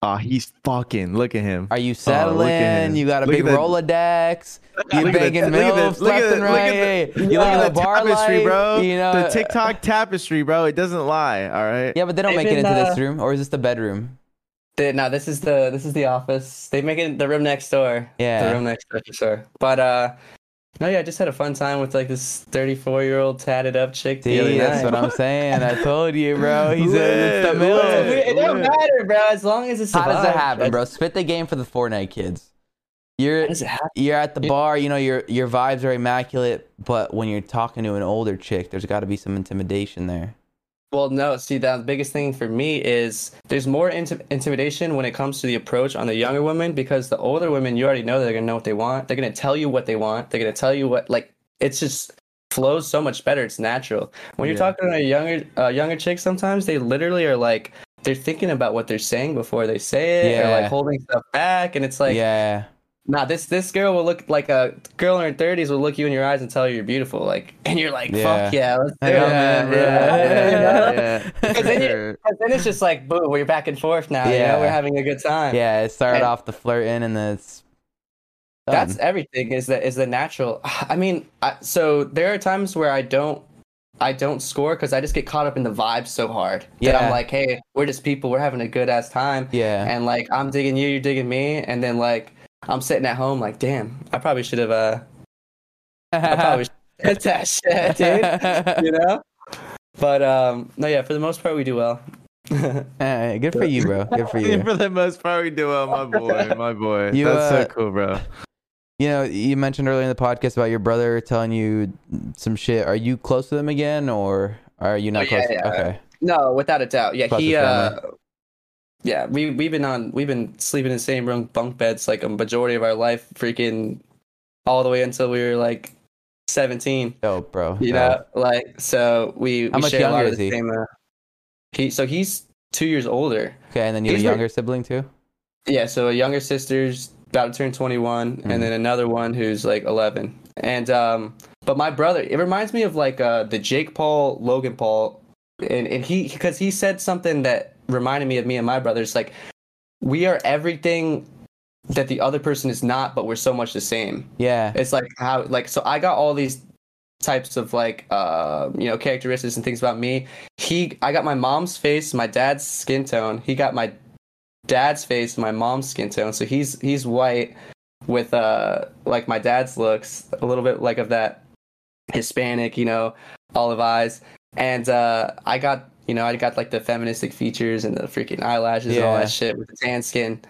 Oh, he's fucking. Look at him. Are you Oh, settling? look at him. you got a Look big the- Rolodex. (laughs) You Look at banging the- look at the- milfs look at left the- and look right. at the- you Look at the the bar tapestry, life? bro. You know, the TikTok tapestry, bro. It doesn't lie. All right. Yeah, but they don't They've make it into uh, this room, or is this the bedroom? They- no, this is the this is the office. They make it the room next door. Yeah. The room next door for sure. But uh no, yeah, I just had a fun time with like this 34 year old tatted up chick. the See, that's night. what I'm saying. I told you, bro. He's a, it's the Lit, middle. lit. It don't matter, bro. As long as it's How does it happen, bro? Spit the game for the Fortnite kids. You're How does it happen? you're at the bar, you know, your your vibes are immaculate, but when you're talking to an older chick, there's got to be some intimidation there. Well, no. See, the biggest thing for me is there's more inti- intimidation when it comes to the approach on the younger women because the older women, you already know they're gonna know what they want. They're gonna tell you what they want. They're gonna tell you what like it's just flows so much better. It's natural. When you're Yeah. talking to a younger uh, younger chick, sometimes they literally are like they're thinking about what they're saying before they say it, or Yeah. like holding stuff back, and it's like, yeah. Nah, this this girl will look like a girl in her thirties will look you in your eyes and tell you you're beautiful, like, and you're like, fuck yeah, let's do Yeah, it. yeah, yeah, yeah. (laughs) Then, you- then it's just like, boom, we're back and forth now. You Yeah. know, we're having a good time. Yeah, it started And- off the flirting and then it's done. That's everything. Is the is the natural? (sighs) I mean, I, so there are times where I don't, I don't score because I just get caught up in the vibe so hard that Yeah. I'm like, hey, we're just people. We're having a good ass time, yeah. and like I'm digging you, you're digging me, and then like I'm sitting at home like, damn, I probably should have. Uh, I (laughs) probably should have hit that shit, dude. (laughs) You know. But um, no, yeah. For the most part, we do well. (laughs) Hey, good for you, bro. Good for you. For the most part, we do well, my boy, my boy. You, That's uh, so cool, bro. You know, you mentioned earlier in the podcast about your brother telling you some shit. Are you close to them again, or are you not Oh, close? yeah, yeah. Okay. No, without a doubt. Yeah, Plus he. Uh, family. Yeah, we we've been on we've been sleeping in the same room bunk beds like a majority of our life, freaking all the way until we were like seventeen. Oh, bro. You Dope. know, like so we How we much share a lot younger of is the he? same. Uh, he so he's two years older. Okay, and then you have a He's like- younger sibling too. Yeah, so a younger sister's about to turn 21 Mhm. and then another one who's like 11. And um but my brother, it reminds me of like uh the Jake Paul Logan Paul and and he because he said something that reminded me of me and my brothers. Like we are everything that the other person is not, but we're so much the same. Yeah. It's like how like so I got all these types of like uh you know characteristics and things about me. He I got my mom's face, my dad's skin tone. He got my dad's face, my mom's skin tone. So he's he's white with uh like my dad's looks, a little bit like of that Hispanic, you know, olive eyes. And uh I got you know, I got like the feministic features and the freaking eyelashes and all that shit with the tan skin.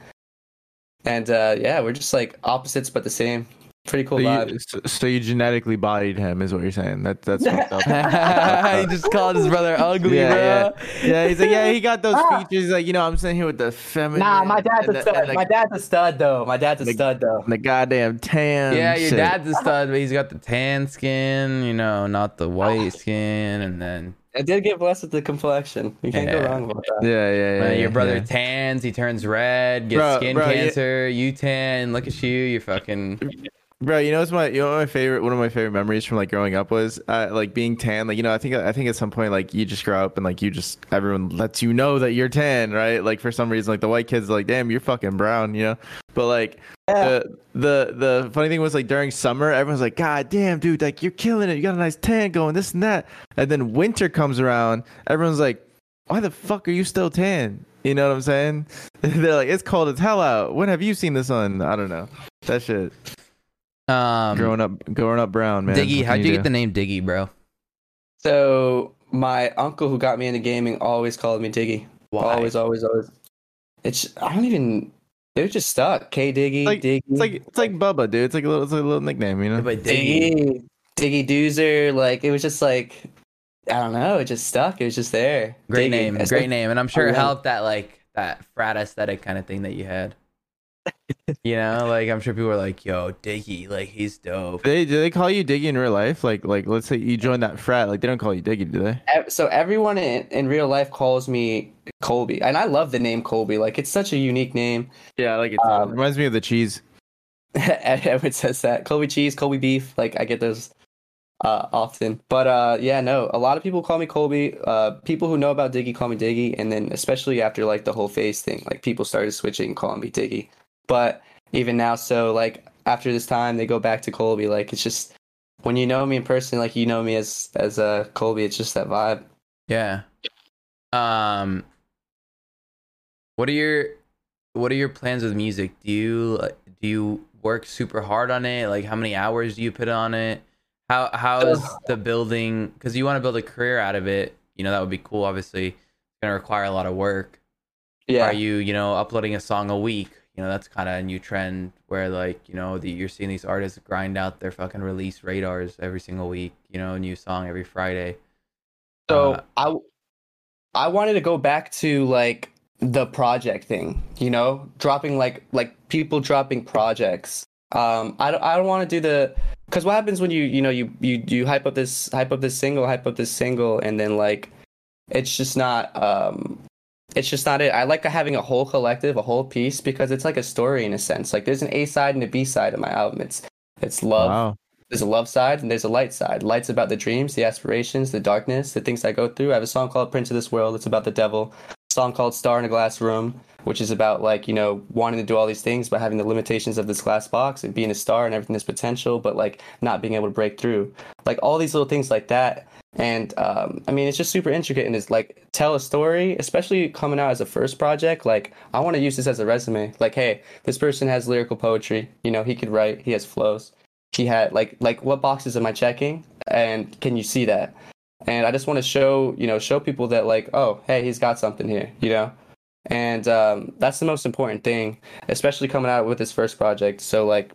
And uh yeah, we're just like opposites but the same. Pretty cool So vibe. you, so, so you genetically bodied him, is what you're saying? That that's fucked up. (laughs) he just called his brother (laughs) ugly, Yeah, bro. yeah, he's like, yeah, he got those (laughs) Ah. features. He's like, you know, I'm sitting here with the feminine. Nah, my dad's a the- stud. and the, my dad's a stud though. My dad's a the- stud though. the goddamn tan. Yeah, your shit. dad's a stud, but he's got the tan skin, you know, not the Ah. white skin, and then I did get blessed with the complexion. You can't go wrong with that. Yeah, yeah, yeah. when yeah, your brother yeah. tans, he turns red, gets Bro, skin bro, yeah. cancer. You tan, look at you, you're fucking. Bro, you know what's my you know what my favorite one of my favorite memories from like growing up was uh, like being tan. Like you know, I think I think at some point like you just grow up and like you just everyone lets you know that you're tan, right? Like for some reason, like the white kids are like, damn, you're fucking brown, you know. But like Yeah. the the the funny thing was like during summer, everyone's like, God damn, dude, like you're killing it. You got a nice tan going, this and that. And then winter comes around, everyone's like, why the fuck are you still tan? You know what I'm saying? (laughs) They're like, it's cold as hell out. When have you seen the sun? I don't know. That shit. Um, growing up, growing up brown, man. Diggy, how'd can you get the name Diggy, bro? So my uncle who got me into gaming always called me Diggy. Why? Always, always, always. It's I don't even. It was just stuck. K Diggy, Like- Diggy, It's like it's like Bubba, dude. It's like a little, it's like a little nickname, you know. But Diggy. Diggy, Diggy Doozer. Like it was just like I don't know. It just stuck. It was just there. Great Diggy. name, great like- name, and I'm sure it oh, helped that like that frat aesthetic kind of thing that you had. You know, like I'm sure people are like, "Yo, Diggy, like he's dope." They do they call you Diggy in real life? Like like let's say you join that frat, like they don't call you Diggy, do they? So everyone in, in real life calls me Colby, and I love the name Colby. Like it's such a unique name. Yeah, I like it. Um, reminds me of the cheese. (laughs) Edward says that Colby cheese, Colby beef. Like I get those uh, often. But uh, yeah, no. A lot of people call me Colby. Uh, people who know about Diggy call me Diggy, and then especially after like the whole FaZe thing, like people started switching, calling me Diggy. But even now, so like after this time, they go back to Colby. Like it's just when you know me in person, like you know me as as uh, Colby. It's just that vibe. Yeah. Um. What are your What are your plans with music? Do you do you work super hard on it? Like, how many hours do you put on it? How How is the building? Because you want to build a career out of it. You know that would be cool. Obviously, it's gonna require a lot of work. Yeah. Are you you know uploading a song a week? You know that's kind of a new trend where like you know the, you're seeing these artists grind out their fucking release radars every single week. You know, a new song every Friday. So Uh, I I wanted to go back to like the project thing, you know, dropping like like people dropping projects. Um, I don't I don't want to do the because what happens when you you know you you you hype up this hype up this single hype up this single and then like it's just not um it's just not it. I like having a whole collective, a whole piece, because it's like a story in a sense. Like there's an A side and a B side of my album. It's it's love. Wow. There's a love side and there's a light side. Light's about the dreams, the aspirations, the darkness, the things I go through. I have a song called Prince of This World. It's about the devil. A song called Star in a Glass Room, which is about like you know wanting to do all these things but having the limitations of this glass box and being a star and everything this potential, but like not being able to break through. Like all these little things like that. And um, I mean, it's just super intricate and it's like tell a story, especially coming out as a first project. Like, I want to use this as a resume. Like, hey, this person has lyrical poetry. You know, he could write. He has flows. He had like like what boxes am I checking? And can you see that? And I just want to show you know show people that like oh hey he's got something here you know. And um, that's the most important thing, especially coming out with this first project. So like,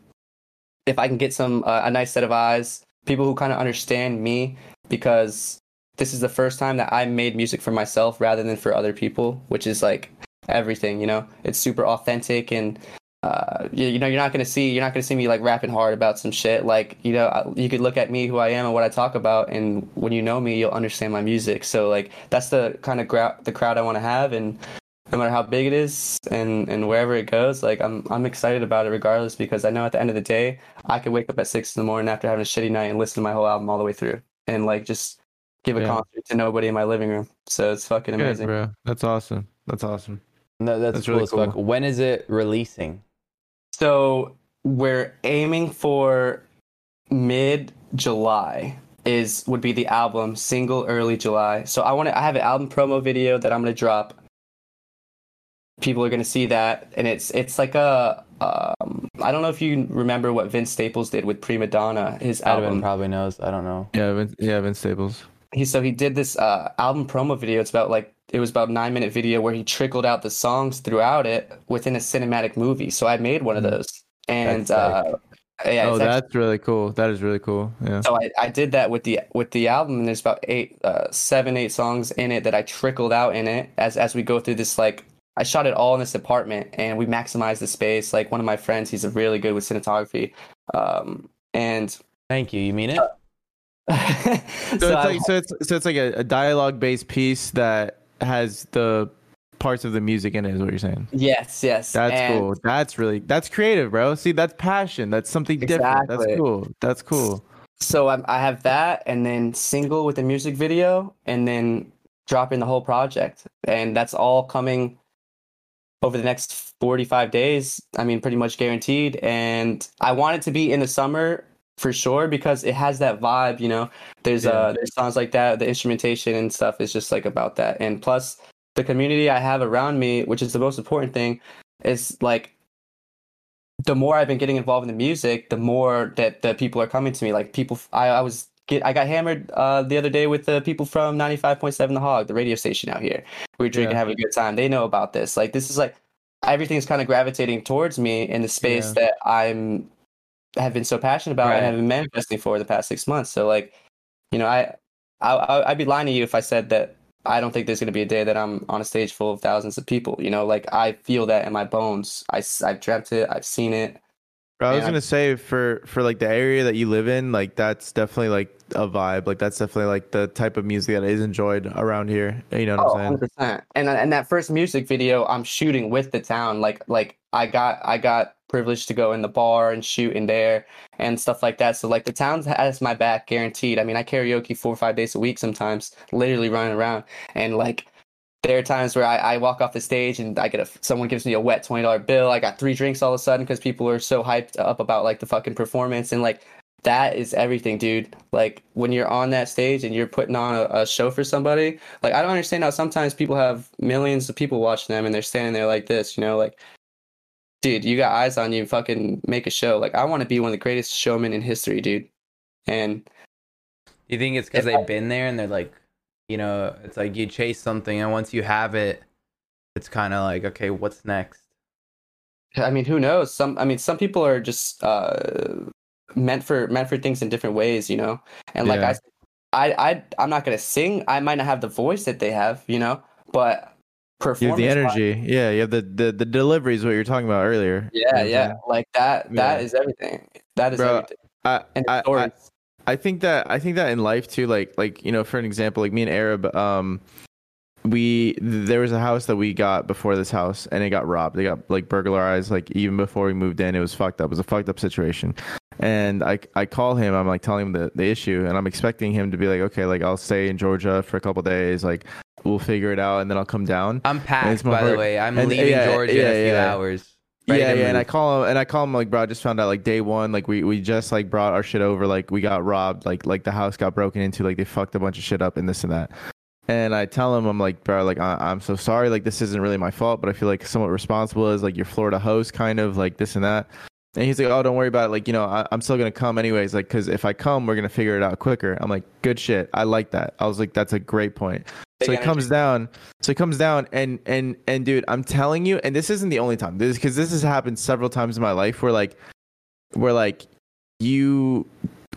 if I can get some uh, a nice set of eyes, people who kind of understand me because this is the first time that I made music for myself rather than for other people, which is like everything, you know. It's super authentic and uh, you, you know you're not gonna see you're not gonna see me like rapping hard about some shit. Like you know you could look at me who I am and what I talk about, and when you know me, you'll understand my music. So like that's the kind of gra- the crowd I want to have, and no matter how big it is and and wherever it goes, like I'm I'm excited about it regardless because I know at the end of the day I could wake up at six in the morning after having a shitty night and listen to my whole album all the way through and like just give a Yeah. concert to nobody in my living room. So it's fucking Good, amazing. bro. That's awesome. That's awesome. No, that's, That's cool really as fuck. cool. When is it releasing? So we're aiming for mid July is would be the album single early July. So I want to I have an album promo video that I'm going to drop. People are going to see that and it's it's like a um, I don't know if you remember what Vince Staples did with Prima Donna, his Edwin album. probably knows. I don't know. Yeah, Vince, yeah, Vince Staples. he so he did this uh, album promo video. It's about like it was about nine minute video where he trickled out the songs throughout it within a cinematic movie. So I made one of Mhm. those, and uh, yeah, oh, it's actually- that's really cool. That is really cool. Yeah. so I, I did that with the with the album, and there's about eight, uh, seven, eight songs in it that I trickled out in it as as we go through this like. I shot it all in this apartment, and we maximized the space. Like one of my friends, he's really good with cinematography, um, and Thank you. You mean it? (laughs) so, So, it's like so it's so it's like a, a dialogue based piece that has the parts of the music in it. Is what you're saying? yes, yes, That's and- cool. That's really that's creative, bro. See, that's passion. That's something different. That's cool. That's cool. So I, I have that, and then single with the music video, and then dropping the whole project, and that's all coming over the next forty-five days. I mean, pretty much guaranteed. And I want it to be in the summer for sure because it has that vibe. You know, there's Yeah. uh there's songs like that. The instrumentation and stuff is just like about that, and plus the community I have around me, which is the most important thing, is like the more I've been getting involved in the music, the more that the people are coming to me. Like people, I, I was get, I got hammered uh, the other day with the people from ninety five point seven The Hog, the radio station out here. We were drinking, Yeah. having a good time. They know about this. Like this is like everything's kind of gravitating towards me in the space that I'm have been so passionate about Right. and have been manifesting for the past six months. So like, you know, I, I I'd be lying to you if I said that I don't think there's going to be a day that I'm on a stage full of thousands of people. You know, like I feel that in my bones. I, I, have dreamt it. I've seen it. Bro, I was gonna say for for like the area that you live in, like that's definitely like a vibe. Like that's definitely like the type of music that is enjoyed around here. You know what Oh, I'm saying? 100%. And uh, and that first music video I'm shooting with the town. Like like I got I got privileged to go in the bar and shoot in there and stuff like that. So like the town has my back guaranteed. I mean, I karaoke four or five days a week sometimes, literally running around. And like there are times where I, I walk off the stage and I get a someone gives me a wet twenty dollar bill. I got three drinks all of a sudden because people are so hyped up about like the fucking performance and like that is everything, dude. Like when you're on that stage and you're putting on a, a show for somebody, like I don't understand how sometimes people have millions of people watching them and they're standing there like this, you know, like dude, you got eyes on you, fucking make a show. Like I want to be one of the greatest showmen in history, dude. And You think it's because they've been there and they're like, you know, it's like you chase something and once you have it, it's kind of like, okay, what's next? I mean, who knows? Some I mean, some people are just uh meant for meant for things in different ways, you know. And like Yeah. I I I I'm not to sing. I might not have the voice that they have, you know, but You have the energy. Yeah, you have the the the delivery is what you're talking about earlier. You know Yeah, yeah. Like that that Yeah. is everything. That is Bro, everything. I, And I, I. I think that I think that in life too, like like you know, for an example, like me and Arab, um, we there was a house that we got before this house and it got robbed. They got like burglarized like even before we moved in. It was fucked up. It was a fucked up situation. And I I call him. I'm like telling him the the issue, and I'm expecting him to be like, okay, like I'll stay in Georgia for a couple days, like we'll figure it out, and then I'll come down. I'm packed, by the way. I'm and- leaving yeah, Georgia in yeah, a few yeah. hours. Ready yeah, to yeah, and I call him and I call him like, bro, I just found out like day one, like we we just like brought our shit over, like we got robbed, like like the house got broken into, like they fucked a bunch of shit up and this and that. And I tell him, I'm like, bro, like I, I'm so sorry, like this isn't really my fault, but I feel like somewhat responsible as like your Florida host, kind of like this and that. And he's like, oh, don't worry about it, like you know, I, I'm still gonna come anyways, like because if I come, we're gonna figure it out quicker. I'm like, good shit, I like that. I was like, that's a great point. So he comes down. So he comes down, and and and dude, I'm telling you, and this isn't the only time. This because this has happened several times in my life where like, where like, you,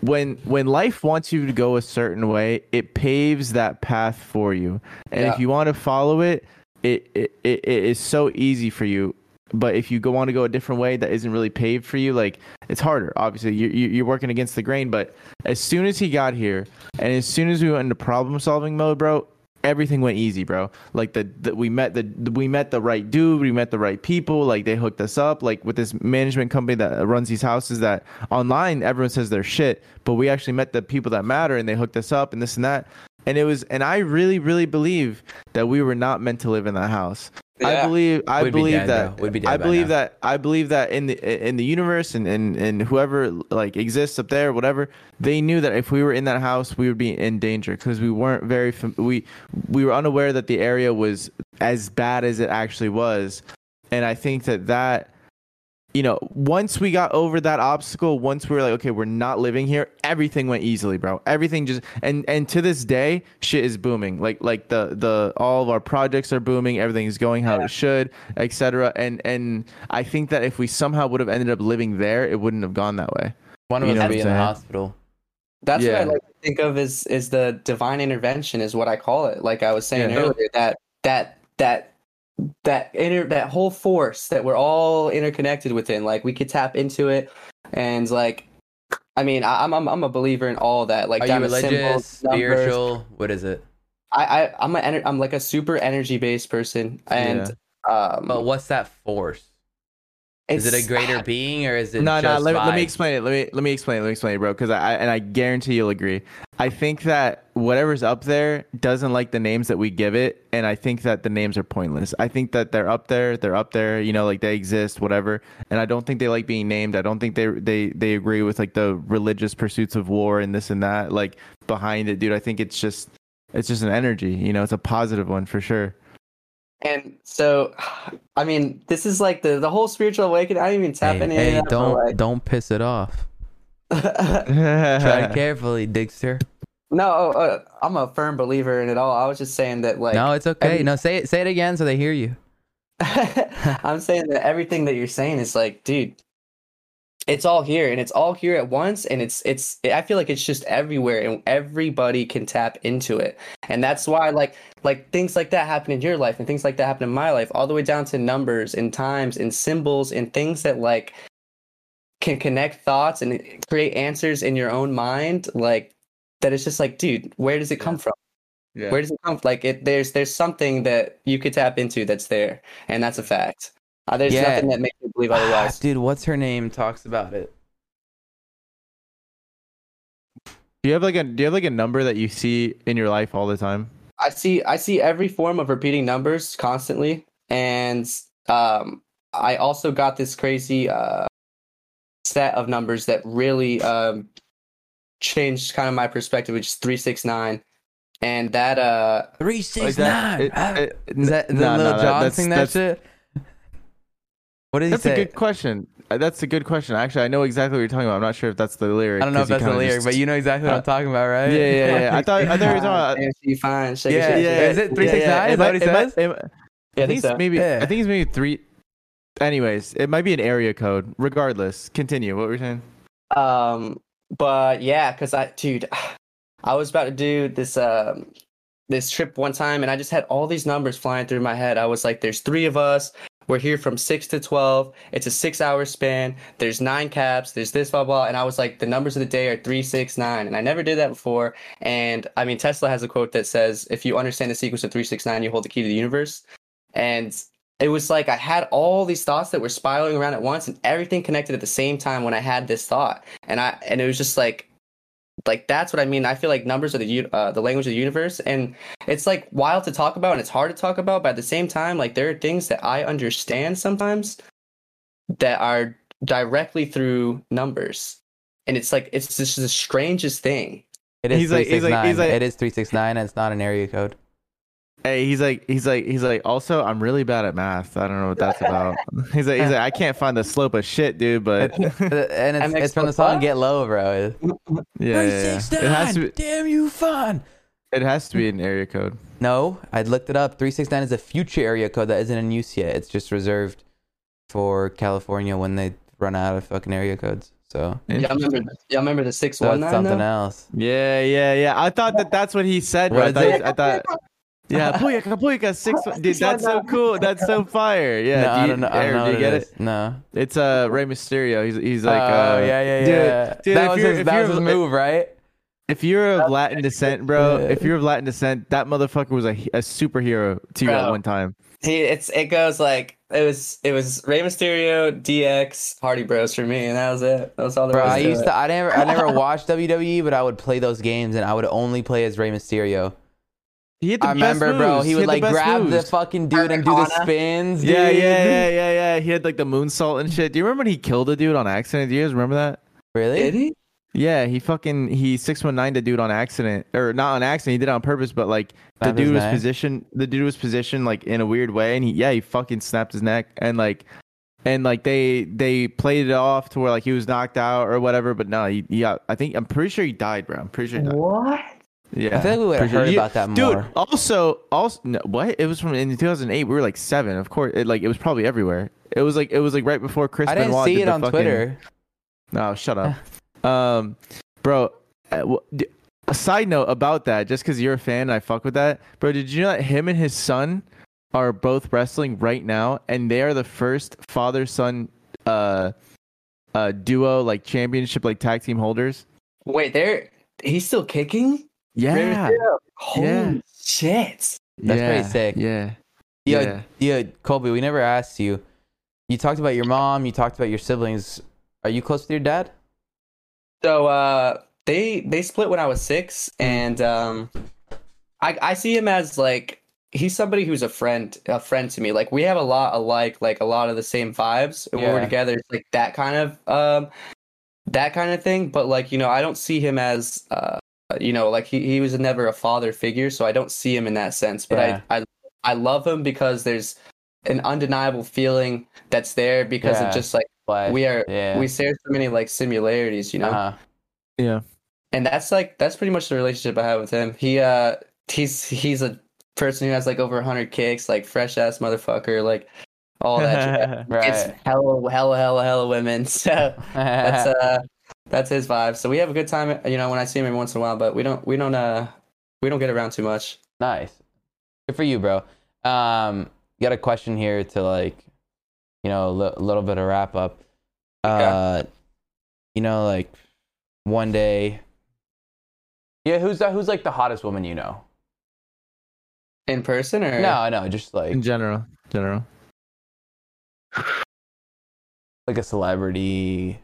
when when life wants you to go a certain way, it paves that path for you, and Yeah. if you want to follow it, it it, it it is so easy for you. But if you go want to go a different way that isn't really paved for you, like it's harder. Obviously, you you- you're working against the grain. But as soon as he got here, and as soon as we went into problem solving mode, bro, everything went easy, bro. Like the, the we met the we met the right dude, we met the right people. Like they hooked us up. Like with this management company that runs these houses. That online everyone says they're shit, but we actually met the people that matter, and they hooked us up and this and that. And it was, and I really, really believe that we were not meant to live in that house. I believe, I We'd be believe dead, that. Be I believe that, I believe that in the in the universe and and and whoever like exists up there, whatever, they knew that if we were in that house, we would be in danger because we weren't very fam- we we were unaware that the area was as bad as it actually was, and I think that that you know once we got over that obstacle, once we were like, okay, we're not living here, everything went easily, bro. Everything just and and to this day, shit is booming. Like like the the all of our projects are booming, everything is going how it should, etc. And and I think that if we somehow would have ended up living there, it wouldn't have gone that way. One of You us will be in the hospital. That's what I like to think of as is the divine intervention is what I call it. Like I was saying Yeah. earlier, that that that that inner that whole force that we're all interconnected within. Like we could tap into it, and like, I mean, I, I'm I'm I'm a believer in all that. Like Are you religious, symbols, numbers. spiritual? What is it? I, I I'm a I'm like a super energy based person, and um, But what's that force? Is it a greater being or is it no, no. Let, me- let me explain it. Let me let me explain. it. Let me explain it, bro. Because I, I and I guarantee you'll agree. I think that whatever's up there doesn't like the names that we give it, and I think that the names are pointless. I think that they're up there. They're up there. You know, like they exist, whatever. And I don't think they like being named. I don't think they they they agree with like the religious pursuits of war and this and that. Like behind it, dude. I think it's just it's just an energy. You know, it's a positive one for sure. And so, I mean, this is like the the whole spiritual awakening. I didn't even tap Hey, in. hey, it, don't don't piss it off. (laughs) Try carefully, Digster. no, uh, I'm a firm believer in it all. I was just saying that, like, no, it's okay. every- No, say it. Say it again so they hear you. (laughs) I'm saying that everything that you're saying is like, dude, it's all here and it's all here at once and it's it's I feel like it's just everywhere and everybody can tap into it. And that's why like like things like that happen in your life and things like that happen in my life all the way down to numbers and times and symbols and things that like can connect thoughts and create answers in your own mind like that it's just like dude where does it come from Yeah. where does it come from? Like it, there's there's something that you could tap into that's there, and that's a fact. Uh, there's Yeah. nothing that makes me believe otherwise. Dude, what's her name? Talks about it. Do you have like a Do you have like a number that you see in your life all the time? I see I see every form of repeating numbers constantly, and um, I also got this crazy uh, set of numbers that really um, changed kind of my perspective, which is three six nine, and that uh, Three Like that- nine. it- Ah. it- Is that the no, no, little that- John that's- sing that that's- shit? What did he That's say? a good question. Uh, That's a good question. Actually, I know exactly what you're talking about. I'm not sure if that's the lyric. I don't know if you that's the kinda lyric, just- but you know exactly what Uh, I'm talking about, right? Yeah, yeah, yeah. I thought I thought you were (laughs) talking about. Fine, she fine, shake it, Yeah, shake yeah. shake it. Is it 369? It Is that what he might- might- says? might- Yeah, I I think think so. it's maybe. Yeah. I think it's maybe three. Anyways, it might be an area code. Regardless, continue. What were you saying? Um, but yeah, because I, dude, (sighs) I was about to do this um this trip one time, and I just had all these numbers flying through my head. I was like, "There's three of us. We're here from six to twelve. It's a six-hour span. There's nine caps. There's this blah blah. And I was like, the numbers of the day are three, six, nine, and I never did that before. And I mean, Tesla has a quote that says, "If you understand the sequence of three, six, nine, you hold the key to the universe." And it was like I had all these thoughts that were spiraling around at once, and everything connected at the same time when I had this thought. And I and it was just like like that's what I mean. I feel like numbers are the uh, the language of the universe, and it's like wild to talk about, and it's hard to talk about. But at the same time, like there are things that I understand sometimes that are directly through numbers, and it's like it's just the strangest thing. It is He's like- he's like- 369. he's like- it is 369 and it's not an area code. Hey, he's like, he's like, he's like. Also, I'm really bad at math. I don't know what that's about. (laughs) he's like, he's like, I can't find the slope of shit, dude. But and it's, MX (laughs) it's from the song? Get Low, bro. yeah, yeah. It has to, be, Damn you fun. it has to be an area code. No, I looked it up. 369 is a future area code that isn't in use yet. It's just reserved for California when they run out of fucking area codes. So, Y'all remember? Y'all remember the six one. it's nine? something else. Yeah, yeah, yeah. I thought that that's what he said. What I thought, I thought, yeah, Booyaka, Booyaka, six. (laughs) Dude, that's so cool. That's so fire. (laughs) Yeah, no, do I you, don't know. I don't know do you what get it it? is. No. It's uh Rey Mysterio. He's he's like, oh uh, yeah, yeah, dude, yeah. dude, that was his, that was his move, right? If you're of Latin descent, bro, Yeah. if you're of Latin descent, that motherfucker was a, a superhero to you at one time. He it's it goes like it was it was Rey Mysterio, DX, Hardy Bros for me, and that was it. That was all there Bro, was I to used it. to. I never. I never (laughs) watched WWE, but I would play those games, and I would only play as Rey Mysterio. He had the I best remember, bro. moves. He would like the best grab the fucking dude and do the spins. Dude. Yeah, yeah, yeah, yeah, yeah. He had like the moonsault and shit. Do you remember when he killed a dude on accident? Do you guys remember that? Really? Did he? Yeah, he fucking he six one nine the dude on accident or not on accident. He did it on purpose, but like the Snapped dude was neck? positioned. The dude was positioned like in a weird way, and he yeah he fucking snapped his neck and like and like they they played it off to where like he was knocked out or whatever. But no, he, yeah, I think I'm pretty sure he died, bro. I'm pretty sure he died. What? Yeah, I feel like we would have pretty sure. heard about that Dude, also, also, no, what? It was from in 2008. We were like seven, of course. It, like it was probably everywhere. It was like it was like right before Chris and I didn't Benoit see did it on fucking- Twitter. No, shut up. (laughs) um, bro, uh, wh- side note about that, just because you're a fan and I fuck with that, bro. Did you know that him and his son are both wrestling right now, and they are the first father son uh uh duo like championship like tag team holders? Wait, there he's still kicking? Yeah, Holy Yeah. shit. That's yeah, pretty sick. Yeah, Yeah, yeah. yeah, Colby. We never asked you. You talked about your mom. You talked about your siblings. Are you close with your dad? So uh they they split when I was six and um I I see him as like he's somebody who's a friend a friend to me. Like we have a lot alike, like a lot of the same vibes. And when we're together, it's like that kind of um that kind of thing. But like, you know, I don't see him as uh you know, like he, he was never a father figure, so I don't see him in that sense. But Yeah. I, I I love him because there's an undeniable feeling that's there because Yeah. of just like Like, we are yeah. we share so many like similarities, you know uh-huh. yeah. and that's like that's pretty much the relationship I have with him. He uh he's he's a person who has like over 100 kicks, like fresh ass motherfucker, like all that. shit. (laughs) It's Right. hella hella hella hella women. (laughs) So that's (laughs) uh that's his vibe. So we have a good time, you know, when I see him every once in a while, but we don't we don't uh we don't get around too much. nice. Good for you, bro. Um, got a question here to like, you know, a little bit of wrap up. Uh, you know, like one day. Yeah, who's that? Who's like the hottest woman you know? In person or No, no, just like In general, general. like a celebrity.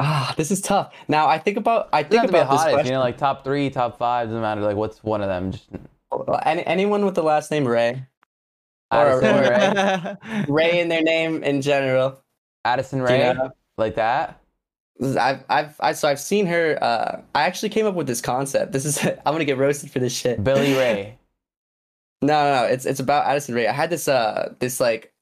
Ah, this is tough. Now I think about I think have to be the about this hottest, question. you know, like top three, top five, doesn't matter. Like, what's one of them? Just Any, anyone with the last name Ray. Or- Addison or- Rae. (laughs) Ray in their name in general. Addison You Rae, know? like that. I've I've I, so I've seen her. Uh, I actually came up with this concept. This is (laughs) I'm gonna get roasted for this shit. Billy Ray. (laughs) No, no, no. It's it's about Addison Rae. I had this uh this like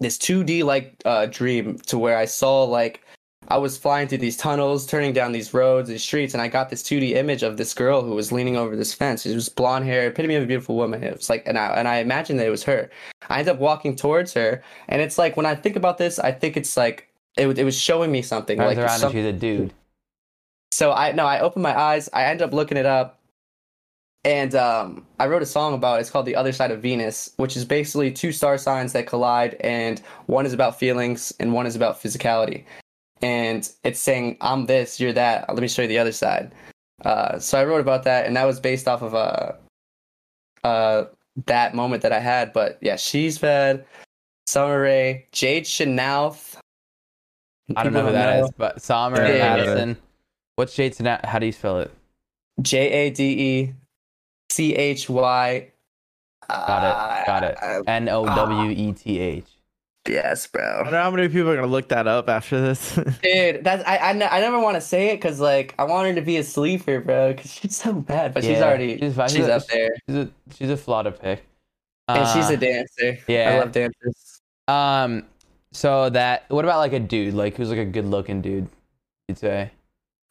this 2D like uh dream to where I saw like I was flying through these tunnels, turning down these roads, these streets, and I got this 2D image of this girl who was leaning over this fence. She was blonde hair, epitome of a beautiful woman. It was like, and I and I imagined that it was her. I ended up walking towards her, and it's like when I think about this, I think it's like it, was- it was showing me something. Turns like around some- and she's a dude. so I no, I opened my eyes. I ended up looking it up, and um, I wrote a song about it. It's called "The Other Side of Venus," which is basically two star signs that collide, and one is about feelings and one is about physicality. And it's saying, "I'm this, you're that. Let me show you the other side." Uh, so I wrote about that, and that was based off of uh, uh, that moment that I had. But yeah, she's bad. Sommer Ray, Jade Chynoweth. I don't know who that know. is, but Sommer Yeah, yeah, Addison. What's Jade's na- How do you spell it? J A D E C H Y. Got it. Got it. Uh, N O W E T H. yes, bro. I bro. wonder how many people are gonna look that up after this. (laughs) Dude, that's I I, I never want to say it because like I want her to be a sleeper, bro. Because she's so bad, but she's already she's she's, fine. She's a- up there, She's a she's a flaw to pick. and she's Uh, a dancer. yeah. I love dancers. Um. So that. What about like a dude? Like who's like a good looking dude? You'd say.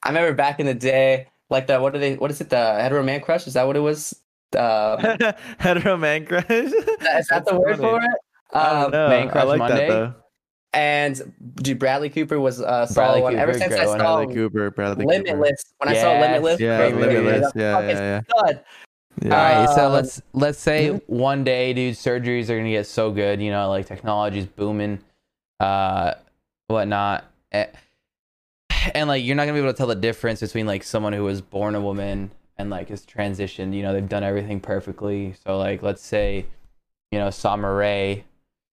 I remember back in the day, like the what are they? What is it? The hetero man crush? Is that what it was? Um, (laughs) Hetero man crush. is that the word for it? I don't Um. Man I Crush like Monday? that and dude, Bradley Cooper was uh, saw Bradley one. Ever since I saw Bradley Cooper. Bradley Cooper. Limitless, when I saw Limitless, Yeah, Great. Limitless. the Yeah, fucking yeah, yeah. All right, so Um, let's let's say one day, dude, surgeries are gonna get so good, you know, like technology's booming, uh, whatnot, Eh, and like you're not gonna be able to tell the difference between like someone who was born a woman and like has transitioned. You know, they've done everything perfectly. So like, let's say, you know, Sommer Ray,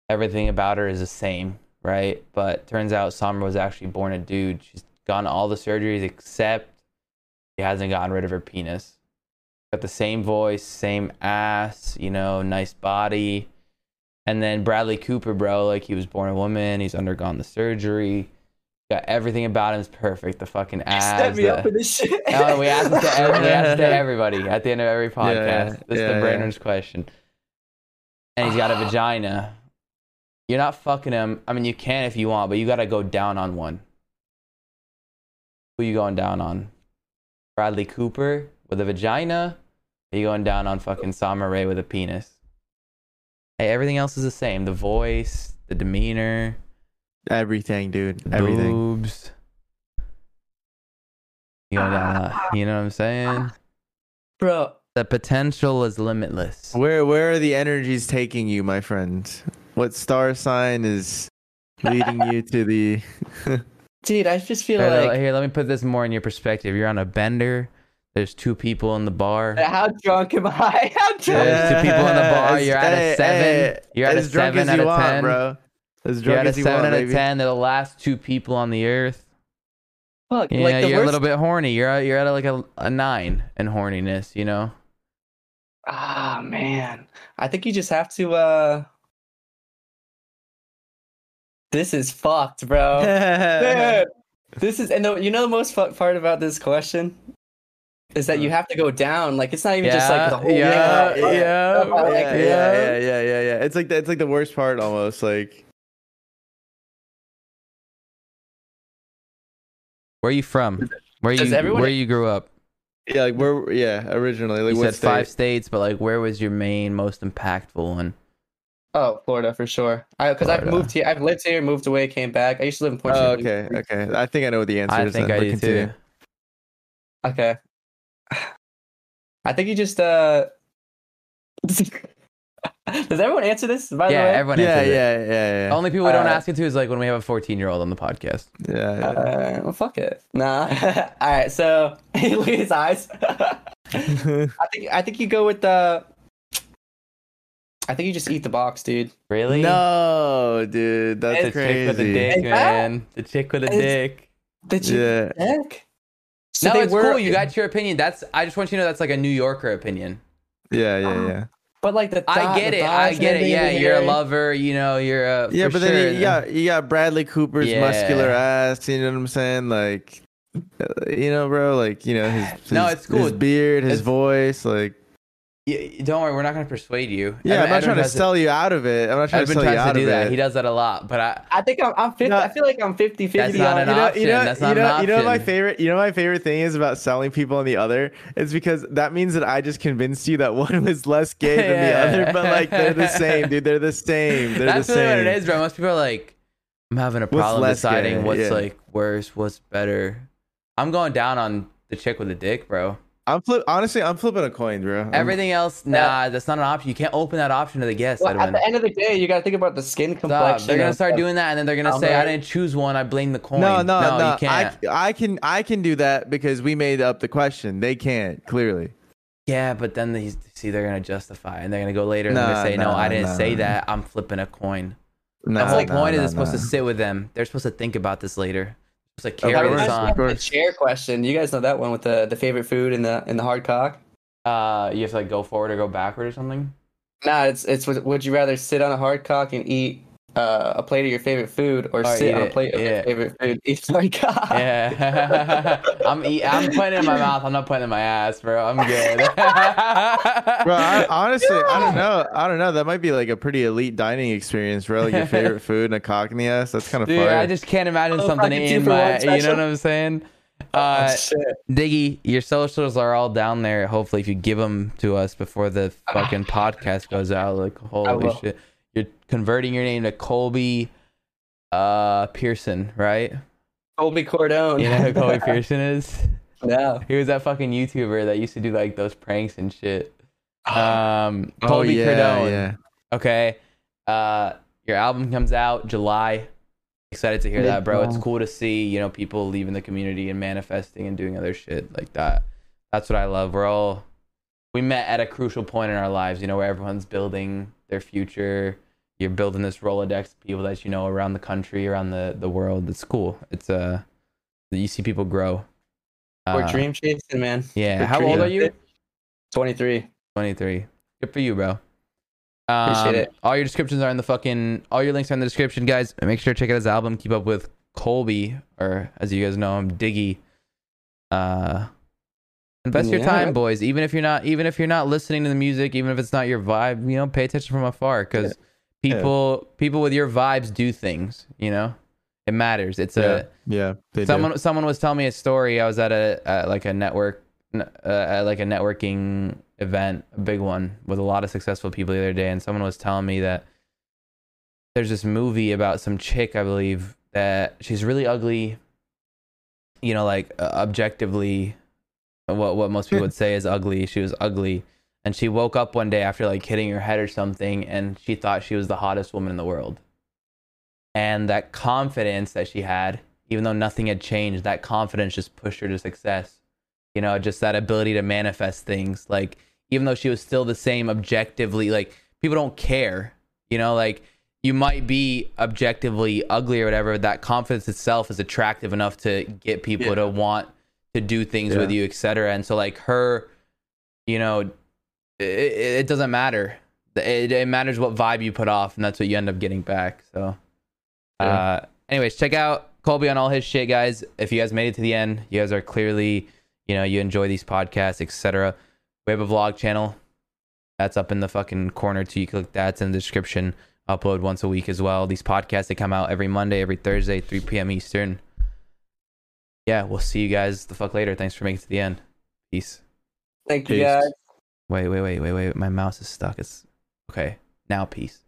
everything about her is the same, right? But turns out Sommer was actually born a dude. She's gotten all the surgeries except she hasn't gotten rid of her penis got the same voice, same ass, you know, nice body. And then Bradley Cooper, bro, like he was born a woman, he's undergone the surgery. Got everything about him is perfect. The fucking Set abs. me the- up for this shit. Oh, we ask to (laughs) every, we ask to everybody at the end of every podcast. yeah, this is the yeah. Brandon's question. And he's got a (sighs) vagina. You're not fucking him. I mean, you can if you want, but you got to go down on one. Who you going down on? Bradley Cooper with a vagina? Are you going down on fucking Sommer Ray with a penis? Hey, everything else is the same. The voice, the demeanor, Everything, dude. Everything. boobs. You going down? You know what I'm saying? bro. The potential is limitless. Where where are the energies taking you, my friend? What star sign is leading you to the (laughs) Dude, I just feel Here, let- like here, let me put this more in your perspective. You're on a bender. There's two people in the bar. how drunk am I? (laughs) How drunk? There's two people in the bar. You're at a seven. hey, You're at a seven out of want, 10. bro. As You're at a as you seven want, out of ten. They're the last two people on the earth. Fuck, Yeah, like the you're worst. a little bit horny. You're at, you're at like a, a nine in horniness. You know. Ah man, I think you just have to. uh This is fucked, bro. (laughs) This is and the, you know the most fucked part about this question is that you have to go down. Like it's not even just like the whole yeah, thing. yeah, yeah, Like, yeah, yeah, yeah, yeah, yeah, yeah. It's like the, it's like the worst part almost. Like Where are you from? Where Does you everyone- where you grew up? yeah, like where yeah, originally like you what said five states, but like where was your main, most impactful one? Oh, Florida for sure. I because I've moved here. I've lived here, moved away, came back. I used to live in Port Oh, okay, okay. I think I know the answer I is. think then, I but do continue. too. Okay. (sighs) I think you just uh. (laughs) Does everyone answer this? By Yeah, the way, everyone Yeah, answers it. yeah, yeah, yeah. Only people we don't Uh, ask it to is like when we have a 14 year old on the podcast. yeah, yeah. Uh, well, fuck it. Nah. (laughs) All right. So look at his eyes. I think I think you go with the. I think you just eat the box, dude. Really? no, dude, that's The chick with the crazy. dick, Is that- man. The chick with the Is- dick. The chick Yeah. heck? So no, it's were- cool. You got your opinion. That's. I just want you to know that's like a New Yorker opinion. Yeah, yeah, yeah. But like the I get the it. I get it. Yeah, you're a lover. You know, you're a. Yeah, for but sure. then you, you got you got Bradley Cooper's Yeah. muscular ass. You know what I'm saying? Like, uh, you know, bro. Like, you know, his, his No, it's cool. His beard, his It's- voice. Like, Y- Don't worry, we're not gonna persuade you. yeah, Edwin- I'm not Edwin trying to tries sell you out of it. I'm not trying to sell you out to do of that. it. He does that a lot, but I. I think I'm, I'm 50. No. I feel like I'm 50 50 That's not an you know, option. you know, That's you not know, an you know my favorite. You know my favorite thing is about selling people on the other. is because that means that I just convinced you that one was less gay than the (laughs) other, but like they're the same, dude. They're the same. They're That's the really same. what it is, bro. Most people are like, I'm having a problem less deciding gay? what's Yeah. like worse, what's better. I'm going down on the chick with the dick, bro. I'm flip. Honestly, I'm flipping a coin, bro. I'm- Everything else, nah, that's not an option. You can't open that option to the guest, Well, at the end of the day, you got to think about the skin Stop. complexion. They're gonna start doing that, and then they're gonna I'm say, "I didn't choose one. I blame the coin." No, no, no. you can't. I, I can, I can do that because we made up the question. They can't clearly. Yeah, but then they see they're gonna justify, and they're gonna go later and they're gonna say, "No, nah, I didn't nah. say that. I'm flipping a coin." No, the whole no, point no, is it's supposed to sit with them. They're supposed to think about this later. They're supposed to Of carry course, this That's on. the chair question. You guys know that one with the, the favorite food in the in the hard cock. Uh, you have to like go forward or go backward or something. Nah, it's it's would, would you rather sit on a hard cock and eat uh, a plate of your favorite food or Or sit on a it, plate of yeah. your favorite food? Eat a hard. Yeah, (laughs) I'm eat, I'm putting it in my mouth. I'm not putting it in my ass, bro. I'm good. (laughs) Bro, I, honestly, I don't know. I don't know. That might be like a pretty elite dining experience, bro. Like your (laughs) favorite food and a cock in the ass. That's kind of Dude, fire. I just can't imagine Oh, something in for one my. You know what I'm saying? Uh, Oh, shit. Diggy, your socials are all down there. Hopefully, if you give them to us before the fucking podcast goes out, like holy shit, you're converting your name to Colby uh Pearson, right? Colby Cordone. You know who Colby (laughs) Pearson is? No. He was that fucking YouTuber that used to do like those pranks and shit. (gasps) Um, oh Colby yeah, Cordone. yeah. Okay. Uh, your album comes out July. Excited to hear that, bro. It's cool to see, you know, people leaving the community and manifesting and doing other shit like that. That's what I love. We're all we met at a crucial point in our lives, you know, where everyone's building their future. You're building this Rolodex of people that you know around the country, around the, the world. It's cool. It's uh you see people grow. We're Uh, dream chasing, man. Yeah. We're How old are you? 23. 23. Good for you, bro. Um, Appreciate it. All your descriptions are in the fucking. All your links are in the description, guys. Make sure to check out his album. Keep up with Colby, or as you guys know him, Diggy. Uh, invest your time, boys. Even if you're not, even if you're not listening to the music, even if it's not your vibe, you know, pay attention from afar because Yeah. People, people with your vibes do things. You know, it matters. It's Yeah, a yeah. They do. someone someone was telling me a story. I was at a at like a network, uh, like a networking event, a big one with a lot of successful people the other day, and someone was telling me that there's this movie about some chick, I believe, that she's really ugly. You know, like uh, objectively, what what most people would say is ugly. She was ugly, and she woke up one day after like hitting her head or something, and she thought she was the hottest woman in the world. And that confidence that she had, even though nothing had changed, that confidence just pushed her to success. You know, just that ability to manifest things. Like, even though she was still the same objectively, like, people don't care. You know, like, you might be objectively ugly or whatever. That confidence itself is attractive enough to get people Yeah. to want to do things Yeah. with you, etc. And so, like, her, you know, it, it doesn't matter. It, it matters what vibe you put off, and that's what you end up getting back. So, Yeah. uh, anyways, check out Colby on all his shit, guys. If you guys made it to the end, you guys are clearly, you know, you enjoy these podcasts, etc. We have a vlog channel that's up in the fucking corner too. You click that's in the description. Upload once a week as well. These podcasts they come out every Monday, every Thursday, 3 p.m. Eastern. Yeah, we'll see you guys the fuck later. Thanks for making it to the end. Peace. Thank you, Peace. guys. Wait, wait, wait, wait, wait. My mouse is stuck. It's okay. Now, peace.